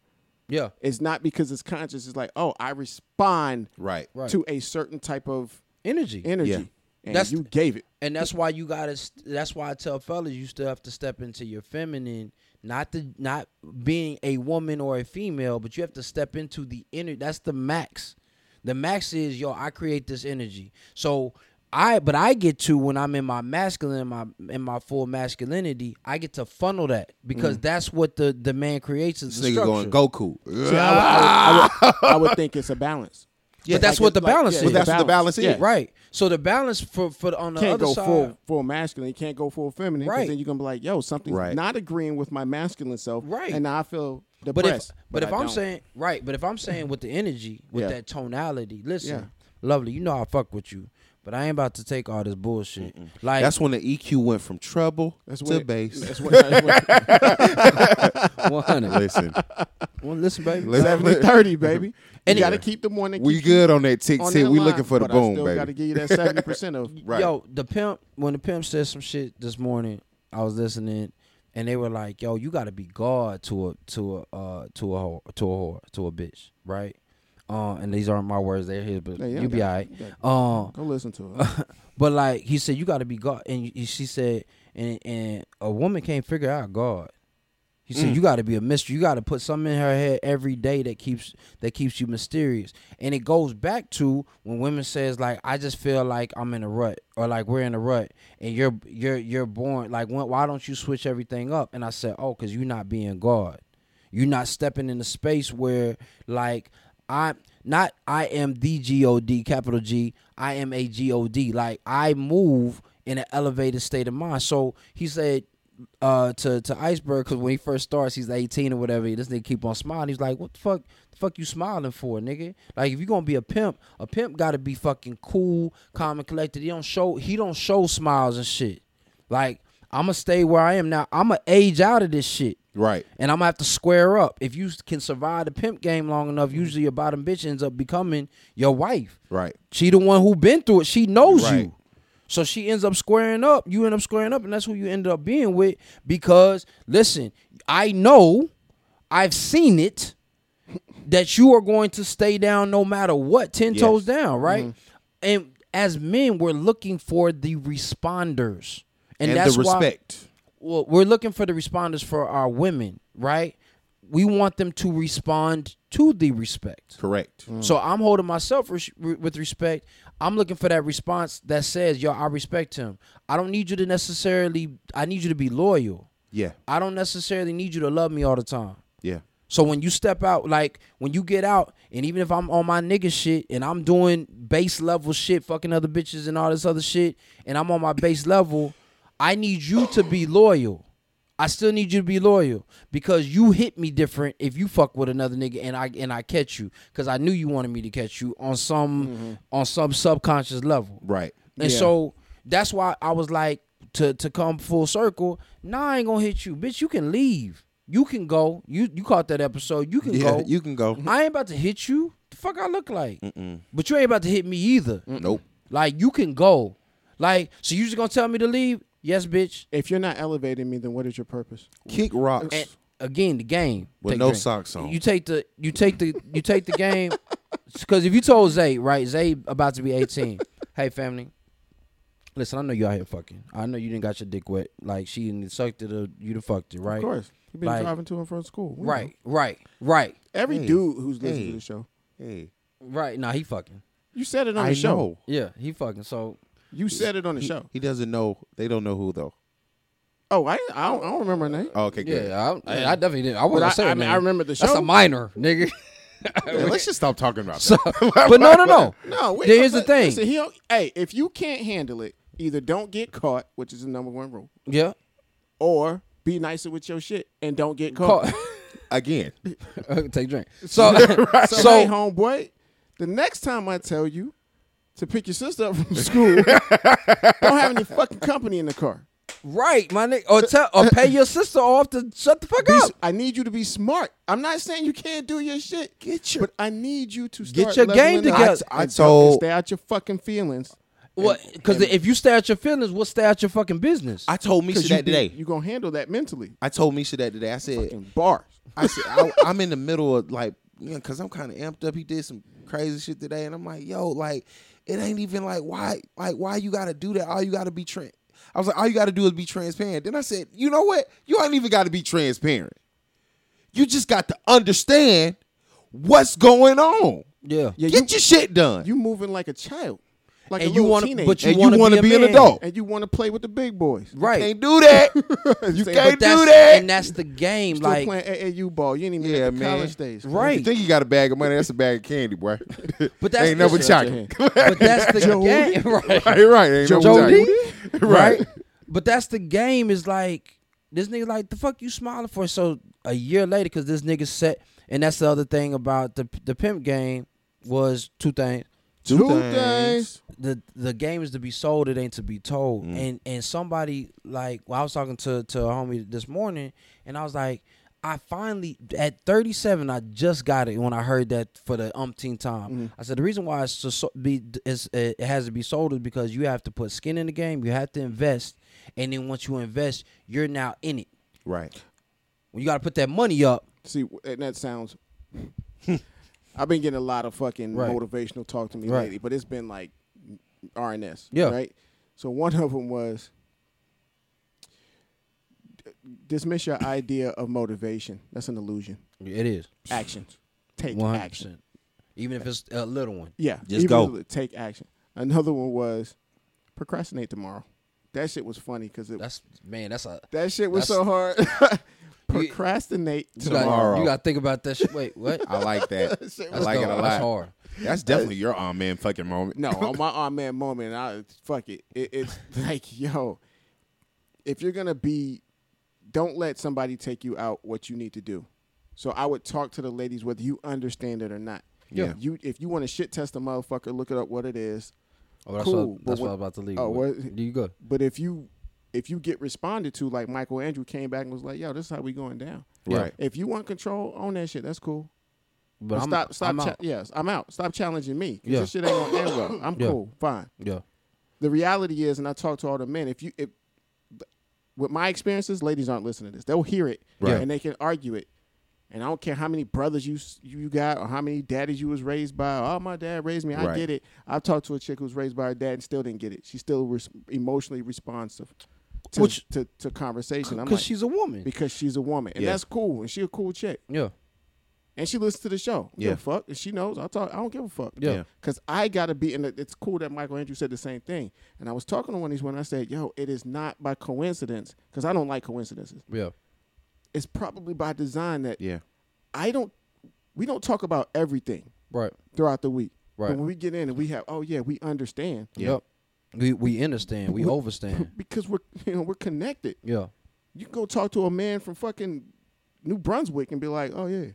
Speaker 1: Yeah.
Speaker 3: It's not because it's conscious. It's like, oh, I respond
Speaker 2: Right.
Speaker 1: Right.
Speaker 3: to a certain type of
Speaker 1: Energy.
Speaker 3: energy,
Speaker 2: Yeah.
Speaker 3: And
Speaker 1: That's-
Speaker 3: you gave it.
Speaker 1: and that's why you gotta. That's why I tell fellas you still have to step into your feminine, not the not being a woman or a female, but you have to step into the inner. That's the max. The max is yo. I create this energy. So I, but I get to when I'm in my masculine, in my in my full masculinity, I get to funnel that because mm. that's what the the man creates is
Speaker 2: This
Speaker 1: the
Speaker 2: nigga
Speaker 1: structure.
Speaker 2: going Goku.
Speaker 3: See, I, would, I, would, I, would, I would think it's a balance.
Speaker 1: But that's
Speaker 3: Like
Speaker 1: what the
Speaker 3: it's like-
Speaker 1: balance
Speaker 3: yeah,
Speaker 1: is.
Speaker 2: Well, that's what the balance
Speaker 3: Yeah.
Speaker 2: is.
Speaker 1: right. So the balance for for on the
Speaker 3: can't
Speaker 1: other
Speaker 3: go
Speaker 1: side.
Speaker 3: full full masculine. You can't go full feminine. 'cause
Speaker 1: Right.
Speaker 3: Then you're gonna be like, yo, something's
Speaker 2: Right.
Speaker 3: not agreeing with my masculine self.
Speaker 1: Right.
Speaker 3: And now I feel
Speaker 1: But if
Speaker 3: depressed.
Speaker 1: but, if
Speaker 3: I
Speaker 1: I'm
Speaker 3: don't.
Speaker 1: saying right, but if I'm saying with the energy, with
Speaker 3: Yeah.
Speaker 1: that tonality, listen,
Speaker 3: Yeah.
Speaker 1: lovely, you know I fuck with you, but I ain't about to take all this bullshit. Like
Speaker 2: That's when the EQ went from treble
Speaker 3: that's
Speaker 2: to
Speaker 3: when it-
Speaker 2: bass.
Speaker 3: That's what, that's what,
Speaker 1: one hundred.
Speaker 2: Listen,
Speaker 1: well, listen, baby.
Speaker 2: Listen.
Speaker 3: 70 30, baby.
Speaker 1: And
Speaker 3: you got to keep the one
Speaker 2: we good on that tick
Speaker 3: on
Speaker 2: tick. We looking for the
Speaker 3: but
Speaker 2: boom,
Speaker 3: I still
Speaker 2: baby.
Speaker 3: got to give you that 70% of
Speaker 2: Right.
Speaker 1: Yo, the pimp when the pimp said some shit this morning, I was listening, and they were like, "Yo, you got to be God to a to a uh, to a whore, to a whore, to a bitch, right?" Uh, and these aren't my words; they're his, but
Speaker 3: Yeah, yeah,
Speaker 1: you be alright.
Speaker 3: you
Speaker 1: Um,
Speaker 3: Go listen to it.
Speaker 1: But like he said, you got to be God, and you- she said, and and a woman can't figure out God. He said
Speaker 2: Mm.
Speaker 1: you got to be a mystery. You got to put something in her head every day that keeps that keeps you mysterious. And it goes back to when women says like, I just feel like I'm in a rut, or like we're in a rut, and you're you're you're born like, when, why don't you switch everything up? And I said, oh, because you're not being God. You're not stepping in the space where like I not I am the G O D capital G. I am a G O D. Like I move in an elevated state of mind. So he said uh to to Iceberg because when he first starts, he's 18 or whatever. This nigga keep on smiling. He's like, what the fuck? The fuck you smiling for, nigga? Like if you gonna be a pimp, a pimp gotta be fucking cool, calm and collected. He don't show he don't show smiles and shit. Like I'ma stay where I am now. I'ma age out of this shit.
Speaker 2: Right.
Speaker 1: And I'm gonna have to square up. If you can survive the pimp game long enough, usually your bottom bitch ends up becoming your wife.
Speaker 2: Right.
Speaker 1: She the one who been through it. She knows
Speaker 2: Right.
Speaker 1: you. So she ends up squaring up. You end up squaring up, and that's who you ended up being with. Because listen, I know, I've seen it, that you are going to stay down no matter what, ten
Speaker 2: Yes.
Speaker 1: toes down, mm-hmm. right? And as men, we're looking for the responders, and,
Speaker 2: And,
Speaker 1: that's
Speaker 2: the
Speaker 1: why well, we're looking for the responders for our women, right? We want them to respond to the respect.
Speaker 2: Correct.
Speaker 1: So I'm holding myself res- with respect. I'm looking for that response that says, "Yo, I respect him." I don't need you to necessarily. I need you to be loyal.
Speaker 2: Yeah.
Speaker 1: I don't necessarily need you to love me all the time.
Speaker 2: Yeah.
Speaker 1: So when you step out, like when you get out, and even if I'm on my nigga shit and I'm doing base level shit, fucking other bitches and all this other shit, and I'm on my base level, I need you to be loyal. I still need you to be loyal because you hit me different if you fuck with another nigga and I and I catch you because I knew you wanted me to catch you on some mm-hmm. on some subconscious level.
Speaker 2: Right.
Speaker 1: And
Speaker 3: Yeah.
Speaker 1: so that's why I was like to to come full circle. Nah, I ain't gonna hit you, bitch. You can leave. You can go. You you caught that episode. You can
Speaker 2: Yeah.
Speaker 1: go.
Speaker 2: You can go.
Speaker 1: I ain't about to hit you. The fuck I look like.
Speaker 2: Mm-mm.
Speaker 1: But you ain't about to hit me either.
Speaker 2: Nope.
Speaker 1: Like you can go. Like so you just gonna tell me to leave? Yes, bitch.
Speaker 3: If you're not elevating me, then what is your purpose?
Speaker 2: Kick rocks.
Speaker 1: And again, the game
Speaker 2: With
Speaker 1: Take
Speaker 2: no
Speaker 1: drink.
Speaker 2: socks on.
Speaker 1: You take the you take the you take the game because if you told Zay right, Zay about to be eighteen. hey family, listen, I know you out here fucking. I know you didn't got your dick wet. Like she didn't sucked it or you done fucked it, right?
Speaker 3: Of course. You've been
Speaker 1: Like-
Speaker 3: driving to and from school. We know.
Speaker 1: Right, right, right,
Speaker 3: Every
Speaker 2: Hey.
Speaker 3: dude who's listening
Speaker 2: Hey.
Speaker 3: to the show.
Speaker 2: hey.
Speaker 1: right. Nah, he fucking.
Speaker 3: You said it on
Speaker 2: I
Speaker 3: the show.
Speaker 2: know.
Speaker 1: Yeah, he fucking. So
Speaker 3: You said it on the
Speaker 2: He,
Speaker 3: show.
Speaker 2: he doesn't know. They don't know who though.
Speaker 3: Oh, I I don't, I don't remember her name.
Speaker 2: Oh, okay, good.
Speaker 1: yeah, I, I, I definitely didn't. I
Speaker 3: But
Speaker 1: wasn't
Speaker 3: I,
Speaker 1: say
Speaker 3: I,
Speaker 1: her
Speaker 3: mean. I remember the show.
Speaker 1: That's a minor, nigga.
Speaker 2: Yeah, let's just stop talking about
Speaker 1: So,
Speaker 2: that.
Speaker 1: but no, no, no.
Speaker 3: no, wait,
Speaker 1: Here's the thing.
Speaker 3: Listen, he don't- hey, if you can't handle it, either don't get caught, which is the number one rule,
Speaker 1: Yeah.
Speaker 3: or be nicer with your shit and don't get caught.
Speaker 1: Call,
Speaker 2: Again.
Speaker 1: take a drink. So,
Speaker 3: So,
Speaker 1: so,
Speaker 3: hey, homeboy, the next time I tell you to pick your sister up from school, don't have any fucking company in the car.
Speaker 1: right, my nigga, or tell, or pay your sister off to shut the fuck
Speaker 3: Be,
Speaker 1: up.
Speaker 3: I need you to be smart. I'm not saying you can't do your shit.
Speaker 2: Get your-
Speaker 3: but I need you to
Speaker 1: Get your game together.
Speaker 3: and
Speaker 2: I told-
Speaker 3: stay out your fucking feelings.
Speaker 1: What? Because if you stay out your feelings, we'll stay out your fucking business.
Speaker 2: I told Misha
Speaker 3: Because
Speaker 2: that
Speaker 3: be-
Speaker 2: today.
Speaker 3: you gonna handle that mentally.
Speaker 2: I told Misha that today. I said,
Speaker 3: Fucking bars.
Speaker 2: I said, I, I'm in the middle of like, you know, cause I'm kind of amped up. He did some crazy shit today, and I'm like, yo, like, it ain't even like why, like, why you gotta do that? All you gotta be trans. I was like, all you gotta do is be transparent. Then I said, you know what? You ain't even gotta be transparent. You just got to understand what's going on.
Speaker 1: yeah.
Speaker 3: Yeah,
Speaker 2: Get your shit done.
Speaker 3: You moving like a child, like
Speaker 1: And
Speaker 3: a
Speaker 1: you wanna- but you
Speaker 2: and
Speaker 1: wanna
Speaker 2: you want
Speaker 1: be
Speaker 2: to
Speaker 1: a
Speaker 2: be, an adult.
Speaker 3: and you want to play with the big boys.
Speaker 1: Right.
Speaker 2: Can't do that. you
Speaker 3: Say,
Speaker 2: can't do that.
Speaker 1: And that's the game.
Speaker 3: Still
Speaker 1: like,
Speaker 3: playing AAU ball. You ain't even
Speaker 2: Yeah,
Speaker 3: at
Speaker 2: man.
Speaker 3: college days.
Speaker 1: Right.
Speaker 2: You think you got a bag of money? That's a bag of candy, boy.
Speaker 1: But that's
Speaker 2: ain't never
Speaker 1: the-
Speaker 2: chocolate.
Speaker 1: but that's the game. Right.
Speaker 2: right, right. Ain't never
Speaker 1: Jody? right? But that's the game. Is like this nigga like the fuck you smiling for? So a year later, because this nigga set, and that's the other thing about the the pimp game was two things.
Speaker 3: Two
Speaker 2: Two
Speaker 3: things.
Speaker 2: things.
Speaker 1: The the game is to be sold, it ain't to be told.
Speaker 2: Mm.
Speaker 1: And and somebody like well, I was talking to to a homie this morning, and I was like. I finally at 37, I just got it when I heard that for the umpteen time.
Speaker 3: Mhm.
Speaker 1: I said the reason why it's to so, be it's, it has to be sold is because you have to put skin in the game. You have to invest, and then once you invest, you're now in it.
Speaker 2: Right.
Speaker 1: When you got to put that money up,
Speaker 3: See, and that sounds. I've been getting a lot of fucking
Speaker 1: Right.
Speaker 3: motivational talk to me
Speaker 1: Right.
Speaker 3: lately, but it's been like RNS.
Speaker 1: Yeah.
Speaker 3: Right. So one of them was d- dismiss your idea of motivation. That's an illusion.
Speaker 1: it is
Speaker 3: Actions. Take
Speaker 1: one hundred
Speaker 3: action.
Speaker 1: Even if it's a little one.
Speaker 3: Yeah.
Speaker 2: Just go.
Speaker 3: if- Take action. Another one was procrastinate tomorrow. That shit was funny because
Speaker 1: That's man. That's a
Speaker 3: that shit was so hard. procrastinate
Speaker 1: you got
Speaker 2: Tomorrow.
Speaker 1: you got to think about that shit. Wait, what?
Speaker 2: I like that.
Speaker 3: That
Speaker 2: I
Speaker 3: was
Speaker 2: like it a
Speaker 1: dope.
Speaker 2: lot.
Speaker 1: That's hard.
Speaker 2: That's definitely your arm man fucking moment.
Speaker 3: No, on my arm man moment, I fuck it. it. It's like, yo, if you're gonna be, don't let somebody take you out what you need to do. So I would talk to the ladies whether you understand it or not.
Speaker 2: Yeah.
Speaker 3: You if you want to shit test a motherfucker, look it up what it is.
Speaker 1: Oh, that's
Speaker 3: Cool,
Speaker 1: what,
Speaker 3: but
Speaker 1: that's what
Speaker 3: what-
Speaker 1: I was about to leave.
Speaker 3: oh,
Speaker 1: with.
Speaker 3: what-
Speaker 1: Do you go?
Speaker 3: But if you if you get responded to, like Michael Andrew came back and was like, yo, this is how we going down.
Speaker 1: Yeah.
Speaker 2: Right.
Speaker 3: If you want control, on that shit. That's cool.
Speaker 1: But
Speaker 3: But
Speaker 1: I'm,
Speaker 3: stop, stop.
Speaker 1: I'm
Speaker 3: cha- yes, I'm out. Stop challenging me.
Speaker 1: Yeah.
Speaker 3: This shit ain't gonna end well. I'm
Speaker 1: Yeah.
Speaker 3: cool. Fine.
Speaker 1: Yeah.
Speaker 3: the reality is, and I talk to all the men, if you, if, with my experiences, ladies aren't listening to this. They'll hear it
Speaker 2: Right.
Speaker 3: and they can argue it. And I don't care how many brothers you you got or how many daddies you was raised by. Oh, my dad raised me. I
Speaker 2: Right.
Speaker 3: get it. I've talked to a chick who was raised by her dad and still didn't get it. She's still res- emotionally responsive to,
Speaker 1: Which-
Speaker 3: to, to conversation. I'm
Speaker 1: because
Speaker 3: like,
Speaker 1: she's a woman.
Speaker 3: because she's a woman, and
Speaker 2: Yeah.
Speaker 3: that's cool. And she a cool chick,
Speaker 1: Yeah,
Speaker 3: and she listens to the show.
Speaker 2: Yeah.
Speaker 3: Yeah, fuck. And she knows. I talk. I don't give a fuck.
Speaker 1: yeah,
Speaker 2: Yeah.
Speaker 3: Cause I gotta be, and it- it's cool that Michael Andrew said the same thing. And I was talking to one of these when I said, "Yo, it is not by coincidence, because I don't like coincidences.
Speaker 1: yeah,
Speaker 3: It's probably by design that
Speaker 2: Yeah.
Speaker 3: I don't. We don't talk about everything
Speaker 1: right,
Speaker 3: throughout the week.
Speaker 1: right.
Speaker 3: But when we get in and we have, oh yeah, we understand
Speaker 2: Yeah.
Speaker 1: Yep. We we understand. We
Speaker 3: We-
Speaker 1: overstand.
Speaker 3: because we're you know we're connected.
Speaker 1: Yeah.
Speaker 3: You can go talk to a man from fucking New Brunswick and be like, oh yeah,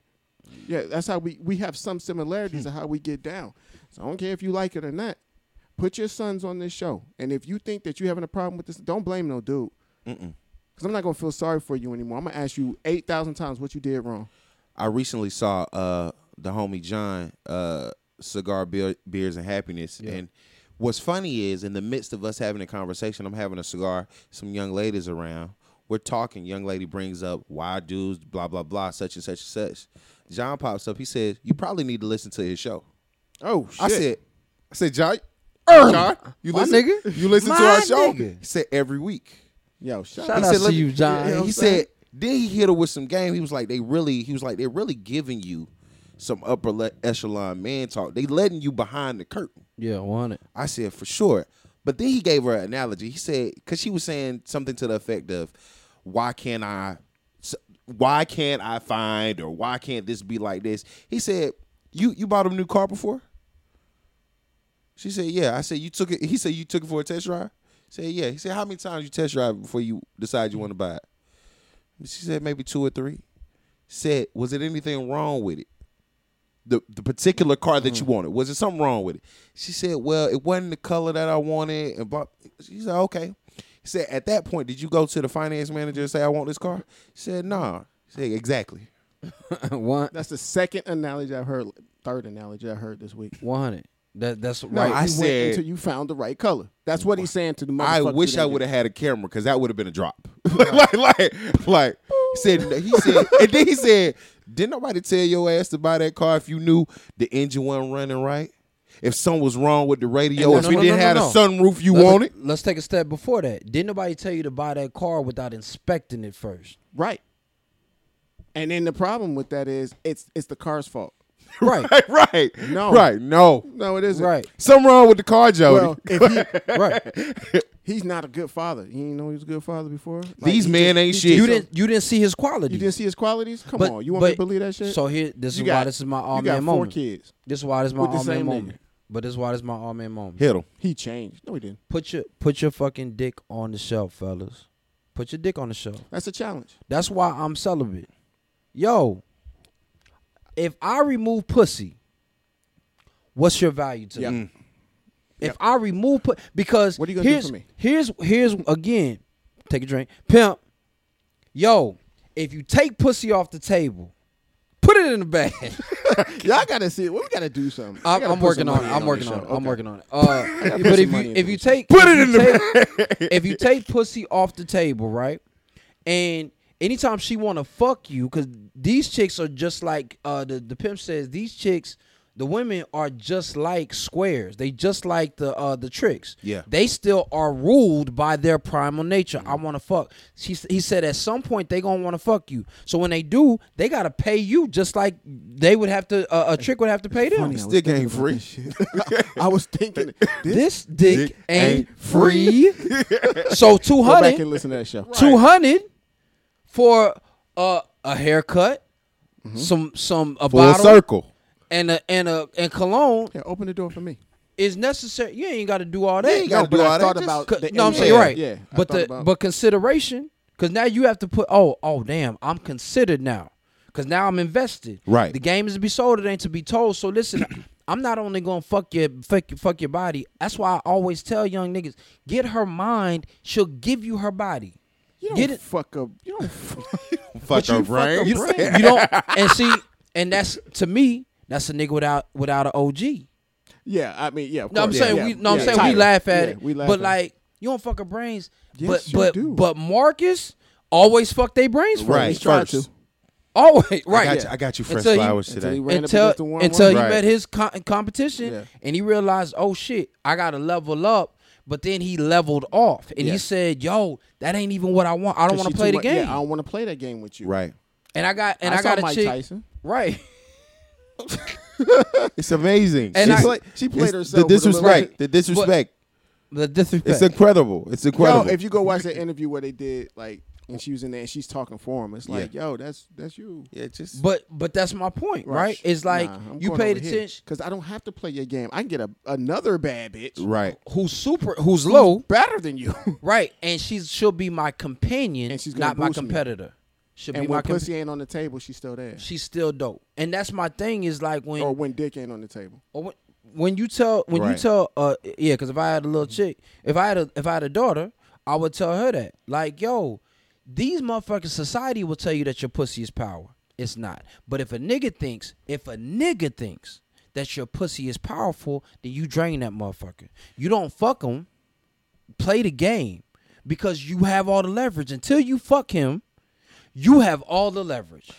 Speaker 3: yeah. That's how we we have some similarities of how we get down. So I don't care if you like it or not. Put your sons on this show, and if you think that you're having a problem with this, don't blame no dude.
Speaker 2: Mm-mm.
Speaker 3: Because I'm not gonna feel sorry for you anymore. I'm gonna ask you eight thousand times what you did wrong.
Speaker 2: I recently saw uh the homie John uh cigar beer, beers and happiness
Speaker 1: Yeah.
Speaker 2: and what's funny is in the midst of us having a conversation I'm having a cigar some young ladies around we're talking young lady brings up why dudes blah blah blah such and such and such John pops up he says you probably need to listen to his show
Speaker 3: Oh shit!
Speaker 2: I said I said John uh, John you
Speaker 1: My
Speaker 2: listen
Speaker 1: nigga.
Speaker 2: you listen to
Speaker 1: My
Speaker 2: our show
Speaker 1: nigga.
Speaker 2: he said every week
Speaker 3: yo, shout,
Speaker 1: Shout
Speaker 2: he
Speaker 1: out
Speaker 2: said,
Speaker 1: to
Speaker 2: "Look-
Speaker 1: you, John.
Speaker 3: You know
Speaker 2: he
Speaker 3: saying?
Speaker 2: said, then he hit her with some game. He was like, they really, he was like, they're really giving you some upper le- echelon man talk. They letting you behind the curtain.
Speaker 1: Yeah. One hundred.
Speaker 2: I said, for sure. But then he gave her an analogy. He said, because she was saying something to the effect of, why can't I? why can't I find, or why can't this be like this? He said, you you bought a new car before? She said, yeah. I said, you took it. He said, you took it for a test drive. He said, yeah. He said, how many times you test drive before you decide you want to buy it? She said, maybe two or three. Said, was it anything wrong with it? The the particular car that you mm. wanted, was it something wrong with it? She said, well, it wasn't the color that I wanted. And blah. She said, okay. He said, at that point, did you go to the finance manager and say, I want this car? She said, nah. She said, exactly.
Speaker 1: One.
Speaker 3: That's the second analogy I've heard. Third analogy I heard this week.
Speaker 1: One hundred. That that's
Speaker 3: No,
Speaker 1: right.
Speaker 2: I
Speaker 3: he
Speaker 2: said-
Speaker 3: went until you found the right color. That's what he's saying to the
Speaker 2: I wish I would have had a camera because that would have been a drop. like, like, like, he said, he said, and then he said, didn't nobody tell your ass to buy that car if you knew the engine wasn't running right? If something was wrong with the radio, if
Speaker 1: no,
Speaker 2: it
Speaker 1: no,
Speaker 2: didn't
Speaker 1: no,
Speaker 2: have a sunroof you
Speaker 1: let's,
Speaker 2: wanted?
Speaker 1: Let's take a step before that. Didn't nobody tell you to buy that car without inspecting it first?
Speaker 3: Right. And then the problem with that is it's it's the car's fault.
Speaker 1: Right.
Speaker 2: Right, right,
Speaker 3: No.
Speaker 2: right, no.
Speaker 3: No, it isn't.
Speaker 1: right.
Speaker 2: Something wrong with the car, Jody.
Speaker 3: Well, if he,
Speaker 1: Right.
Speaker 3: He's not a good father. You didn't know he was a good father before. Like,
Speaker 2: These
Speaker 3: he
Speaker 2: men
Speaker 3: just-
Speaker 2: ain't
Speaker 3: he
Speaker 2: shit.
Speaker 1: You didn't you didn't see his quality.
Speaker 3: You didn't see his qualities? Come
Speaker 1: But-
Speaker 3: on, you want me to believe that shit?
Speaker 1: So here this
Speaker 3: you
Speaker 1: is
Speaker 3: got,
Speaker 1: why this is my all
Speaker 3: you got
Speaker 1: man
Speaker 3: four
Speaker 1: moment.
Speaker 3: kids.
Speaker 1: This is why this is my
Speaker 3: with the
Speaker 1: all man
Speaker 3: same
Speaker 1: moment.
Speaker 3: nigga.
Speaker 1: But this is why this is my Awe Man moment.
Speaker 2: Hit him.
Speaker 3: He changed. No, he didn't.
Speaker 1: Put your put your fucking dick on the shelf, fellas. Put your dick on the shelf.
Speaker 3: That's a challenge.
Speaker 1: That's why I'm celibate. Yo, if I remove pussy, what's your value to
Speaker 3: Yeah.
Speaker 1: me? If I remove put because
Speaker 3: What are you gonna do
Speaker 1: here's,
Speaker 3: for me?
Speaker 1: Here's here's again, take a drink. Pimp. Yo, if you take pussy off the table, put it in the bag.
Speaker 3: Y'all gotta see it. Well, we gotta do something.
Speaker 1: I'm
Speaker 3: put
Speaker 1: working on it. I'm working on it. I'm working on it. Uh, but if you if you take
Speaker 2: Put it in the
Speaker 1: take, if you take pussy off the table, right? And anytime she want to fuck you, because these chicks are just like uh, the the pimp says. These chicks, the women are just like squares. They just like the uh, the tricks.
Speaker 2: Yeah.
Speaker 1: They still are ruled by their primal nature. I want to fuck. She, he said at some point they gonna want to fuck you. So when they do, they gotta pay you just like they would have to. Uh, a trick would have to pay them.
Speaker 3: Funny, I was
Speaker 2: Stick
Speaker 3: thinking
Speaker 2: ain't free.
Speaker 3: this shit. I was thinking this.
Speaker 1: This dick,
Speaker 2: Dick
Speaker 1: ain't
Speaker 2: ain't
Speaker 1: free. so two hundred.
Speaker 3: Go back and listen to that show.
Speaker 1: two hundred for uh, a haircut, some some a
Speaker 2: Full
Speaker 1: bottle,
Speaker 2: circle.
Speaker 1: And a and a and cologne
Speaker 3: Yeah, open the door for me.
Speaker 1: is necessary. You ain't got to do all that.
Speaker 2: You ain't gotta
Speaker 3: but
Speaker 2: do
Speaker 3: I
Speaker 2: all that,
Speaker 3: thought
Speaker 2: just-
Speaker 3: about
Speaker 1: Co-
Speaker 3: the
Speaker 1: no, I'm
Speaker 3: end
Speaker 1: saying
Speaker 3: game.
Speaker 1: right.
Speaker 3: Yeah, I
Speaker 1: but the
Speaker 3: about-
Speaker 1: but consideration because now you have to put oh oh damn I'm considered now because now I'm invested.
Speaker 2: Right.
Speaker 1: The game is to be sold. It ain't to be told. So listen. I'm not only gonna fuck your fuck, your- fuck your body. That's why I always tell young niggas get her mind. She'll give you her body.
Speaker 3: You don't
Speaker 1: Get it-
Speaker 3: fuck up. You don't fuck.
Speaker 2: Fuck
Speaker 3: you
Speaker 2: her
Speaker 3: fuck
Speaker 2: brain.
Speaker 3: her
Speaker 2: You
Speaker 3: brain.
Speaker 1: You don't and see and that's to me that's a nigga without without an OG.
Speaker 3: yeah, I mean, yeah. Of
Speaker 1: No, I'm saying
Speaker 3: yeah,
Speaker 1: we.
Speaker 3: yeah,
Speaker 1: No, I'm
Speaker 3: yeah,
Speaker 1: saying we laugh at
Speaker 3: Yeah,
Speaker 1: it.
Speaker 3: we laugh
Speaker 1: but
Speaker 3: at it.
Speaker 1: like you don't fuck her brains.
Speaker 3: Yes,
Speaker 1: but
Speaker 3: you
Speaker 1: but
Speaker 3: do.
Speaker 1: but Marcus always fuck their brains first.
Speaker 2: Right.
Speaker 3: He's tried
Speaker 2: first.
Speaker 3: to.
Speaker 1: Always right.
Speaker 2: I got
Speaker 1: yeah.
Speaker 2: you. I got you fresh
Speaker 1: Until he-
Speaker 2: flowers
Speaker 3: Until
Speaker 2: today.
Speaker 3: he ran up
Speaker 1: until
Speaker 3: against
Speaker 1: until he
Speaker 2: Right.
Speaker 1: met his co- competition
Speaker 3: Yeah.
Speaker 1: and he realized, oh shit, I gotta level up. But then he leveled off and
Speaker 3: Yeah.
Speaker 1: he said, "Yo, that ain't even what I want. I don't want to play the game."
Speaker 3: Yeah, I don't want to play that game with you.
Speaker 2: Right.
Speaker 1: and I got and I,
Speaker 3: I,
Speaker 1: got
Speaker 3: saw
Speaker 1: a
Speaker 3: Mike
Speaker 1: chick.
Speaker 3: Tyson.
Speaker 1: Right.
Speaker 2: It's amazing.
Speaker 1: And
Speaker 3: she,
Speaker 1: I-
Speaker 3: play, she played
Speaker 2: It's
Speaker 3: herself.
Speaker 2: the
Speaker 3: with
Speaker 2: disrespect.
Speaker 3: bit-
Speaker 2: The disrespect.
Speaker 1: The disrespect.
Speaker 2: It's incredible. It's
Speaker 3: Yo,
Speaker 2: incredible.
Speaker 3: if you go watch the interview where they did like, and she was in there and she's talking for him, it's like, yo, that's that's you.
Speaker 2: yeah, just
Speaker 1: but but that's my point, right? It's like you paid attention.
Speaker 3: because I don't have to play your game. I can get a another bad bitch
Speaker 2: right.
Speaker 1: Who's super? Who's low?
Speaker 3: better than you.
Speaker 1: Right, and she's she'll be my companion,
Speaker 3: And she's
Speaker 1: not my
Speaker 3: competitor. me.
Speaker 1: She'll
Speaker 3: and
Speaker 1: be
Speaker 3: when pussy ain't on the table, she's still there.
Speaker 1: She's still dope, and that's my thing. Is like when
Speaker 3: Or when dick ain't on the table.
Speaker 1: or when, when you tell when you
Speaker 2: Right.
Speaker 1: tell uh yeah, because if I had a little chick, if I had a if I had a daughter, I would tell her that like yo, these motherfuckers society will tell you that your pussy is power. It's not. But if a nigga thinks if a nigga thinks that your pussy is powerful, then you drain that motherfucker. You don't fuck him. Play the game because you have all the leverage. Until you fuck him, you have all the leverage.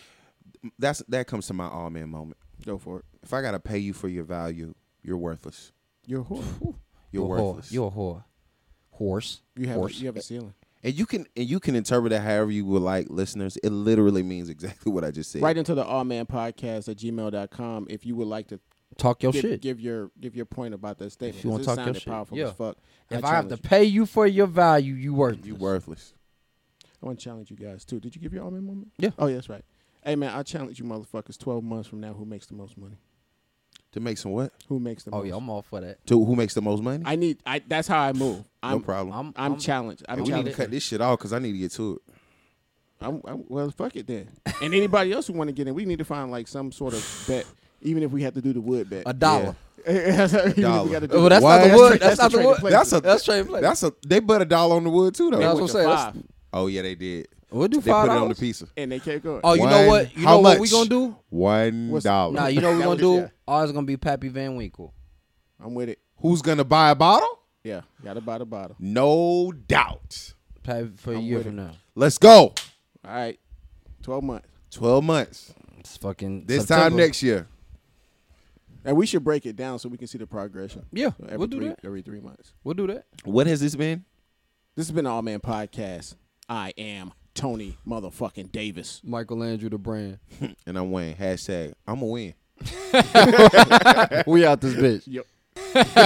Speaker 2: That's that comes to my Awe Man moment.
Speaker 3: Go for it.
Speaker 2: If I gotta pay you for your value, you're worthless.
Speaker 3: You're a whore.
Speaker 2: You're
Speaker 1: a
Speaker 2: worthless.
Speaker 1: Whore. You're a whore. Horse.
Speaker 3: You have
Speaker 1: Horse.
Speaker 3: you have a ceiling.
Speaker 2: and you can and you can interpret that however you would like, listeners. It literally means exactly what I just said.
Speaker 3: Right into the awe man podcast at gmail.com if you would like to
Speaker 1: Talk your
Speaker 3: give,
Speaker 1: shit.
Speaker 3: give your give your point about that statement.
Speaker 1: If you wanna
Speaker 3: 'cause it
Speaker 1: talk your shit,
Speaker 3: powerful
Speaker 1: yeah.
Speaker 3: as fuck.
Speaker 1: If I, have to pay you for your value, you worth
Speaker 2: You worthless.
Speaker 3: You. I want to challenge you guys too. Did you give your Awe Man moment?
Speaker 1: Yeah.
Speaker 3: Oh, yeah, that's right. Hey man, I challenge you motherfuckers 12 months from now who makes the most money?
Speaker 2: To make some what?
Speaker 3: Who makes the most money?
Speaker 1: Oh
Speaker 3: most?
Speaker 1: yeah, I'm all for that.
Speaker 2: To who makes the most money?
Speaker 3: I need I that's how I move.
Speaker 2: no
Speaker 3: I'm
Speaker 2: problem.
Speaker 1: I'm
Speaker 3: I'm,
Speaker 1: I'm,
Speaker 3: challenged. I'm
Speaker 2: we need to
Speaker 3: challenged.
Speaker 2: cut this shit off because I need to get to it.
Speaker 3: I'm, I'm, well, fuck it then. and anybody else who want to get in, we need to find like some sort of bet, even if we have to do the wood bet.
Speaker 1: a dollar.
Speaker 3: Even
Speaker 2: Dollar.
Speaker 1: Well, that's not the wood. That's,
Speaker 3: that's
Speaker 1: not
Speaker 3: the
Speaker 1: the wood.
Speaker 3: to.
Speaker 2: That's a
Speaker 1: That's trade play.
Speaker 2: That's a they put a dollar on the wood too though.
Speaker 1: That's what I'm saying.
Speaker 3: five,
Speaker 2: Oh yeah, they did.
Speaker 1: We'll do
Speaker 2: They
Speaker 1: five
Speaker 2: put it on the
Speaker 1: dollars.
Speaker 2: pizza.
Speaker 3: and they kept going.
Speaker 1: Oh, you know
Speaker 2: One-
Speaker 1: what? You
Speaker 2: how
Speaker 1: know what we
Speaker 2: much?
Speaker 1: gonna do?
Speaker 2: One
Speaker 3: What's-
Speaker 2: dollar.
Speaker 1: Nah, you know what we
Speaker 3: That
Speaker 1: gonna
Speaker 3: was
Speaker 1: do?
Speaker 3: it,
Speaker 1: Ours gonna be Pappy Van Winkle.
Speaker 3: I'm with it.
Speaker 2: Who's gonna buy a bottle?
Speaker 3: Yeah, gotta buy the bottle.
Speaker 2: No doubt.
Speaker 1: Pappy for a
Speaker 3: I'm
Speaker 1: year
Speaker 3: with
Speaker 1: from
Speaker 3: it.
Speaker 1: now.
Speaker 2: Let's go.
Speaker 3: All right, 12 months.
Speaker 2: Twelve months.
Speaker 1: It's fucking
Speaker 2: This
Speaker 1: September.
Speaker 2: time next year.
Speaker 3: And we should break it down so we can see the progression.
Speaker 1: Yeah,
Speaker 3: So every
Speaker 1: we'll do
Speaker 3: three,
Speaker 1: that.
Speaker 3: every three months.
Speaker 1: We'll do that.
Speaker 2: What has this been?
Speaker 3: This has been the Awe Man Podcast. I am Tony motherfucking Davis.
Speaker 1: Michael Andrew the brand.
Speaker 2: And I'm Wayne. Hashtag I'm a win.
Speaker 1: we out this bitch.
Speaker 3: Yep.